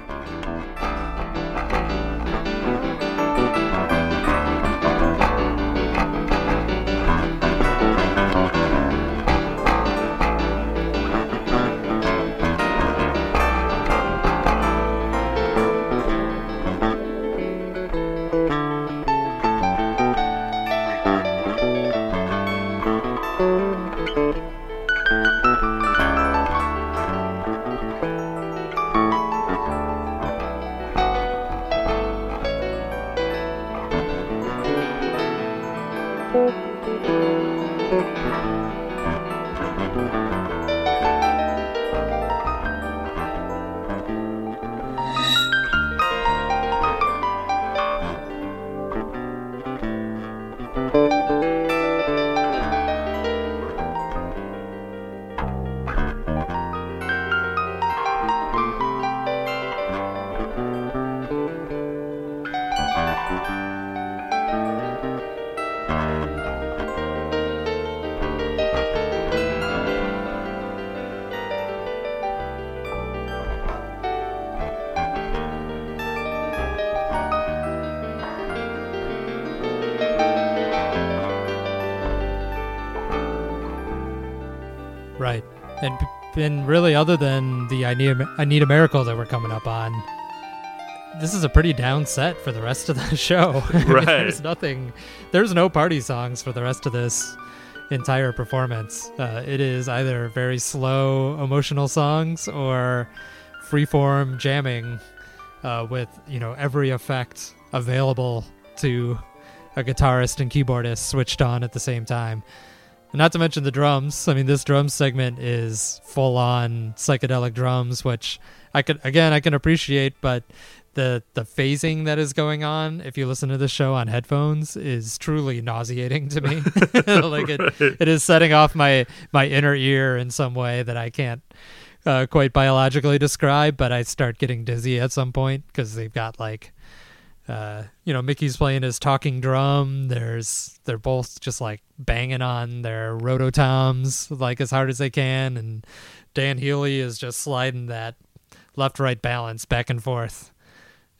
Really, other than the I need a, I need a miracle that we're coming up on, this is a pretty down set for the rest of the show. I mean, there's nothing. There's no party songs for the rest of this entire performance. Uh, it is either very slow, emotional songs or freeform jamming uh, with you know every effect available to a guitarist and keyboardist switched on at the same time. And not to mention the drums. I mean, this drum segment is full on psychedelic drums, which I could again I can appreciate, but the the phasing that is going on if you listen to the show on headphones is truly nauseating to me. like it, it is setting off my my inner ear in some way that I can't uh, quite biologically describe, but I start getting dizzy at some point because they've got like uh, you know, Mickey's playing his talking drum. There's they're both just like banging on their rototoms like as hard as they can, and Dan Healy is just sliding that left right balance back and forth.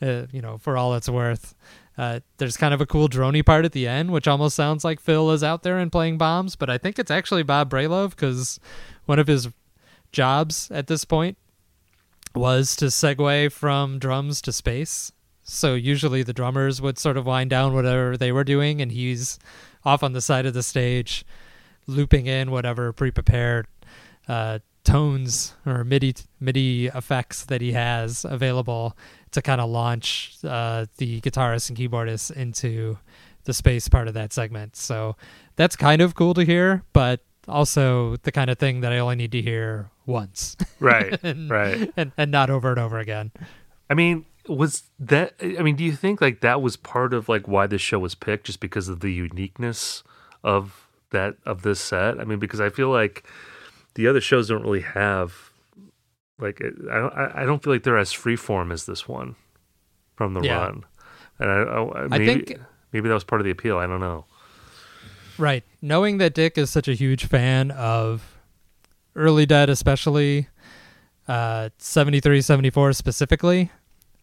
Uh, you know, for all it's worth. Uh, there's kind of a cool drony part at the end, which almost sounds like Phil is out there and playing bombs, but I think it's actually Bob Bralove because one of his jobs at this point was to segue from drums to space so usually the drummers would sort of wind down whatever they were doing, and he's off on the side of the stage, looping in whatever pre-prepared uh, tones or MIDI MIDI effects that he has available to kind of launch uh, the guitarist and keyboardist into the space part of that segment. So that's kind of cool to hear, but also the kind of thing that I only need to hear once. Right. and, right. And, and not over and over again. I mean, was that i mean do you think like that was part of like why this show was picked just because of the uniqueness of that of this set i mean because i feel like the other shows don't really have like i don't i don't feel like they're as freeform as this one from the Yeah. run and I, I, I think- maybe that was part of the appeal i don't know Right. Knowing that Dick is such a huge fan of early Dead, especially uh, 73, 74 specifically,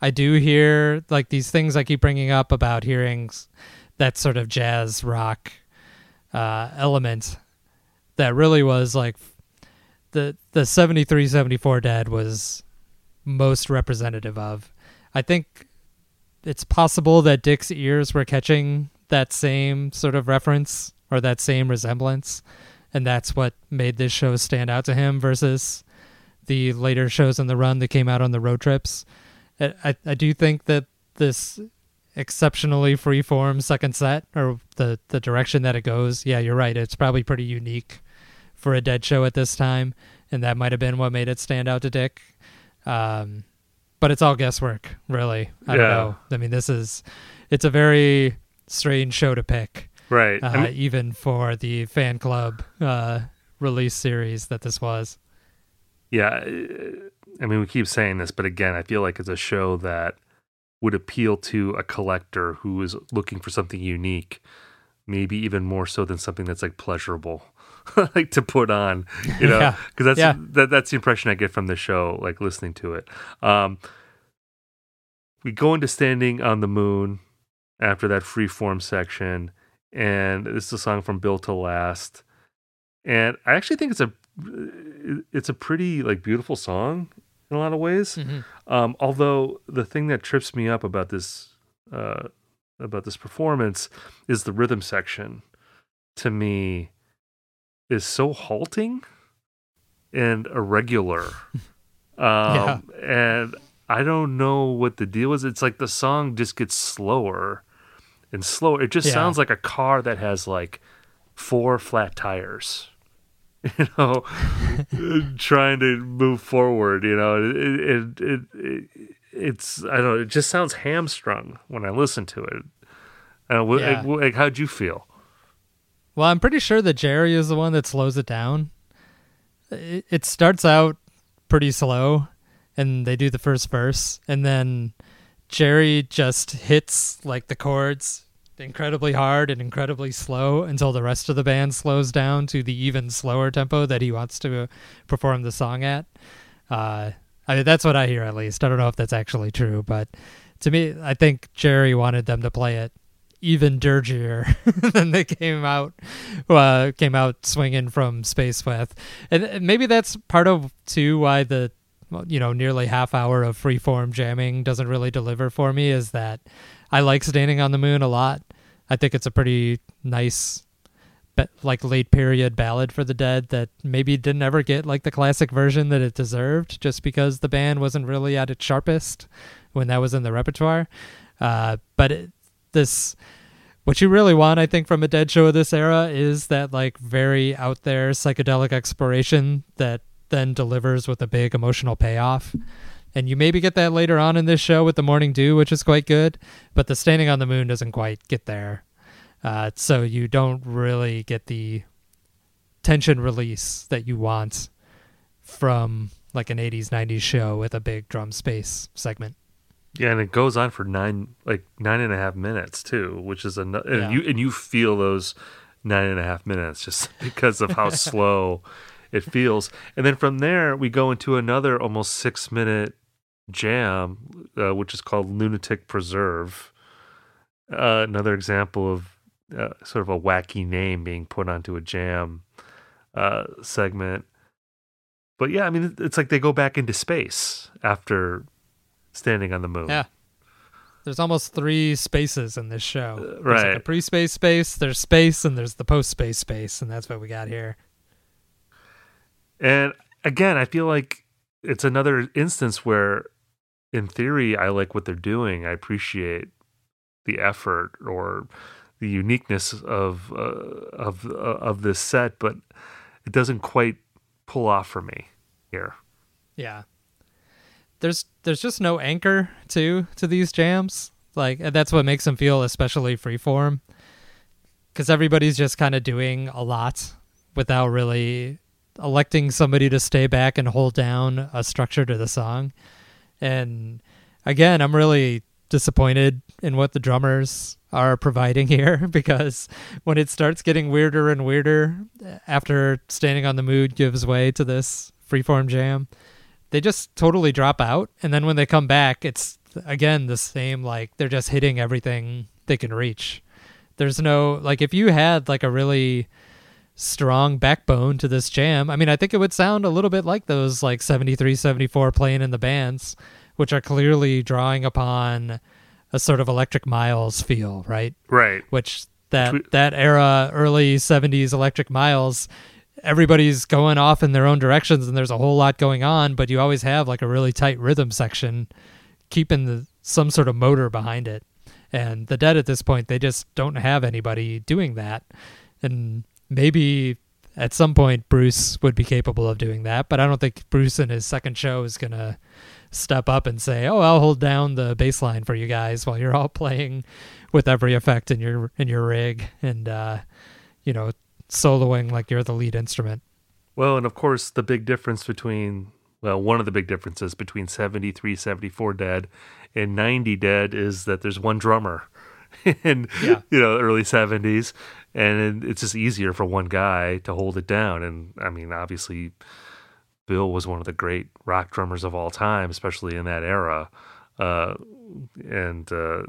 I do hear like these things I keep bringing up about hearing that sort of jazz rock uh, element that really was like the the 73 74 dead was most representative of. I think it's possible that dick's ears were catching that same sort of reference or that same resemblance and that's what made this show stand out to him versus the later shows in the run that came out on the road trips i, I, do think that this exceptionally freeform second set or the the direction that it goes yeah you're right. It's probably pretty unique for a dead show at this time and that might have been what made it stand out to dick. Um but it's all guesswork really. I don't Yeah. know. I mean this is it's a very strange show to pick Right. uh, I mean- even for the fan club uh release series that this was. Yeah, I mean, we keep saying this, but again, I feel like it's a show that would appeal to a collector who is looking for something unique, maybe even more so than something that's like pleasurable, like to put on, you know, Yeah. because that's Yeah. that, that's the impression I get from the show, like listening to it. Um, we go into standing on the moon after that free form section, and this is a song from Built to Last, and I actually think it's a it's a pretty like beautiful song in a lot of ways. Mhm. Um, although the thing that trips me up about this uh, about this performance is the rhythm section. To me, is so halting and irregular. Um, and I don't know what the deal is. It's like the song just gets slower and slower. It just Yeah. sounds like a car that has like four flat tires. You know, trying to move forward. You know, it, it, it, it it's I don't know. It just sounds hamstrung when I listen to it. Uh, Yeah. like, like, how'd you feel? Well, I'm pretty sure that Jerry is the one that slows it down. It, it starts out pretty slow, and they do the first verse, and then Jerry just hits like the chords incredibly hard and incredibly slow until the rest of the band slows down to the even slower tempo that he wants to perform the song at. Uh, I mean, that's what I hear at least. I don't know if that's actually true, but to me, I think Jerry wanted them to play it even dirgier than they came out uh, came out swinging from space with, and and maybe that's part of too why the you know nearly half hour of freeform jamming doesn't really deliver for me is that I like standing on the moon a lot. I think it's a pretty nice ba- like late period ballad for the dead that maybe didn't ever get like the classic version that it deserved just because the band wasn't really at its sharpest when that was in the repertoire uh, but it, this what you really want i think from a dead show of this era is that like very out there psychedelic exploration that then delivers with a big emotional payoff And you maybe get that later on in this show with the Morning Dew, which is quite good, but the Standing on the Moon doesn't quite get there. Uh, so you don't really get the tension release that you want from like an 80s 90s show with a big drum space segment Yeah, and it goes on for nine, like nine and a half minutes too, which is a and Yeah. you and you feel those nine and a half minutes just because of how slow it feels. And then from there, we go into another almost six minute jam, uh, which is called Lunatic Preserve. Uh, another example of uh, sort of a wacky name being put onto a jam uh, segment. But yeah, I mean, it's like they go back into space after standing on the moon. yeah there's almost three spaces in this show there's like right. a pre-space space there's space and there's the post-space space and that's what we got here And again, I feel like it's another instance where, in theory, I like what they're doing. I appreciate the effort or the uniqueness of uh, of uh, of this set, but it doesn't quite pull off for me here. yeah there's there's just no anchor to to these jams like that's what makes them feel especially freeform because everybody's just kind of doing a lot without really electing somebody to stay back and hold down a structure to the song and again i'm really disappointed in what the drummers are providing here because when it starts getting weirder and weirder uh, after standing on the mood gives way to this freeform jam they just totally drop out. And then when they come back it's again the same like they're just hitting everything they can reach. There's no like if you had like a really strong backbone to this jam. I mean i think it would sound a little bit like those like 73 74 playing in the bands which are clearly drawing upon a sort of electric miles feel right? Right. which that that era early 70s electric miles everybody's going off in their own directions and there's a whole lot going on but you always have like a really tight rhythm section keeping the, some sort of motor behind it. And the dead at this point they just don't have anybody doing that. And maybe at some point bruce would be capable of doing that but i don't think bruce in his second show is going to step up and say oh i'll hold down the bass line for you guys while you're all playing with every effect in your in your rig and uh you know soloing like you're the lead instrument Well, and of course, the big difference between, well, one of the big differences between 73, 74 Dead and 90 Dead is that there's one drummer in, Yeah. you know, early 70s. And it's just easier for one guy to hold it down. And I mean, obviously, Bill was one of the great rock drummers of all time, especially in that era. Uh, and, uh,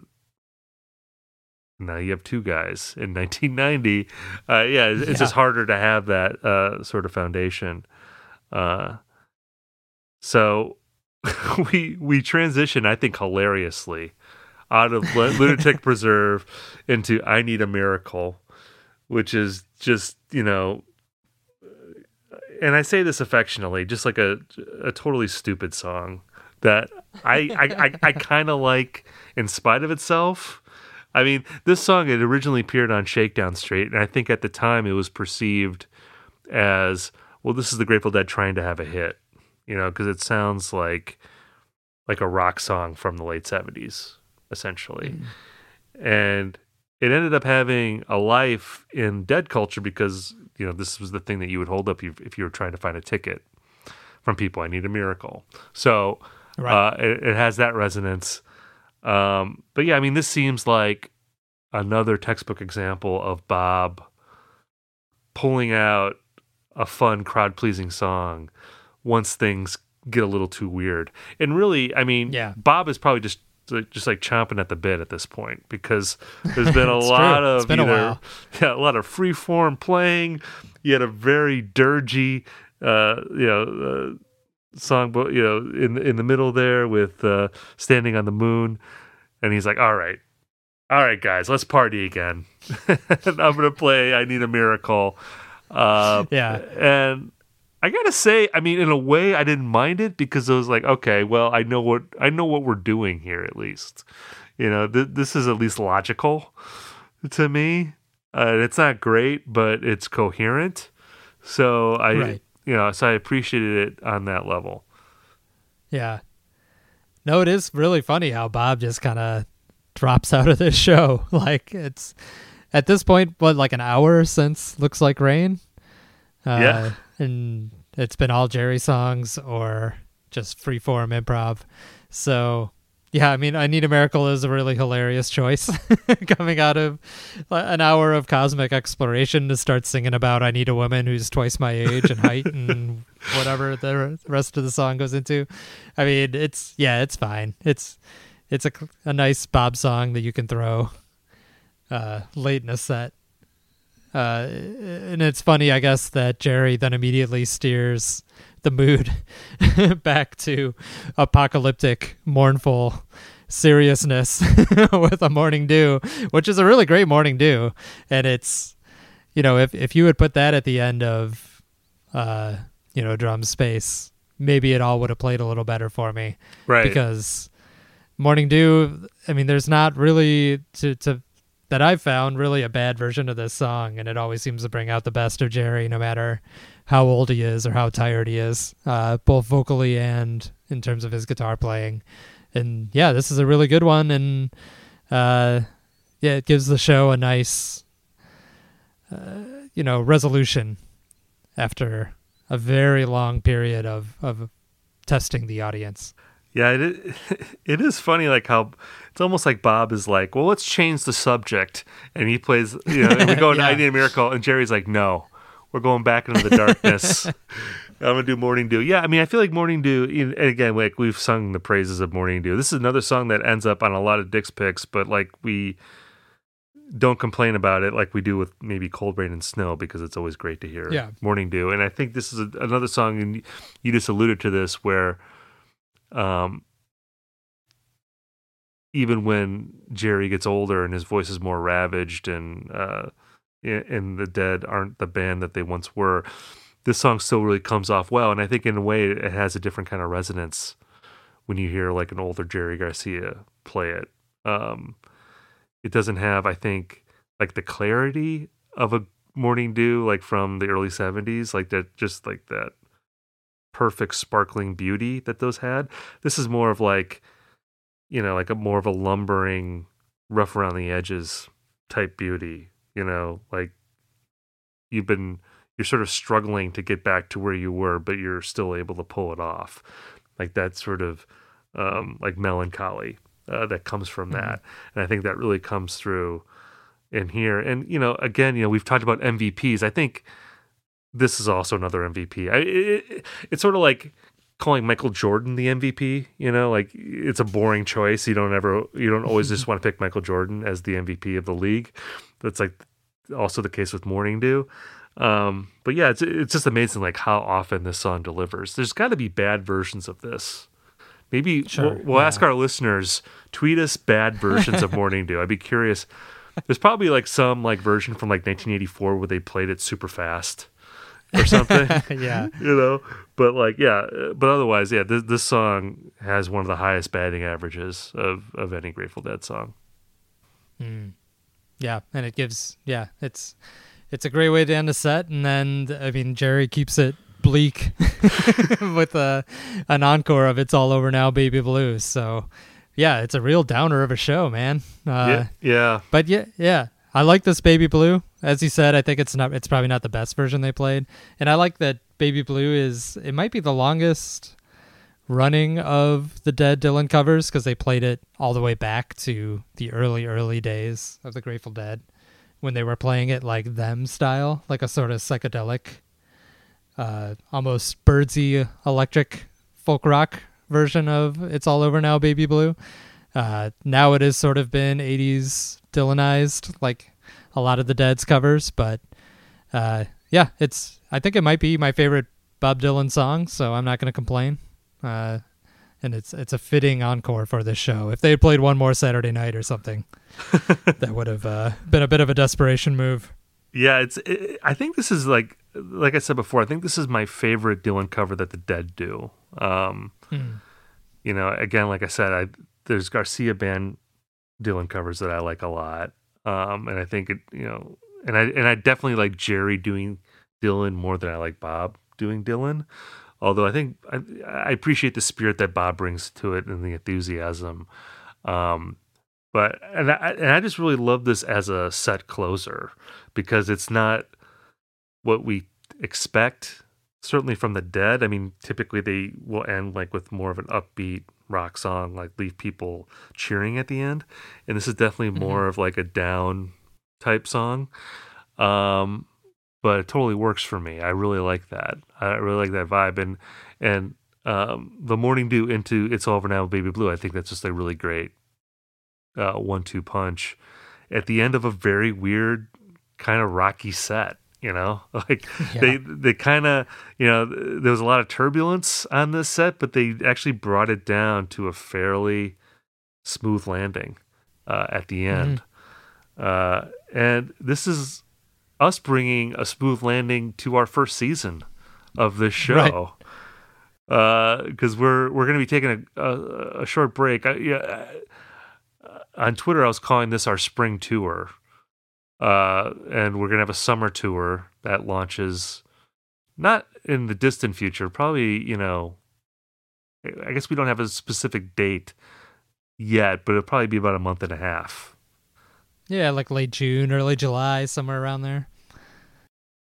now you have two guys in 1990. Uh, yeah, it's it's just harder to have that uh, sort of foundation. Uh, so we we transition, I think, hilariously out of Lunatic Preserve into I Need a Miracle, which is just you know, and I say this affectionately, just like a a totally stupid song that I I I, I kind of like in spite of itself. I mean, this song had originally appeared on Shakedown Street, and I think at the time it was perceived as well. This is the Grateful Dead trying to have a hit, you know, because it sounds like like a rock song from the late seventies, essentially, mm. and it ended up having a life in dead culture because you know this was the thing that you would hold up if if you were trying to find a ticket from people. I need a miracle, so Right. uh, it, it has that resonance. Um, but yeah, I mean, this seems like another textbook example of Bob pulling out a fun, crowd pleasing song once things get a little too weird. And really, I mean, Yeah. Bob is probably just just like chomping at the bit at this point because there's been a lot true. of been a either- while. yeah, a lot of free form playing. You had a very dirgy, uh, you know, uh, song, but you know, in in the middle there with uh, "Standing on the Moon," and he's like, "All right, all right, guys, let's party again. and I'm gonna play "I Need a Miracle." Uh, Yeah. and I gotta say, I mean, in a way, I didn't mind it because I was like, okay, well, I know what I know what we're doing here at least. You know, th- this is at least logical to me. Uh, it's not great, but it's coherent. So I, Right. you know, so I appreciated it on that level. Yeah. No, it is really funny how Bob just kind of drops out of this show. Like it's at this point, what like an hour since "Looks Like Rain." Uh, Yeah. And it's been all Jerry songs or just freeform improv. So yeah, I mean, "I Need a Miracle" is a really hilarious choice coming out of an hour of cosmic exploration to start singing about "I need a woman who's twice my age and height and whatever the rest of the song goes into." I mean, it's yeah, it's fine. It's it's a a nice Bob song that you can throw uh, late in a set. Uh, and it's funny, I guess, that Jerry then immediately steers the mood back to apocalyptic, mournful seriousness with a morning dew, which is a really great morning dew. And it's, you know, if, if you would put that at the end of, uh, you know, drum space, maybe it all would have played a little better for me. Right. Because Morning Dew, I mean, there's not really to, to that I've found really a bad version of this song, and it always seems to bring out the best of Jerry, no matter how old he is or how tired he is, uh, both vocally and in terms of his guitar playing. And yeah, this is a really good one, and uh, yeah, it gives the show a nice, uh, you know, resolution after a very long period of of testing the audience. Yeah, it is, it is funny, like how it's almost like Bob is like, well, let's change the subject, and he plays, you know, we go, Yeah. I need a miracle, and Jerry's like, no, we're going back into the darkness. I'm gonna do Morning Dew. Yeah, I mean, I feel like Morning Dew. And again, like we've sung the praises of Morning Dew. This is another song that ends up on a lot of Dick's picks, but like we don't complain about it like we do with maybe Cold Rain and Snow because it's always great to hear Yeah. Morning Dew. And I think this is a, another song, and you just alluded to this where, um, even when Jerry gets older and his voice is more ravaged and uh and the dead aren't the band that they once were this song still really comes off well. And I think in a way it has a different kind of resonance when you hear like an older Jerry Garcia play it. Um it doesn't have I think like the clarity of a Morning Dew like from the early 70s like that just like that perfect sparkling beauty that those had this is more of like you know, like a more of a lumbering, rough around the edges type beauty. You know, like you've been you're sort of struggling to get back to where you were, but you're still able to pull it off. Like that sort of um, like melancholy uh, that comes from that, and I think that really comes through in here. And you know, again, you know, we've talked about MVPs. I think this is also another MVP. I, it, it- it's sort of like calling Michael Jordan the MVP. You know, like it's a boring choice. You don't ever, you don't always just want to pick Michael Jordan as the MVP of the league. That's like also the case with Morning Dew. Um, but yeah, it's it's just amazing like how often this song delivers. There's got to be bad versions of this. Maybe Sure, we'll, we'll ask our listeners tweet us bad versions of Morning Dew. I'd be curious. There's probably like some like version from like 1984 where they played it super fast or something. Yeah. you know. But like, yeah. But otherwise, yeah. This, this song has one of the highest batting averages of of any Grateful Dead song. Mm. Yeah, and it gives yeah, it's it's a great way to end a set, and then I mean Jerry keeps it bleak with a an encore of "It's All Over Now, Baby Blues." So yeah, it's a real downer of a show, man. Uh, yeah, yeah. But yeah, yeah, I like this Baby Blue. As you said, I think it's not. It's probably not the best version they played, and I like that Baby Blue is. It might be the longest running of the Dead Dylan covers because they played it all the way back to the early, early days of the Grateful Dead when they were playing it like them style, like a sort of psychedelic, uh, almost Byrdsy electric folk rock version of "It's All Over Now, Baby Blue." Uh, now it has sort of been 80s Dylanized, like a lot of the Dead's covers, but uh, yeah, it's. I think it might be my favorite Bob Dylan song, so I'm not going to complain. Uh, and it's it's a fitting encore for this show. If they had played one more Saturday night or something, that would have uh, been a bit of a desperation move. Yeah, it's. It, I think this is like, like I said before. I think this is my favorite Dylan cover that the Dead do. Um, Hmm. You know, again, like I said, I there's Garcia band Dylan covers that I like a lot, um, and I think it, you know, and I and I definitely like Jerry doing Dylan more than I like Bob doing Dylan. Although I think I, I appreciate the spirit that Bob brings to it and the enthusiasm. Um, but and I and I just really love this as a set closer because it's not what we expect. Certainly from the Dead. I mean, typically they will end like with more of an upbeat rock song, like leave people cheering at the end, and this is definitely more of like a down type song. Um, but it totally works for me. I really like that. I really like that vibe, and and um, the morning dew into it's all over now, baby blue. I think that's just a really great uh, one-two punch at the end of a very weird kind of rocky set. You know, like Yeah. they they kind of you know there was a lot of turbulence on this set, but they actually brought it down to a fairly smooth landing uh, at the end. Uh, and this is us bringing a smooth landing to our first season of this show. Because we're we're going to be taking a, a, a short break. I, yeah, uh, on Twitter, I was calling this our spring tour, uh, and we're going to have a summer tour that launches not in the distant future. Probably, you know, I guess we don't have a specific date yet, but it'll probably be about a month and a half. Yeah, like late June, early July, somewhere around there.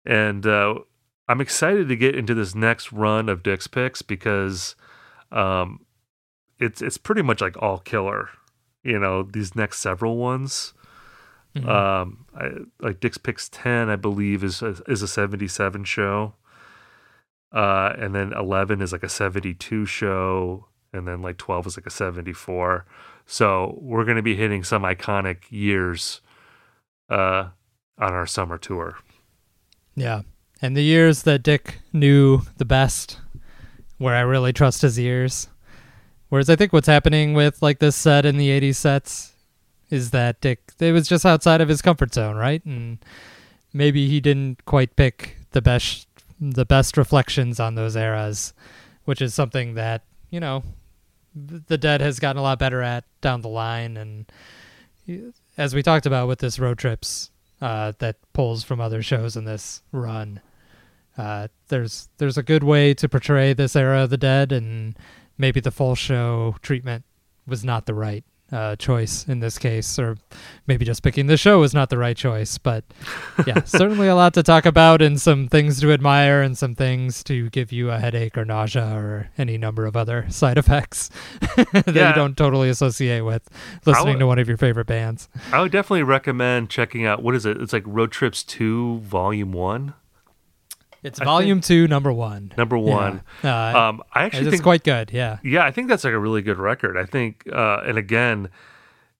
and uh, I'm excited to get into this next run of Dick's picks because um, it's it's pretty much like all killer. You know, these next several ones. Mhm. Um, I, like Dick's picks ten, I believe is a, is a 77 show, uh, and then 11 is like a 72 show, and then like 12 is like a 74. So we're going to be hitting some iconic years uh, on our summer tour. Yeah. And the years that Dick knew the best, where I really trust his ears. Whereas I think what's happening with like this set and the 80s sets is that Dick, it was just outside of his comfort zone, right? And maybe he didn't quite pick the best, the best reflections on those eras, which is something that, you know, the Dead has gotten a lot better at down the line. And as we talked about with this road trips, uh, that pulls from other shows in this run. Uh, there's there's a good way to portray this era of the dead, and maybe the full show treatment was not the right uh, choice in this case, or maybe just picking the show was not the right choice. But yeah, certainly a lot to talk about, and some things to admire, and some things to give you a headache or nausea or any number of other side effects that Yeah. you don't totally associate with listening would- to one of your favorite bands. I would definitely recommend checking out what is it? It's like Road Trips 2 Volume 1. It's I volume think- two, number one. Number Yeah. 1. Uh, um I actually think it's quite good. Yeah. Yeah, I think that's like a really good record. I think uh and again,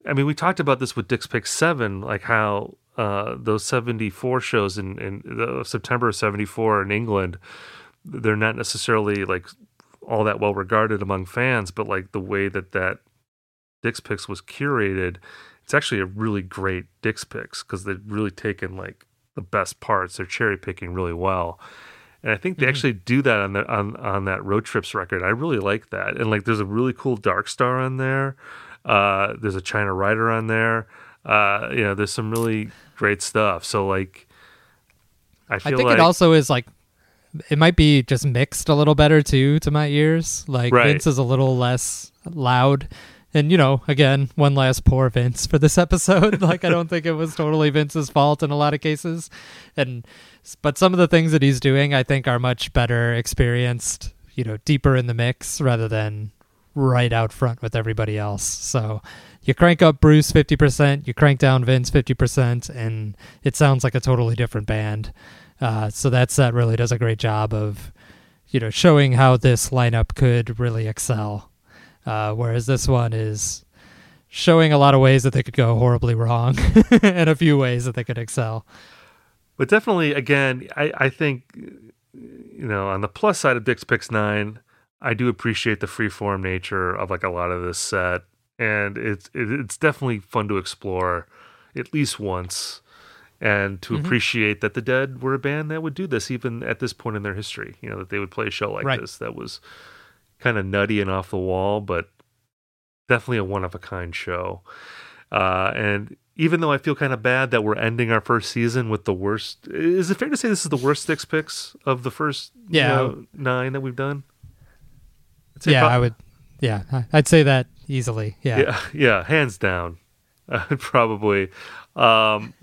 I mean we talked about this with Dick's Pick 7 like how uh those 74 shows in in the September of 74 in England they're not necessarily like all that well regarded among fans, but like the way that that Dick's Picks was curated, it's actually a really great Dick's Picks because they've really taken like the best parts. They're cherry picking really well. And I think they actually do that on the on on that road trips record. I really like that. And like there's a really cool Dark Star on there. Uh there's a China Rider on there. Uh you know, there's some really great stuff. So like I I think like it also is like it might be just mixed a little better too to my ears. Like Right. Vince is a little less loud. And you know, again, one last poor Vince for this episode. like I don't think it was totally Vince's fault in a lot of cases. And but some of the things that he's doing I think are much better experienced, you know, deeper in the mix rather than right out front with everybody else. So you crank up Bruce 50%, you crank down Vince 50%, and it sounds like a totally different band. Uh, so that set really does a great job of, you know, showing how this lineup could really excel. Uh, whereas this one is showing a lot of ways that they could go horribly wrong and a few ways that they could excel. But definitely, again, I, I think, you know, on the plus side of Dick's Picks 9, I do appreciate the freeform nature of like a lot of this set. And it's it's definitely fun to explore at least once and to Mhm. appreciate that the Dead were a band that would do this even at this point in their history. You know, that they would play a show like Right. this that was kind of nutty and off the wall, but definitely a one of a kind show. Uh, and even though I feel kind of bad that we're ending our first season with the worst, is it fair to say this is the worst Dick's Picks of the first you know, nine that we've done? Yeah, prob- I would. Yeah, I'd say that easily. Yeah. yeah, yeah, hands down. Probably, um,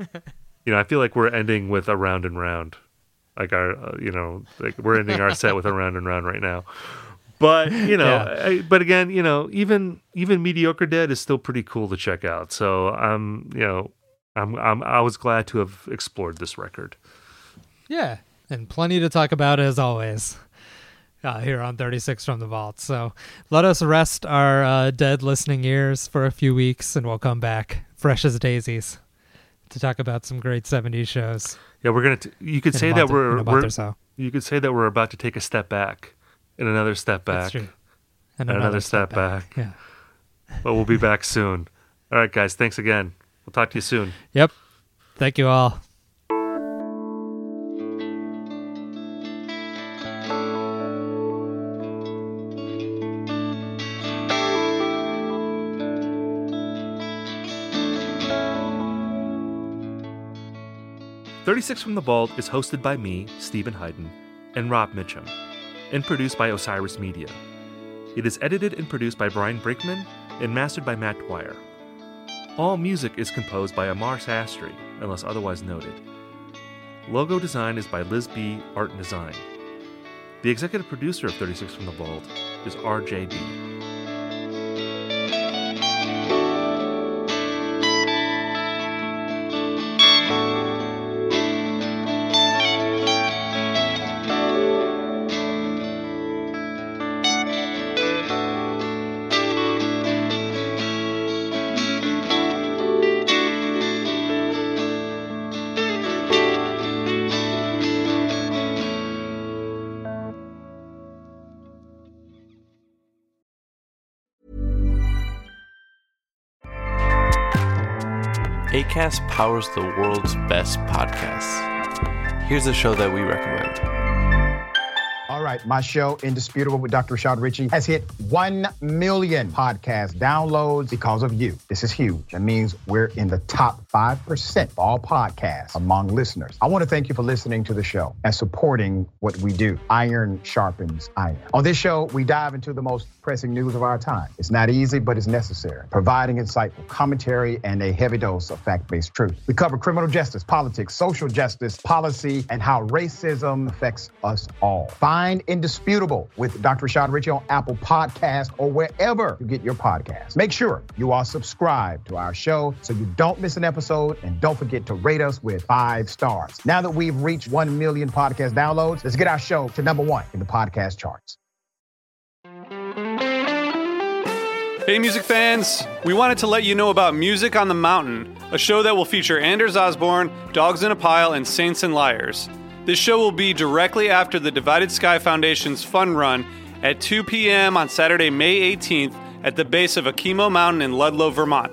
you know, I feel like we're ending with a round and round, like our, uh, you know, like we're ending our set with a round and round right now. But you know, Yeah. I, but again, you know, even even mediocre dead is still pretty cool to check out. So I'm, you know, I'm, I'm I was glad to have explored this record. Yeah, and plenty to talk about as always uh, here on 36 from the Vault. So let us rest our uh, dead listening ears for a few weeks, and we'll come back fresh as daisies to talk about some great 70s shows. Yeah, we're gonna. T- you could say that we're, in a month we're so. you could say that we're about to take a step back, and another step back, That's true. and another, step, back. Yeah. But we'll be back soon. All right, guys. Thanks again. We'll talk to you soon. Yep. Thank you all. Thirty-six from the Vault is hosted by me, Steven Hyden, and Rob Mitchum, and produced by Osiris Media. It is edited and produced by Brian Brinkman and mastered by Matt Dwyer. All music is composed by Amar Sastry, unless otherwise noted. Logo design is by Liz Bee Art and Design. The executive producer of 36 from the Vault is RJ Bee. ACAST powers the world's best podcasts. Here's a show that we recommend. All right, my show, Indisputable with Dr. Rashad Richey, has hit 1 million podcast downloads because of you. This is huge. That means we're in the top 5% of all podcasts among listeners. I want to thank you for listening to the show and supporting what we do. Iron sharpens iron. On this show, we dive into the most pressing news of our time. It's not easy, but it's necessary, providing insightful commentary and a heavy dose of fact based truth. We cover criminal justice, politics, social justice, policy, and how racism affects us all. Find Indisputable with Dr. Rashad Richey on Apple Podcast or wherever you get your podcasts. Make sure you are subscribed to our show so you don't miss an episode and don't forget to rate us with five stars. Now that we've reached 1 million podcast downloads, let's get our show to number one in the podcast charts. Hey, music fans! We wanted to let you know about Music on the Mountain, a show that will feature Anders Osborne, Dogs in a Pile, and Saints and Liars. This show will be directly after the Divided Sky Foundation's Fun Run at 2 p.m. on Saturday, May 18th at the base of Okemo Mountain in Ludlow, Vermont.